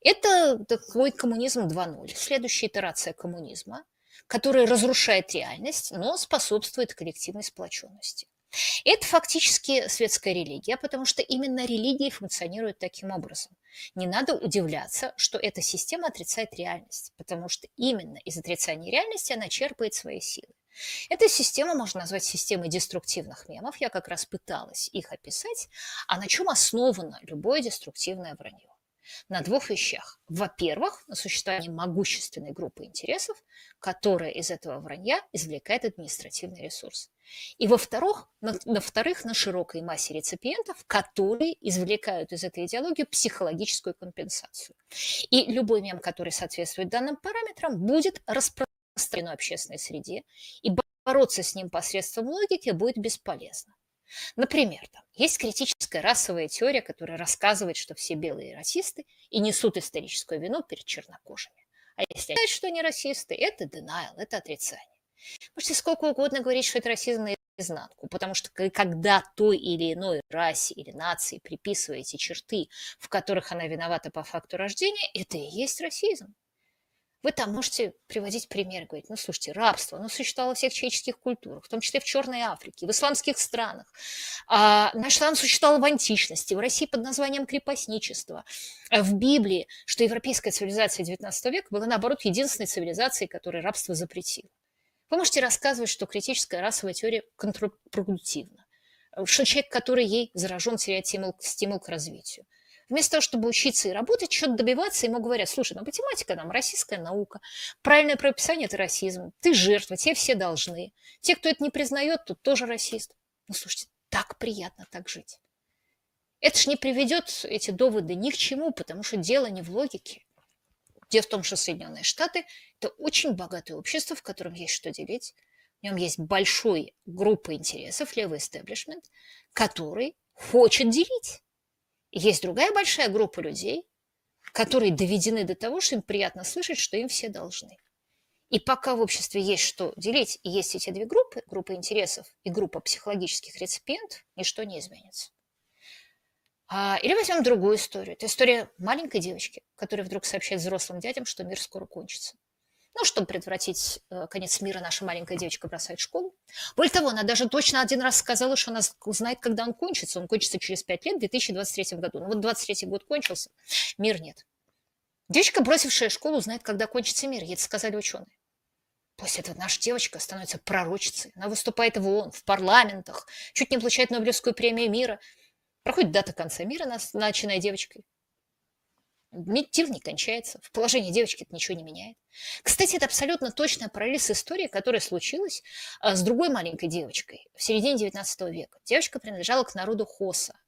Это такой коммунизм 2.0, следующая итерация коммунизма, который разрушает реальность, но способствует коллективной сплоченности. Это фактически светская религия, потому что именно религии функционируют таким образом. Не надо удивляться, что эта система отрицает реальность, потому что именно из отрицания реальности она черпает свои силы. Эту систему можно назвать системой деструктивных мемов. Я как раз пыталась их описать. А на чем основано любое деструктивное вранье? На двух вещах. Во-первых, на существовании могущественной группы интересов, которая из этого вранья извлекает административный ресурс. И во-вторых, на, во-вторых, на широкой массе реципиентов, которые извлекают из этой идеологии психологическую компенсацию. И любой мем, который соответствует данным параметрам, будет распространен в общественной среде, и бороться с ним посредством логики будет бесполезно. Например, там, есть критическая расовая теория, которая рассказывает, что все белые расисты и несут историческую вину перед чернокожими. А если они что они расисты, это denial, это отрицание. Можете сколько угодно говорить, что это расизм наизнанку, потому что когда той или иной расе или нации приписываете черты, в которых она виновата по факту рождения, это и есть расизм. Вы там можете приводить примеры, говорить, ну, слушайте, рабство, оно существовало во всех человеческих культурах, в том числе в Черной Африке, в исламских странах. А, наш ислам существовал в античности, в России под названием крепостничество. А в Библии, что европейская цивилизация XIX века была, наоборот, единственной цивилизацией, которая рабство запретила. Вы можете рассказывать, что критическая расовая теория контрпродуктивна, что человек, который ей заражен, теряет стимул, стимул к развитию. Вместо того, чтобы учиться и работать, что-то добиваться, ему говорят, слушай, ну математика нам российская наука, правильное прописание – это расизм, ты жертва, тебе все должны. Те, кто это не признает, тот тоже расист. Ну, слушайте, так приятно так жить. Это ж не приведет эти доводы ни к чему, потому что дело не в логике. Дело в том, что Соединенные Штаты – это очень богатое общество, в котором есть что делить. В нем есть большая группа интересов, левый истеблишмент, который хочет делить. Есть другая большая группа людей, которые доведены до того, что им приятно слышать, что им все должны. И пока в обществе есть что делить, и есть эти две группы, группа интересов и группа психологических реципиентов, ничто не изменится. А, или возьмем другую историю. Это история маленькой девочки, которая вдруг сообщает взрослым дядям, что мир скоро кончится. Ну, чтобы предотвратить э, конец мира, наша маленькая девочка бросает школу. Более того, она даже точно один раз сказала, что она знает, когда он кончится. Он кончится через 5 лет, в 2023 году. Ну вот 23 год кончился, мир нет. Девочка, бросившая школу, знает, когда кончится мир. Ей это сказали ученые. После этого наша девочка становится пророчицей. Она выступает в ООН, в парламентах, чуть не получает Нобелевскую премию мира. Проходит дата конца мира, начиная девочкой. Мир не кончается, в положении девочки это ничего не меняет. Кстати, это абсолютно точная параллель с историей, которая случилась а, с другой маленькой девочкой в середине 19 века. Девочка принадлежала к народу Хоса.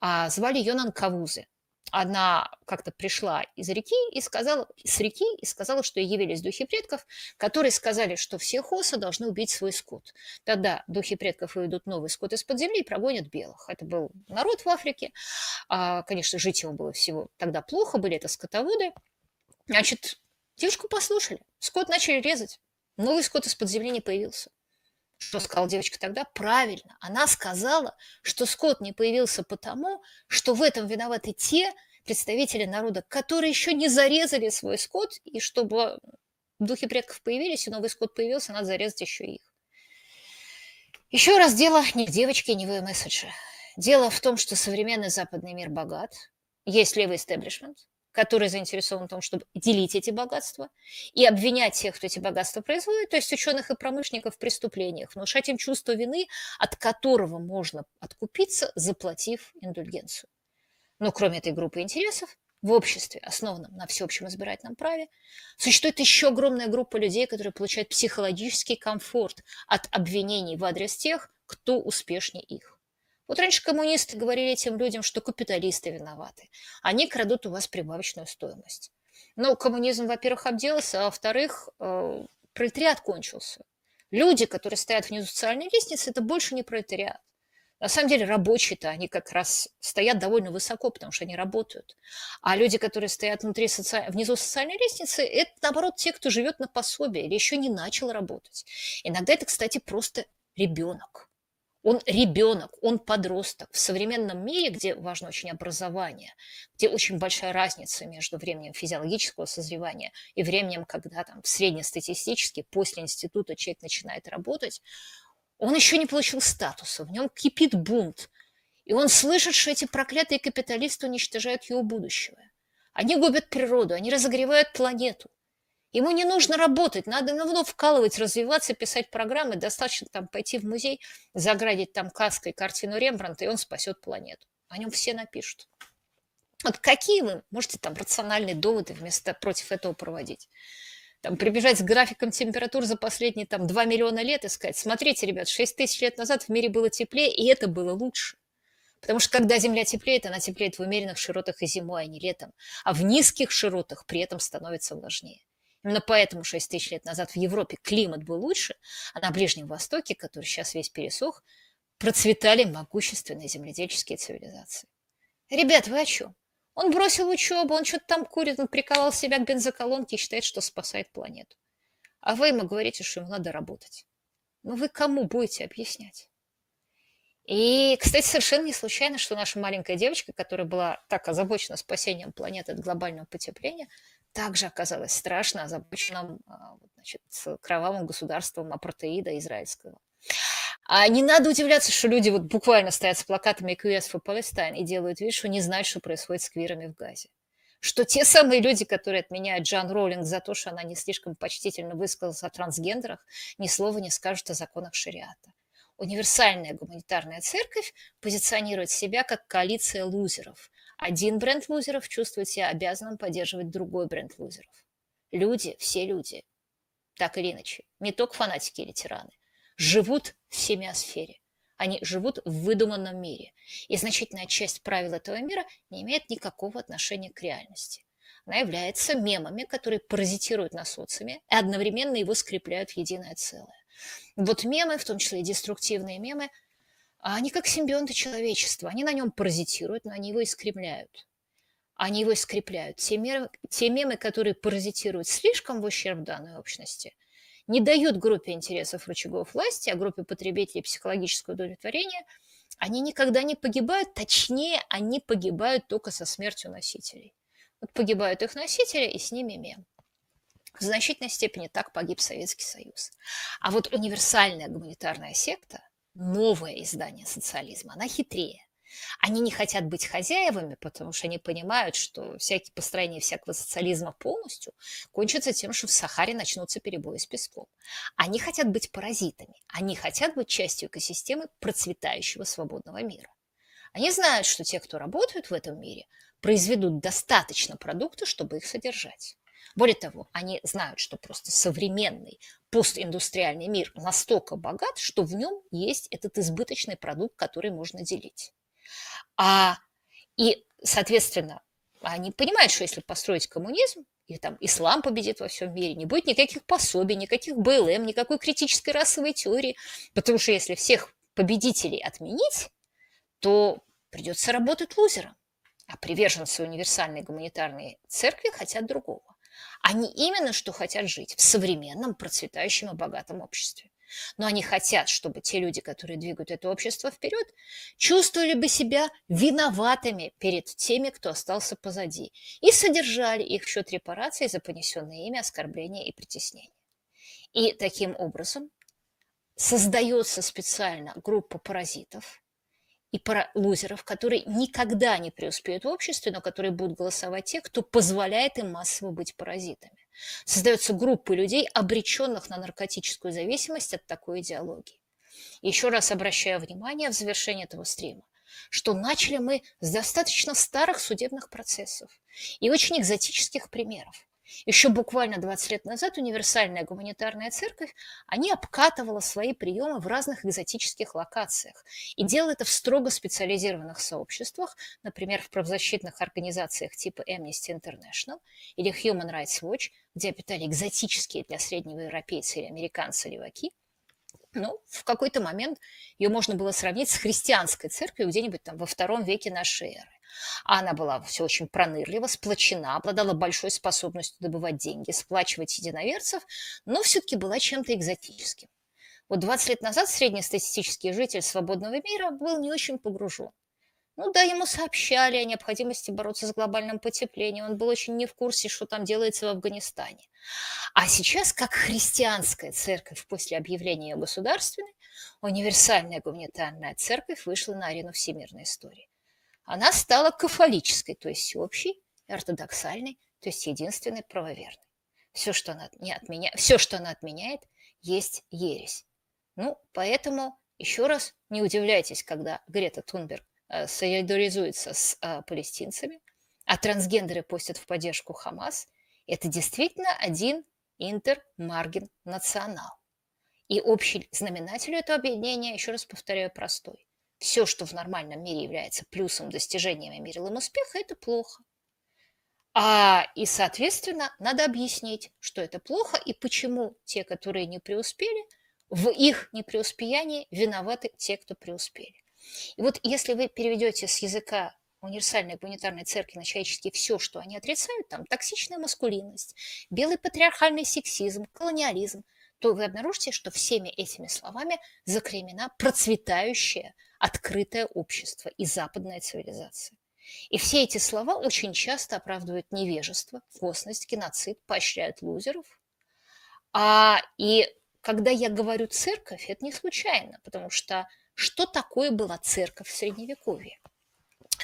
А звали ее Нанкавузы она как-то пришла из реки и сказала, с реки и сказала, что явились духи предков, которые сказали, что все хосы должны убить свой скот. Тогда духи предков выведут новый скот из-под земли и прогонят белых. Это был народ в Африке. А, конечно, жить ему было всего тогда плохо, были это скотоводы. Значит, девушку послушали, скот начали резать. Новый скот из-под земли не появился. Что сказала девочка тогда? Правильно. Она сказала, что скот не появился потому, что в этом виноваты те представители народа, которые еще не зарезали свой скот, и чтобы духи предков появились, и новый скот появился, надо зарезать еще их. Еще раз дело не в девочке, не в месседже. Дело в том, что современный западный мир богат, есть левый истеблишмент, который заинтересован в том, чтобы делить эти богатства и обвинять тех, кто эти богатства производит, то есть ученых и промышленников в преступлениях, внушать им чувство вины, от которого можно откупиться, заплатив индульгенцию. Но кроме этой группы интересов, в обществе, основанном на всеобщем избирательном праве, существует еще огромная группа людей, которые получают психологический комфорт от обвинений в адрес тех, кто успешнее их. Вот раньше коммунисты говорили этим людям, что капиталисты виноваты. Они крадут у вас прибавочную стоимость. Но коммунизм, во-первых, обделался, а во-вторых, э, пролетариат кончился. Люди, которые стоят внизу социальной лестницы, это больше не пролетариат. На самом деле рабочие-то, они как раз стоят довольно высоко, потому что они работают. А люди, которые стоят внутри соци... внизу социальной лестницы, это, наоборот, те, кто живет на пособие или еще не начал работать. Иногда это, кстати, просто ребенок. Он ребенок, он подросток. В современном мире, где важно очень образование, где очень большая разница между временем физиологического созревания и временем, когда там среднестатистически после института человек начинает работать, Он еще не получил статуса, в нем кипит бунт. И он слышит, что эти проклятые капиталисты уничтожают его будущего. Они губят природу, они разогревают планету. Ему не нужно работать, надо давно вкалывать, развиваться, писать программы. Достаточно там пойти в музей, заградить там каской картину Рембрандта, и он спасет планету. О нем все напишут. Вот какие вы можете там рациональные доводы вместо против этого проводить? Там, прибежать с графиком температур за последние там 2 миллиона лет и сказать, смотрите, ребят, 6 тысяч лет назад в мире было теплее, и это было лучше. Потому что когда Земля теплеет, она теплеет в умеренных широтах и зимой, а не летом. А в низких широтах при этом становится влажнее. Именно поэтому 6 тысяч лет назад в Европе климат был лучше, а на Ближнем Востоке, который сейчас весь пересох, процветали могущественные земледельческие цивилизации. Ребят, вы о чем? Он бросил учебу, он что-то там курит, он приковал себя к бензоколонке и считает, что спасает планету. А вы ему говорите, что ему надо работать. Ну вы кому будете объяснять? И, кстати, совершенно не случайно, что наша маленькая девочка, которая была так озабочена спасением планеты от глобального потепления, также оказалась страшно озабоченным а, значит, кровавым государством апартеида израильского. А не надо удивляться, что люди вот буквально стоят с плакатами QS for Palestine и делают вид, что не знают, что происходит с квирами в Газе. Что те самые люди, которые отменяют Джан Роллинг за то, что она не слишком почтительно высказалась о трансгендерах, ни слова не скажут о законах шариата. Универсальная гуманитарная церковь позиционирует себя как коалиция лузеров. Один бренд лузеров чувствует себя обязанным поддерживать другой бренд лузеров. Люди, все люди, так или иначе, не только фанатики или тираны, живут в семиосфере. Они живут в выдуманном мире. И значительная часть правил этого мира не имеет никакого отношения к реальности. Она является мемами, которые паразитируют на социуме и одновременно его скрепляют в единое целое. Вот мемы, в том числе и деструктивные мемы, они как симбионты человечества. Они на нем паразитируют, но они его искривляют. Они его искрепляют. Те, мемы, те мемы, которые паразитируют слишком в ущерб данной общности – не дают группе интересов рычагов власти, а группе потребителей психологического удовлетворения, они никогда не погибают, точнее, они погибают только со смертью носителей. Вот погибают их носители, и с ними мем. В значительной степени так погиб Советский Союз. А вот универсальная гуманитарная секта, новое издание социализма, она хитрее. Они не хотят быть хозяевами, потому что они понимают, что всякие построение всякого социализма полностью кончится тем, что в Сахаре начнутся перебои с песком. Они хотят быть паразитами, они хотят быть частью экосистемы процветающего свободного мира. Они знают, что те, кто работают в этом мире, произведут достаточно продукта, чтобы их содержать. Более того, они знают, что просто современный постиндустриальный мир настолько богат, что в нем есть этот избыточный продукт, который можно делить. А, и, соответственно, они понимают, что если построить коммунизм, и там ислам победит во всем мире, не будет никаких пособий, никаких БЛМ, никакой критической расовой теории, потому что если всех победителей отменить, то придется работать лузером. А приверженцы универсальной гуманитарной церкви хотят другого. Они именно что хотят жить в современном, процветающем и богатом обществе. Но они хотят, чтобы те люди, которые двигают это общество вперед, чувствовали бы себя виноватыми перед теми, кто остался позади, и содержали их в счет репараций за понесенные ими оскорбления и притеснения. И таким образом создается специально группа паразитов и пара лузеров, которые никогда не преуспеют в обществе, но которые будут голосовать те, кто позволяет им массово быть паразитами. Создаются группы людей, обреченных на наркотическую зависимость от такой идеологии. Еще раз обращаю внимание в завершении этого стрима, что начали мы с достаточно старых судебных процессов и очень экзотических примеров. Еще буквально 20 лет назад универсальная гуманитарная церковь, они обкатывала свои приемы в разных экзотических локациях и делала это в строго специализированных сообществах, например, в правозащитных организациях типа Amnesty International или Human Rights Watch, где обитали экзотические для среднего европейца или американца леваки – ну, в какой-то момент ее можно было сравнить с христианской церковью где-нибудь там во втором веке нашей эры. Она была все очень пронырлива, сплочена, обладала большой способностью добывать деньги, сплачивать единоверцев, но все-таки была чем-то экзотическим. Вот 20 лет назад среднестатистический житель свободного мира был не очень погружен. Ну да, ему сообщали о необходимости бороться с глобальным потеплением. Он был очень не в курсе, что там делается в Афганистане. А сейчас, как христианская церковь после объявления ее государственной, универсальная гуманитарная церковь вышла на арену всемирной истории. Она стала кафолической, то есть всеобщей, ортодоксальной, то есть единственной правоверной. Все, что она, не отменя... Все, что она отменяет, есть ересь. Ну, поэтому еще раз не удивляйтесь, когда Грета Тунберг э, солидаризуется с э, палестинцами, а трансгендеры постят в поддержку Хамас. Это действительно один интермаргин национал. И общий знаменатель этого объединения, еще раз повторяю, простой. Все, что в нормальном мире является плюсом, достижением и мерилом успеха, это плохо. А, и, соответственно, надо объяснить, что это плохо и почему те, которые не преуспели, в их непреуспеянии виноваты те, кто преуспели. И вот если вы переведете с языка универсальной гуманитарной церкви на человеческий все, что они отрицают, там токсичная маскулинность, белый патриархальный сексизм, колониализм, то вы обнаружите, что всеми этими словами заклеймена процветающее, открытое общество и западная цивилизация. И все эти слова очень часто оправдывают невежество, косность, геноцид, поощряют лузеров. А, и когда я говорю церковь, это не случайно, потому что что такое была церковь в Средневековье?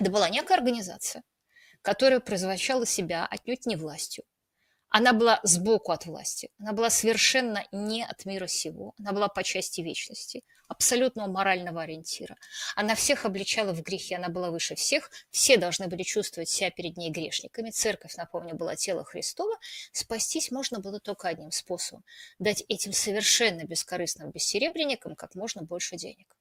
Это была некая организация, которая произвращала себя отнюдь не властью, она была сбоку от власти, она была совершенно не от мира сего, она была по части вечности, абсолютного морального ориентира. Она всех обличала в грехе, она была выше всех, все должны были чувствовать себя перед ней грешниками. Церковь, напомню, была тело Христова. Спастись можно было только одним способом – дать этим совершенно бескорыстным бессеребренникам как можно больше денег.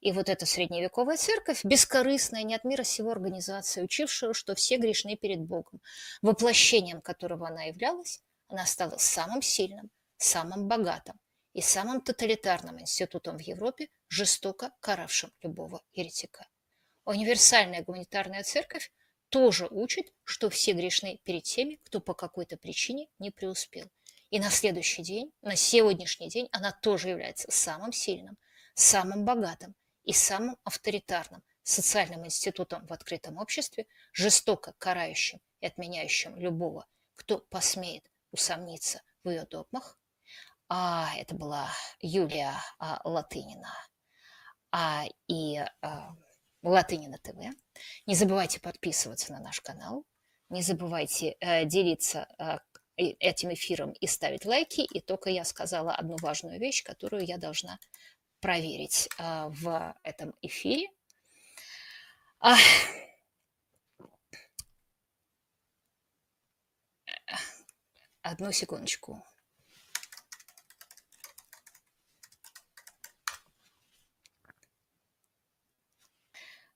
И вот эта средневековая церковь, бескорыстная, не от мира сего организация, учившая, что все грешны перед Богом, воплощением которого она являлась, она стала самым сильным, самым богатым и самым тоталитарным институтом в Европе, жестоко каравшим любого еретика. Универсальная гуманитарная церковь тоже учит, что все грешны перед теми, кто по какой-то причине не преуспел. И на следующий день, на сегодняшний день, она тоже является самым сильным, самым богатым и самым авторитарным социальным институтом в открытом обществе, жестоко карающим и отменяющим любого, кто посмеет усомниться в ее догмах. А это была Юлия а, Латынина а, и а, Латынина ТВ. Не забывайте подписываться на наш канал, не забывайте а, делиться а, этим эфиром и ставить лайки. И только я сказала одну важную вещь, которую я должна проверить а, в этом эфире. Одну секундочку.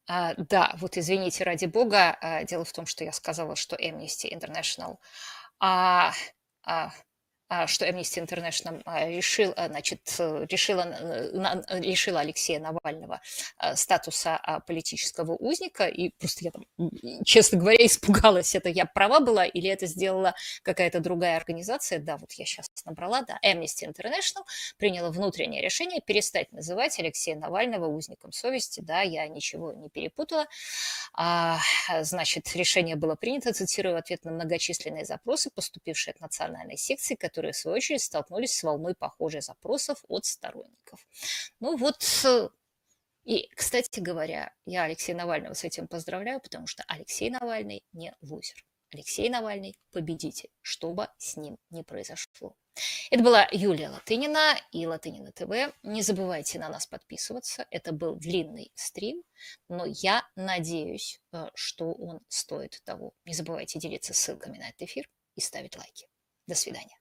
А, да, вот извините, ради бога. А, дело в том, что я сказала, что Amnesty International а, а, что Amnesty International а, решил, а, значит, решила, лишила Алексея Навального статуса политического узника, и просто я там, честно говоря, испугалась, это я права была или это сделала какая-то другая организация. Да, вот я сейчас набрала, да, Amnesty International приняла внутреннее решение перестать называть Алексея Навального узником совести, да, я ничего не перепутала. А, значит, решение было принято, цитирую, ответ на многочисленные запросы, поступившие от национальной секции, которые, в свою очередь, столкнулись с волной похожих запросов от сторонников. Ну вот, и, кстати говоря, я Алексея Навального с этим поздравляю, потому что Алексей Навальный не лузер. Алексей Навальный – победитель, что бы с ним ни произошло. Это была Юлия Латынина и Латынина ТВ. Не забывайте на нас подписываться. Это был длинный стрим, но я надеюсь, э, что он стоит того. Не забывайте делиться ссылками на этот эфир и ставить лайки. До свидания.